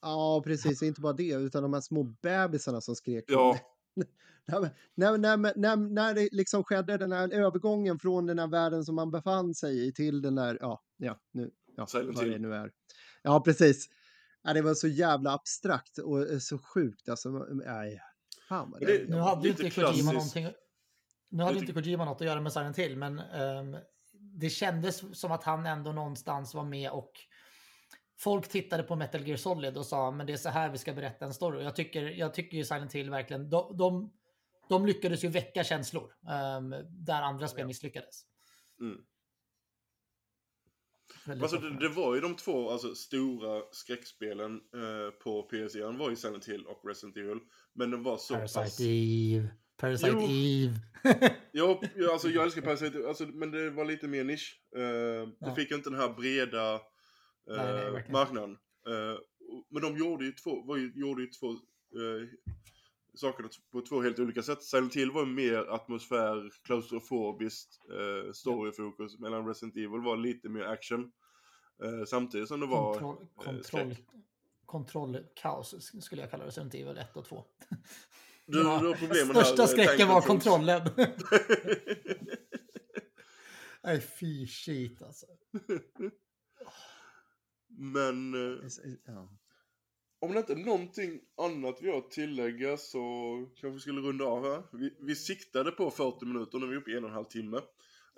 Ja, precis. Inte bara det, utan de här små bebisarna som skrek.
Ja.
När, när, när, när, när det liksom skedde den här övergången från den här världen som man befann sig i till den där, ja, ja, nu, ja, vad det nu är. Ja, precis. Ja, det var så jävla abstrakt och eh, så sjukt. Alltså, nej, fan vad
det-
det...
Nu hade inte Kojima någonting... Nu hade inte Kojima något att göra med Silent Hill, men ehm, det kändes som att han ändå någonstans var med och folk tittade på Metal Gear Solid och sa men det är så här vi ska berätta en story. Och Jag tycker, jag tycker ju Silent Hill verkligen, de, de, de lyckades ju väcka känslor ehm, där andra spel misslyckades.
Mm. Alltså det, det var ju de två alltså, stora skräckspelen eh, på PS1 var ju Silent Hill och Resident Evil. Men de var så pass...
Parasite Eve. Parasite
Jo.
Eve. [laughs]
Ja, alltså jag älskar [laughs] Parasite, alltså, men det var lite mer nisch. Eh, Det
Ja.
fick inte den här breda
Nej, nej, verkligen.
marknaden. Eh, men de gjorde ju två, var ju, gjorde ju två eh, sakerna på två helt olika sätt. Silent Hill var mer atmosfär, klaustrofobiskt, eh, storyfokus. Medan Resident Evil var lite mer action. Eh, samtidigt som det var...
Kontroll,
eh,
kontroll,
skräck.
kontrollkaos skulle jag kalla Resident Evil 1 och 2. [laughs]
Du, du har problem med
Största
här, eh,
skräcken var kontrollen. [laughs] Nej, fy shit alltså. [laughs]
Men eh,
Ja.
om det inte är någonting annat vi har att tillägga så kanske vi skulle runda av här. Vi, vi siktade på 40 minuter, nu är vi uppe i en och en halv timme.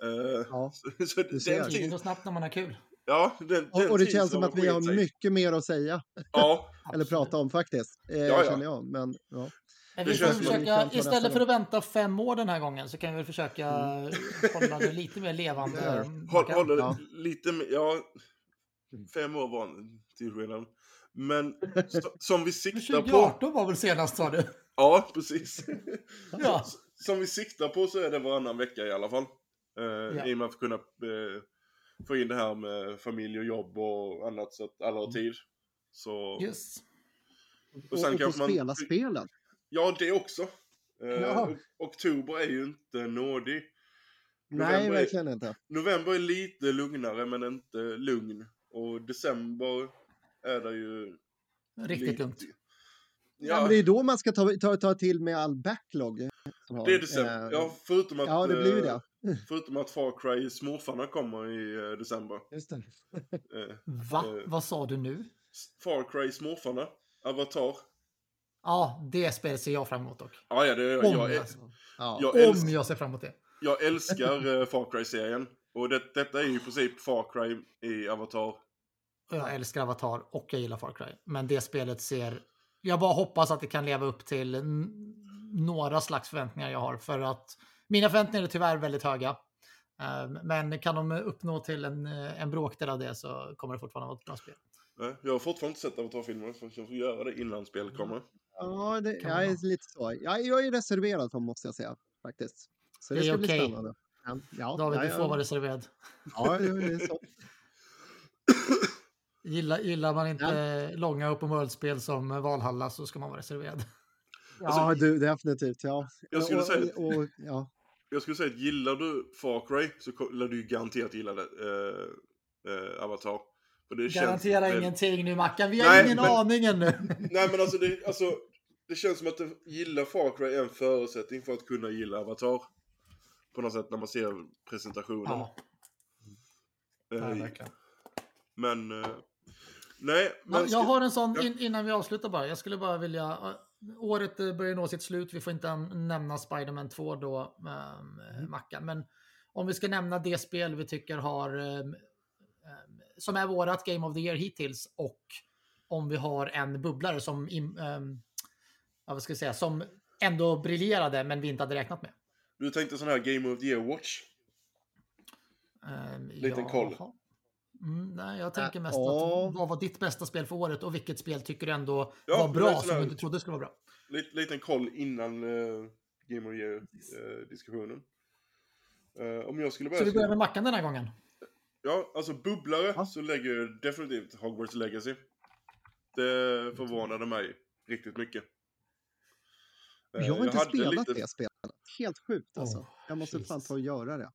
Eh,
Ja, [laughs]
så, så
du ser.
Tiden går snabbt när man har kul.
ja, den, den
Och, och det känns som att vi har mycket mer att säga
Ja, [laughs]
eller prata om faktiskt. Eh,
Ja, ja.
Känner jag. Men, ja.
Men
Det
vi får försöka, istället för att vänta fem år den här gången så kan vi försöka [laughs] hålla det lite mer levande.
Håll, håller det
Ja.
lite mer, ja, fem år var en tidsskillnad. Men [laughs] så, som vi siktar på,
2018 var väl senast sa du? [laughs]
ja precis. [laughs]
Ja.
Som vi siktar på så är det varannan vecka i alla fall. Eh,
Ja.
I och med att kunna eh, få in det här med familj och jobb och annat så att alla har tid. Så,
Yes.
och
Och,
sen
och få
kanske man...
spela spelen.
Ja, det också. Eh,
Ja.
Oktober är ju inte nådig.
Nej,
November är-
verkligen inte.
November är lite lugnare men inte lugn. Och december är det ju...
Riktigt
lite-
lugnt.
Ja.
Ja,
men det är då man ska ta, ta, ta till med all backlog. har.
det är december.
Eh,
Ja, förutom att,
ja, det blir ju
eh,
det.
förutom att Far Cry Småfarna kommer i eh, december.
Just det.
Eh,
Va?
Eh.
Vad sa du nu?
Far Cry Småfarna, Avatar.
Ja, det spelet ser jag fram emot dock.
Ja, ja, det,
Om,
jag, jag,
alltså.
Ja.
jag,
Om jag ser fram emot det.
jag älskar eh, Far Cry-serien. Och det, detta är ju i princip Far Cry i Avatar.
Jag älskar Avatar och jag gillar Far Cry. Men det spelet ser... Jag bara hoppas att det kan leva upp till några slags förväntningar jag har. För att mina förväntningar är tyvärr väldigt höga. Eh, Men kan de uppnå till en, eh, en bråkdel av det så kommer det fortfarande vara ett bra spel.
Nej, Jag har fortfarande inte sett Avatar-filmerna, så jag får göra det innan spelet
Mm.
kommer.
Ja, det,
Kan
jag är lite så. Jag, jag är reserverad för måste jag säga, faktiskt. Så det,
Det är
ska bli
okej.
spännande. Ja, ja,
David,
ja,
du
ja.
får vara reserverad.
Ja, det är så. [laughs]
Gillar, gillar man inte långa open world-spel som Valhalla så ska man vara reserverad.
Ja, du, definitivt. Ja.
Alltså, Jag skulle
och,
säga-
och, och, ja.
Jag skulle säga att gillar du Far Cry så lär du ju garanterat gilla det, eh, eh, Avatar. För det känns
Garantera
väl-
ingenting nu Mackan, vi har
Nej,
ingen
men-
aning ännu. [laughs]
Nej men alltså det, alltså det känns som att det, gilla Far Cry är en förutsättning för att kunna gilla Avatar. På något sätt när man ser presentationen.
Ja,
Eh,
nej, verkligen.
men... Nej, men...
Ja, jag har en sån
Ja.
in, innan vi avslutar bara. Jag skulle bara vilja... eh, Året eh, börjar nå sitt slut. Vi får inte nämna Spider-Man 2 då, um, Mackan. Men om vi ska nämna det spel vi tycker har... ehm, som är vårat Game of the Year hittills. Och om vi har en bubblare som... ja, vad ska jag säga? Som ändå briljerade men vi inte hade räknat med.
Du tänkte sån här Game of the Year Watch?
Um,
Liten koll.
Mm, nej, jag tänker mest
ja.
att vad var ditt bästa spel för året och vilket spel tycker du ändå
Ja,
var bra som du inte trodde skulle vara bra?
Lite, liten koll innan eh, Game of Year-diskussionen. Eh, om jag skulle börja...
Så vi börjar med Mackan den här gången.
Ja, alltså bubblare
Ja.
så lägger jag definitivt Hogwarts Legacy. Det förvånade mig riktigt mycket. Eh,
Jag har inte
hade
spelat
lite-
det spelet. Helt sjukt alltså.
Oh,
jag måste fan
Jesus.
ta och göra det.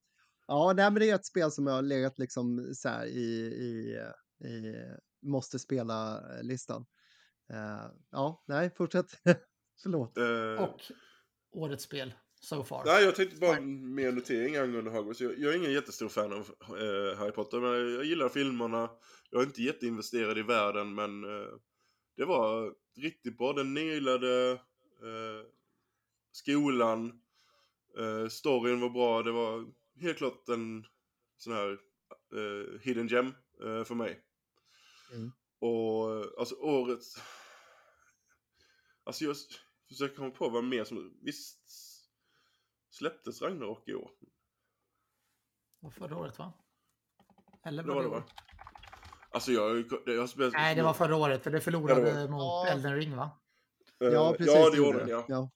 Ja, nej, men det är ett spel som jag har legat liksom så här i, i, i måste spela-listan. Eh, ja, nej, fortsätt. [laughs] Förlåt.
Eh,
Och årets spel so far.
Nej, jag tänkte bara mer notering angående Hogwarts. Jag, jag är ingen jättestor fan av eh, Harry Potter, men jag gillar filmerna. Jag är inte jätteinvesterad i världen, men det var riktigt bra. Den nailade skolan. Storyn var bra. Det var helt klart en sån här eh, hidden gem eh, för mig.
Mm.
Och eh, alltså årets... Alltså jag försöker komma på vad mer som... Visst släpptes Ragnarok i år?
Det var förra året va? Eller
Det
var
var
det
det
i
va?
år?
Alltså jag, jag spelat...
Nej, det var förra året för det förlorade
Ja, det
mot
Ja.
Elden Ring va?
Eh,
Ja, precis.
Ja, det
det
gjorde ja.
ja.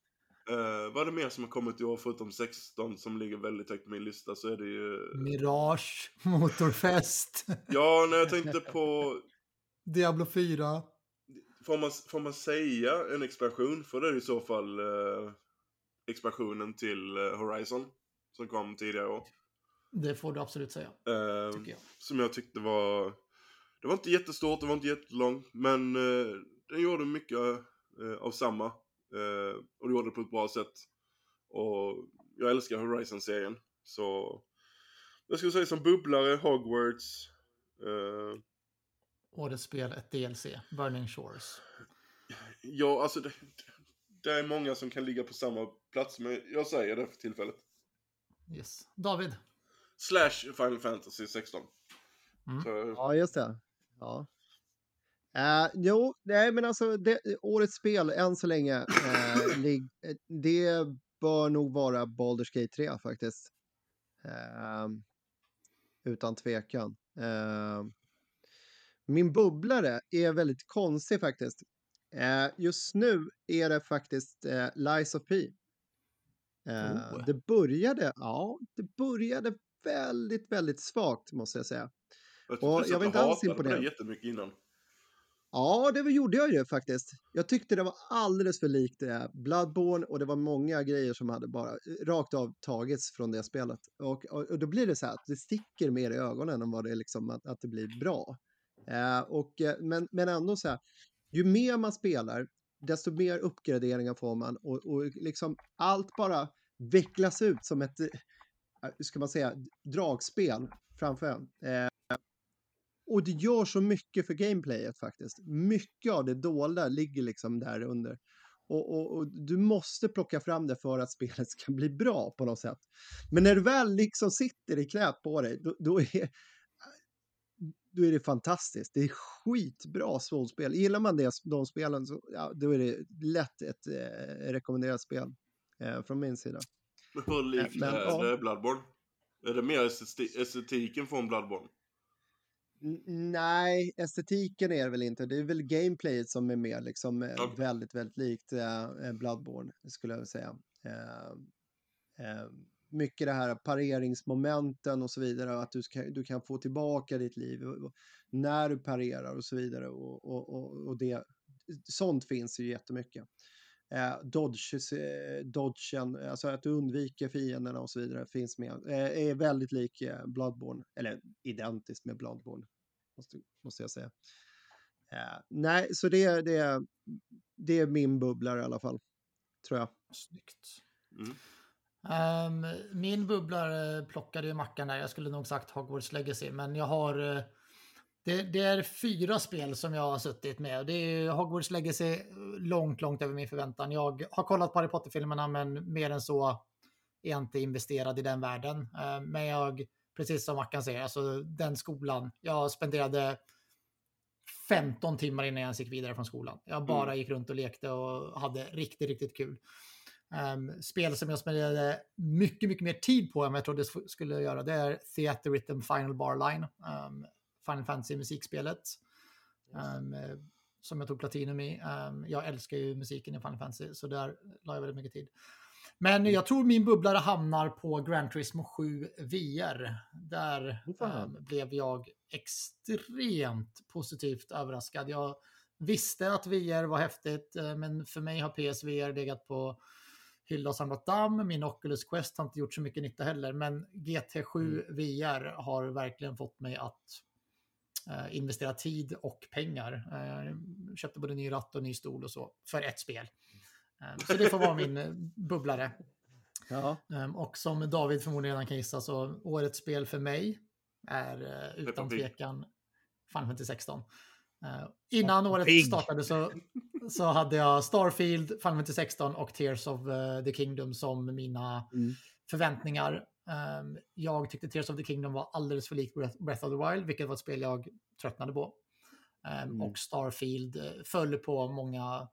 Eh, vad är det mer som har kommit i år förutom 16 som ligger väldigt högt på min lista så är det ju...
Mirage, [laughs] Motorfest,
Ja, när jag tänkte på... [laughs]
Diablo 4.
Får man, får man säga en expansion? För det är i så fall eh, expansionen till eh, Horizon. Som kom tidigare år.
Det får du absolut säga, jag.
som jag tyckte var... Det var inte jättestort, det var inte jättelångt, men den gjorde mycket av samma. Eh, och det gjorde det på ett bra sätt. Och jag älskar Horizon-serien. Så jag skulle säga som bubblare, Hogwarts. Eh,
Årets spel, ett DLC, Burning Shores.
ja, alltså det, det är många som kan ligga på samma plats, men jag säger det för tillfället.
Yes. David?
Slash Final Fantasy 16.
Mm.
Så,
Ja, just det. Ja. Eh, jo, nej, men alltså det, årets spel än så länge, eh, [clears throat] lig, eh, det bör nog vara Baldur's Gate 3 faktiskt. Eh, utan tvekan. Eh, min bubblare är väldigt konstig faktiskt. Just nu är det faktiskt eh, Lies of P.
Oh.
Det började, ja, det började väldigt, väldigt svagt måste jag säga.
jag,
Och jag var inte alls
hatade på det
imponerad.
jättemycket innan.
Ja, det gjorde jag ju faktiskt. Jag tyckte det var alldeles för likt Bloodborne och det var många grejer som hade bara eh, rakt av tagits från det spelet. Och, och, och då blir det så här att det sticker mer i ögonen än vad det är liksom att, att det blir bra. Eh, och, eh, men, men ändå så här, ju mer man spelar, desto mer uppgraderingar får man och, och liksom allt bara vecklas ut som ett, hur ska man säga, dragspel framför en. Eh, och det gör så mycket för gameplayet faktiskt. Mycket av det dolda ligger liksom där under. Och, och, och, du måste plocka fram det för att [laughs] spelet ska bli bra på något sätt. Men när du väl liksom sitter i knät på dig, då, då är, då är det fantastiskt. Det är skitbra soulspel. Gillar man det, de spelen, så, ja, då är det lätt ett eh, rekommenderat spel eh, från min sida.
Hur likt är ja. det Bloodborne? Är det mer estetiken från Bloodborne?
Nej, estetiken är det väl inte. Det är väl gameplayet som är mer liksom eh, okay. väldigt, väldigt likt äh, Bloodborne, skulle jag säga. Äh, äh, mycket det här pareringsmomenten och så vidare, att du, ska, du kan få tillbaka ditt liv när du parerar och så vidare. Och, och, och, och det, sånt finns ju jättemycket. Eh, dodge, eh, dodgen, alltså att du undviker fienderna och så vidare finns med. Eh, är väldigt lik eh, Bloodborne, eller identiskt med Bloodborne, måste, måste jag säga. Eh, nej, så det, det, det är min bubblare i alla fall, tror jag.
Snyggt. Mm. Um, min bubblare plockade ju Mackan där, jag skulle nog sagt Hogwarts Legacy, men jag har eh, det, det, är fyra spel som jag har suttit med. Det är Hogwarts Legacy långt, långt över min förväntan. Jag har kollat på Harry Potter-filmerna, men mer än så är jag inte investerad i den världen. Eh, men jag, precis som Mackan säger, alltså den skolan. Jag spenderade 15 timmar innan jag ens gick vidare från skolan. Jag bara mm. gick runt och lekte och hade riktigt, riktigt kul. Um, spel som jag spenderade mycket, mycket mer tid på än vad jag trodde jag skulle göra, det är Theater Rhythm Final Bar Line. Um, Final Fantasy-musikspelet. Um, som jag tog Platinum i. Um, jag älskar ju musiken i Final Fantasy, så där la jag väldigt mycket tid. Men mm. jag tror min bubblare hamnar på Gran Turismo 7 VR. Där um, blev jag extremt positivt överraskad. Jag visste att VR var häftigt, uh, men för mig har PSVR legat på hylla och samlat damm. Min Oculus Quest har inte gjort så mycket nytta heller, men GT7 mm. VR har verkligen fått mig att eh, investera tid och pengar. Eh, köpte både ny ratt och ny stol och så för ett spel. Eh, så det får vara min eh, bubblare. Ja. Ehm, och som David förmodligen redan kan gissa så årets spel för mig är eh, utan tvekan Final Fantasy 16. Uh, innan året Pig. startade så, så hade jag Starfield, Final Fantasy 16 och Tears of uh, the Kingdom som mina mm. förväntningar. Um, jag tyckte Tears of the Kingdom var alldeles för likt Breath of the Wild, vilket var ett spel jag tröttnade på. Um, mm. Och Starfield uh, föll på många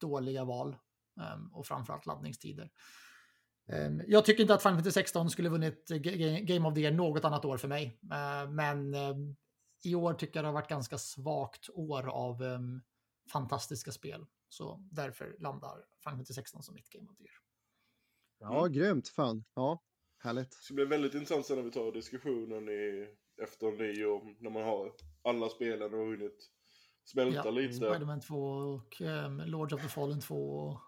dåliga val um, och framförallt laddningstider. Um, jag tycker inte att Final Fantasy 16 skulle vunnit Game of the Year något annat år för mig. Uh, men uh, i år tycker jag det har varit ganska svagt år av um, fantastiska spel. Så därför landar Final Fantasy 16 som mitt Game of the Year.
Ja, grymt. Fan. Ja, Härligt.
Det ska bli väldigt intressant sen när vi tar diskussionen i, efter nio, när man har alla spelen och hunnit smälta ja, lite.
Spiderman 2 och um, Lords of the Fallen 2.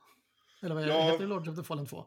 Eller vad ja. heter det? Lords of the Fallen 2?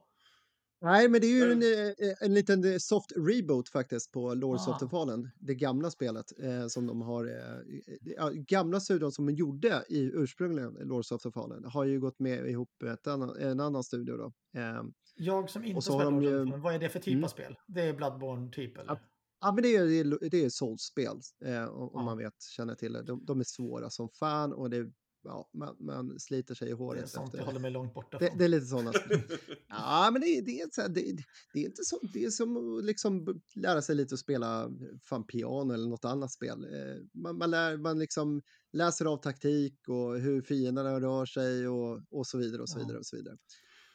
Nej, men det är ju en, eh, eh, en liten eh, soft reboot faktiskt på Lords ah. of the Fallen. Det gamla spelet eh, som de har. Eh, gamla studion som de gjorde i ursprungligen Lords of the Fallen har ju gått med ihop ett annan, en annan studio då. Eh,
jag som inte spelar de ju... vad är det för typ mm. av spel? Det är Bloodborne typ eller?
Ja, ja men det är, det är Souls-spel, eh, om ja. man vet, känner till det. De, de, är svåra som fan och det ja, man, man sliter sig i håret. Det är
sånt efter. jag håller mig långt borta
från. Det, det är lite sådana [laughs] Ja, men det, det, är, så det, det, är inte så, det är som att liksom lära sig lite att spela fan piano eller något annat spel. Eh, man, man, lär, man liksom läser av taktik och hur fienderna rör sig och, och så vidare och så vidare och så vidare.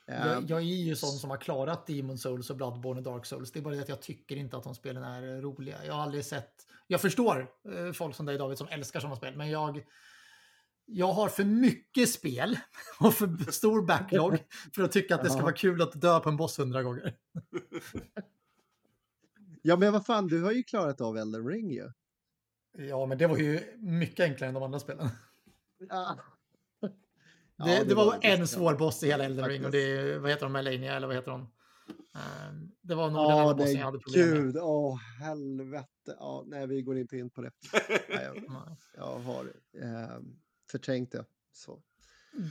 Jag, ehm, jag, är ju sån som har klarat Demon Souls och Bloodborne och Dark Souls. Det är bara det att jag tycker inte att de spelen är roliga. Jag har aldrig sett... Jag förstår eh, folk som dig David som älskar sådana spel, men jag... Jag har för mycket spel [laughs] och för stor backlog för att tycka att det ska vara kul att dö på en boss hundra gånger. [laughs]
ja, men vad fan, du har ju klarat av Elden Ring ju.
Ja, men det var ju mycket enklare än de andra spelen. Ja. Det, ja, det, det var, var en svår boss i hela Elden Ring och det vad heter de, Melania eller vad heter de? Um, det var nog ja, den enda bossen jag hade problem
gud, med. Åh, helvete. Ja, nej, vi går inte in på det. nej, jag, [laughs] jag, har eh, förträngt det. Så.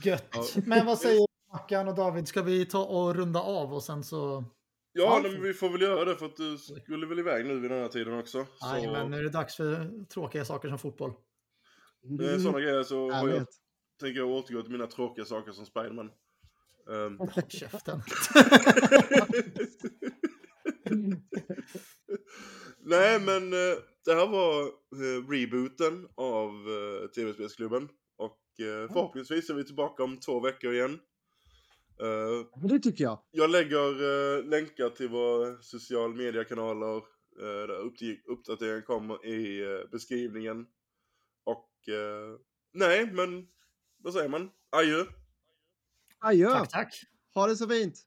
Gött. Ja. Men vad [laughs] säger Mackan och David? Ska vi ta och runda av och sen så...
Ja, men vi får väl göra det för att du skulle väl iväg nu vid den här tiden också.
Nej, så... men nu är det dags för tråkiga saker som fotboll.
Mm. Sådana grejer så har jag tänker jag återgå till mina tråkiga saker som Spiderman. Um,
Håll käften. [laughs]
Nej, men eh, det här var eh, rebooten av eh, TV-spelsklubben. Och förhoppningsvis är vi tillbaka om två veckor igen.
Men det tycker jag.
jag lägger länkar till våra social media-kanaler där uppdateringen kommer i beskrivningen. Och nej, men vad säger man? Adjö!
Adjö!
Tack, tack.
Ha det så fint!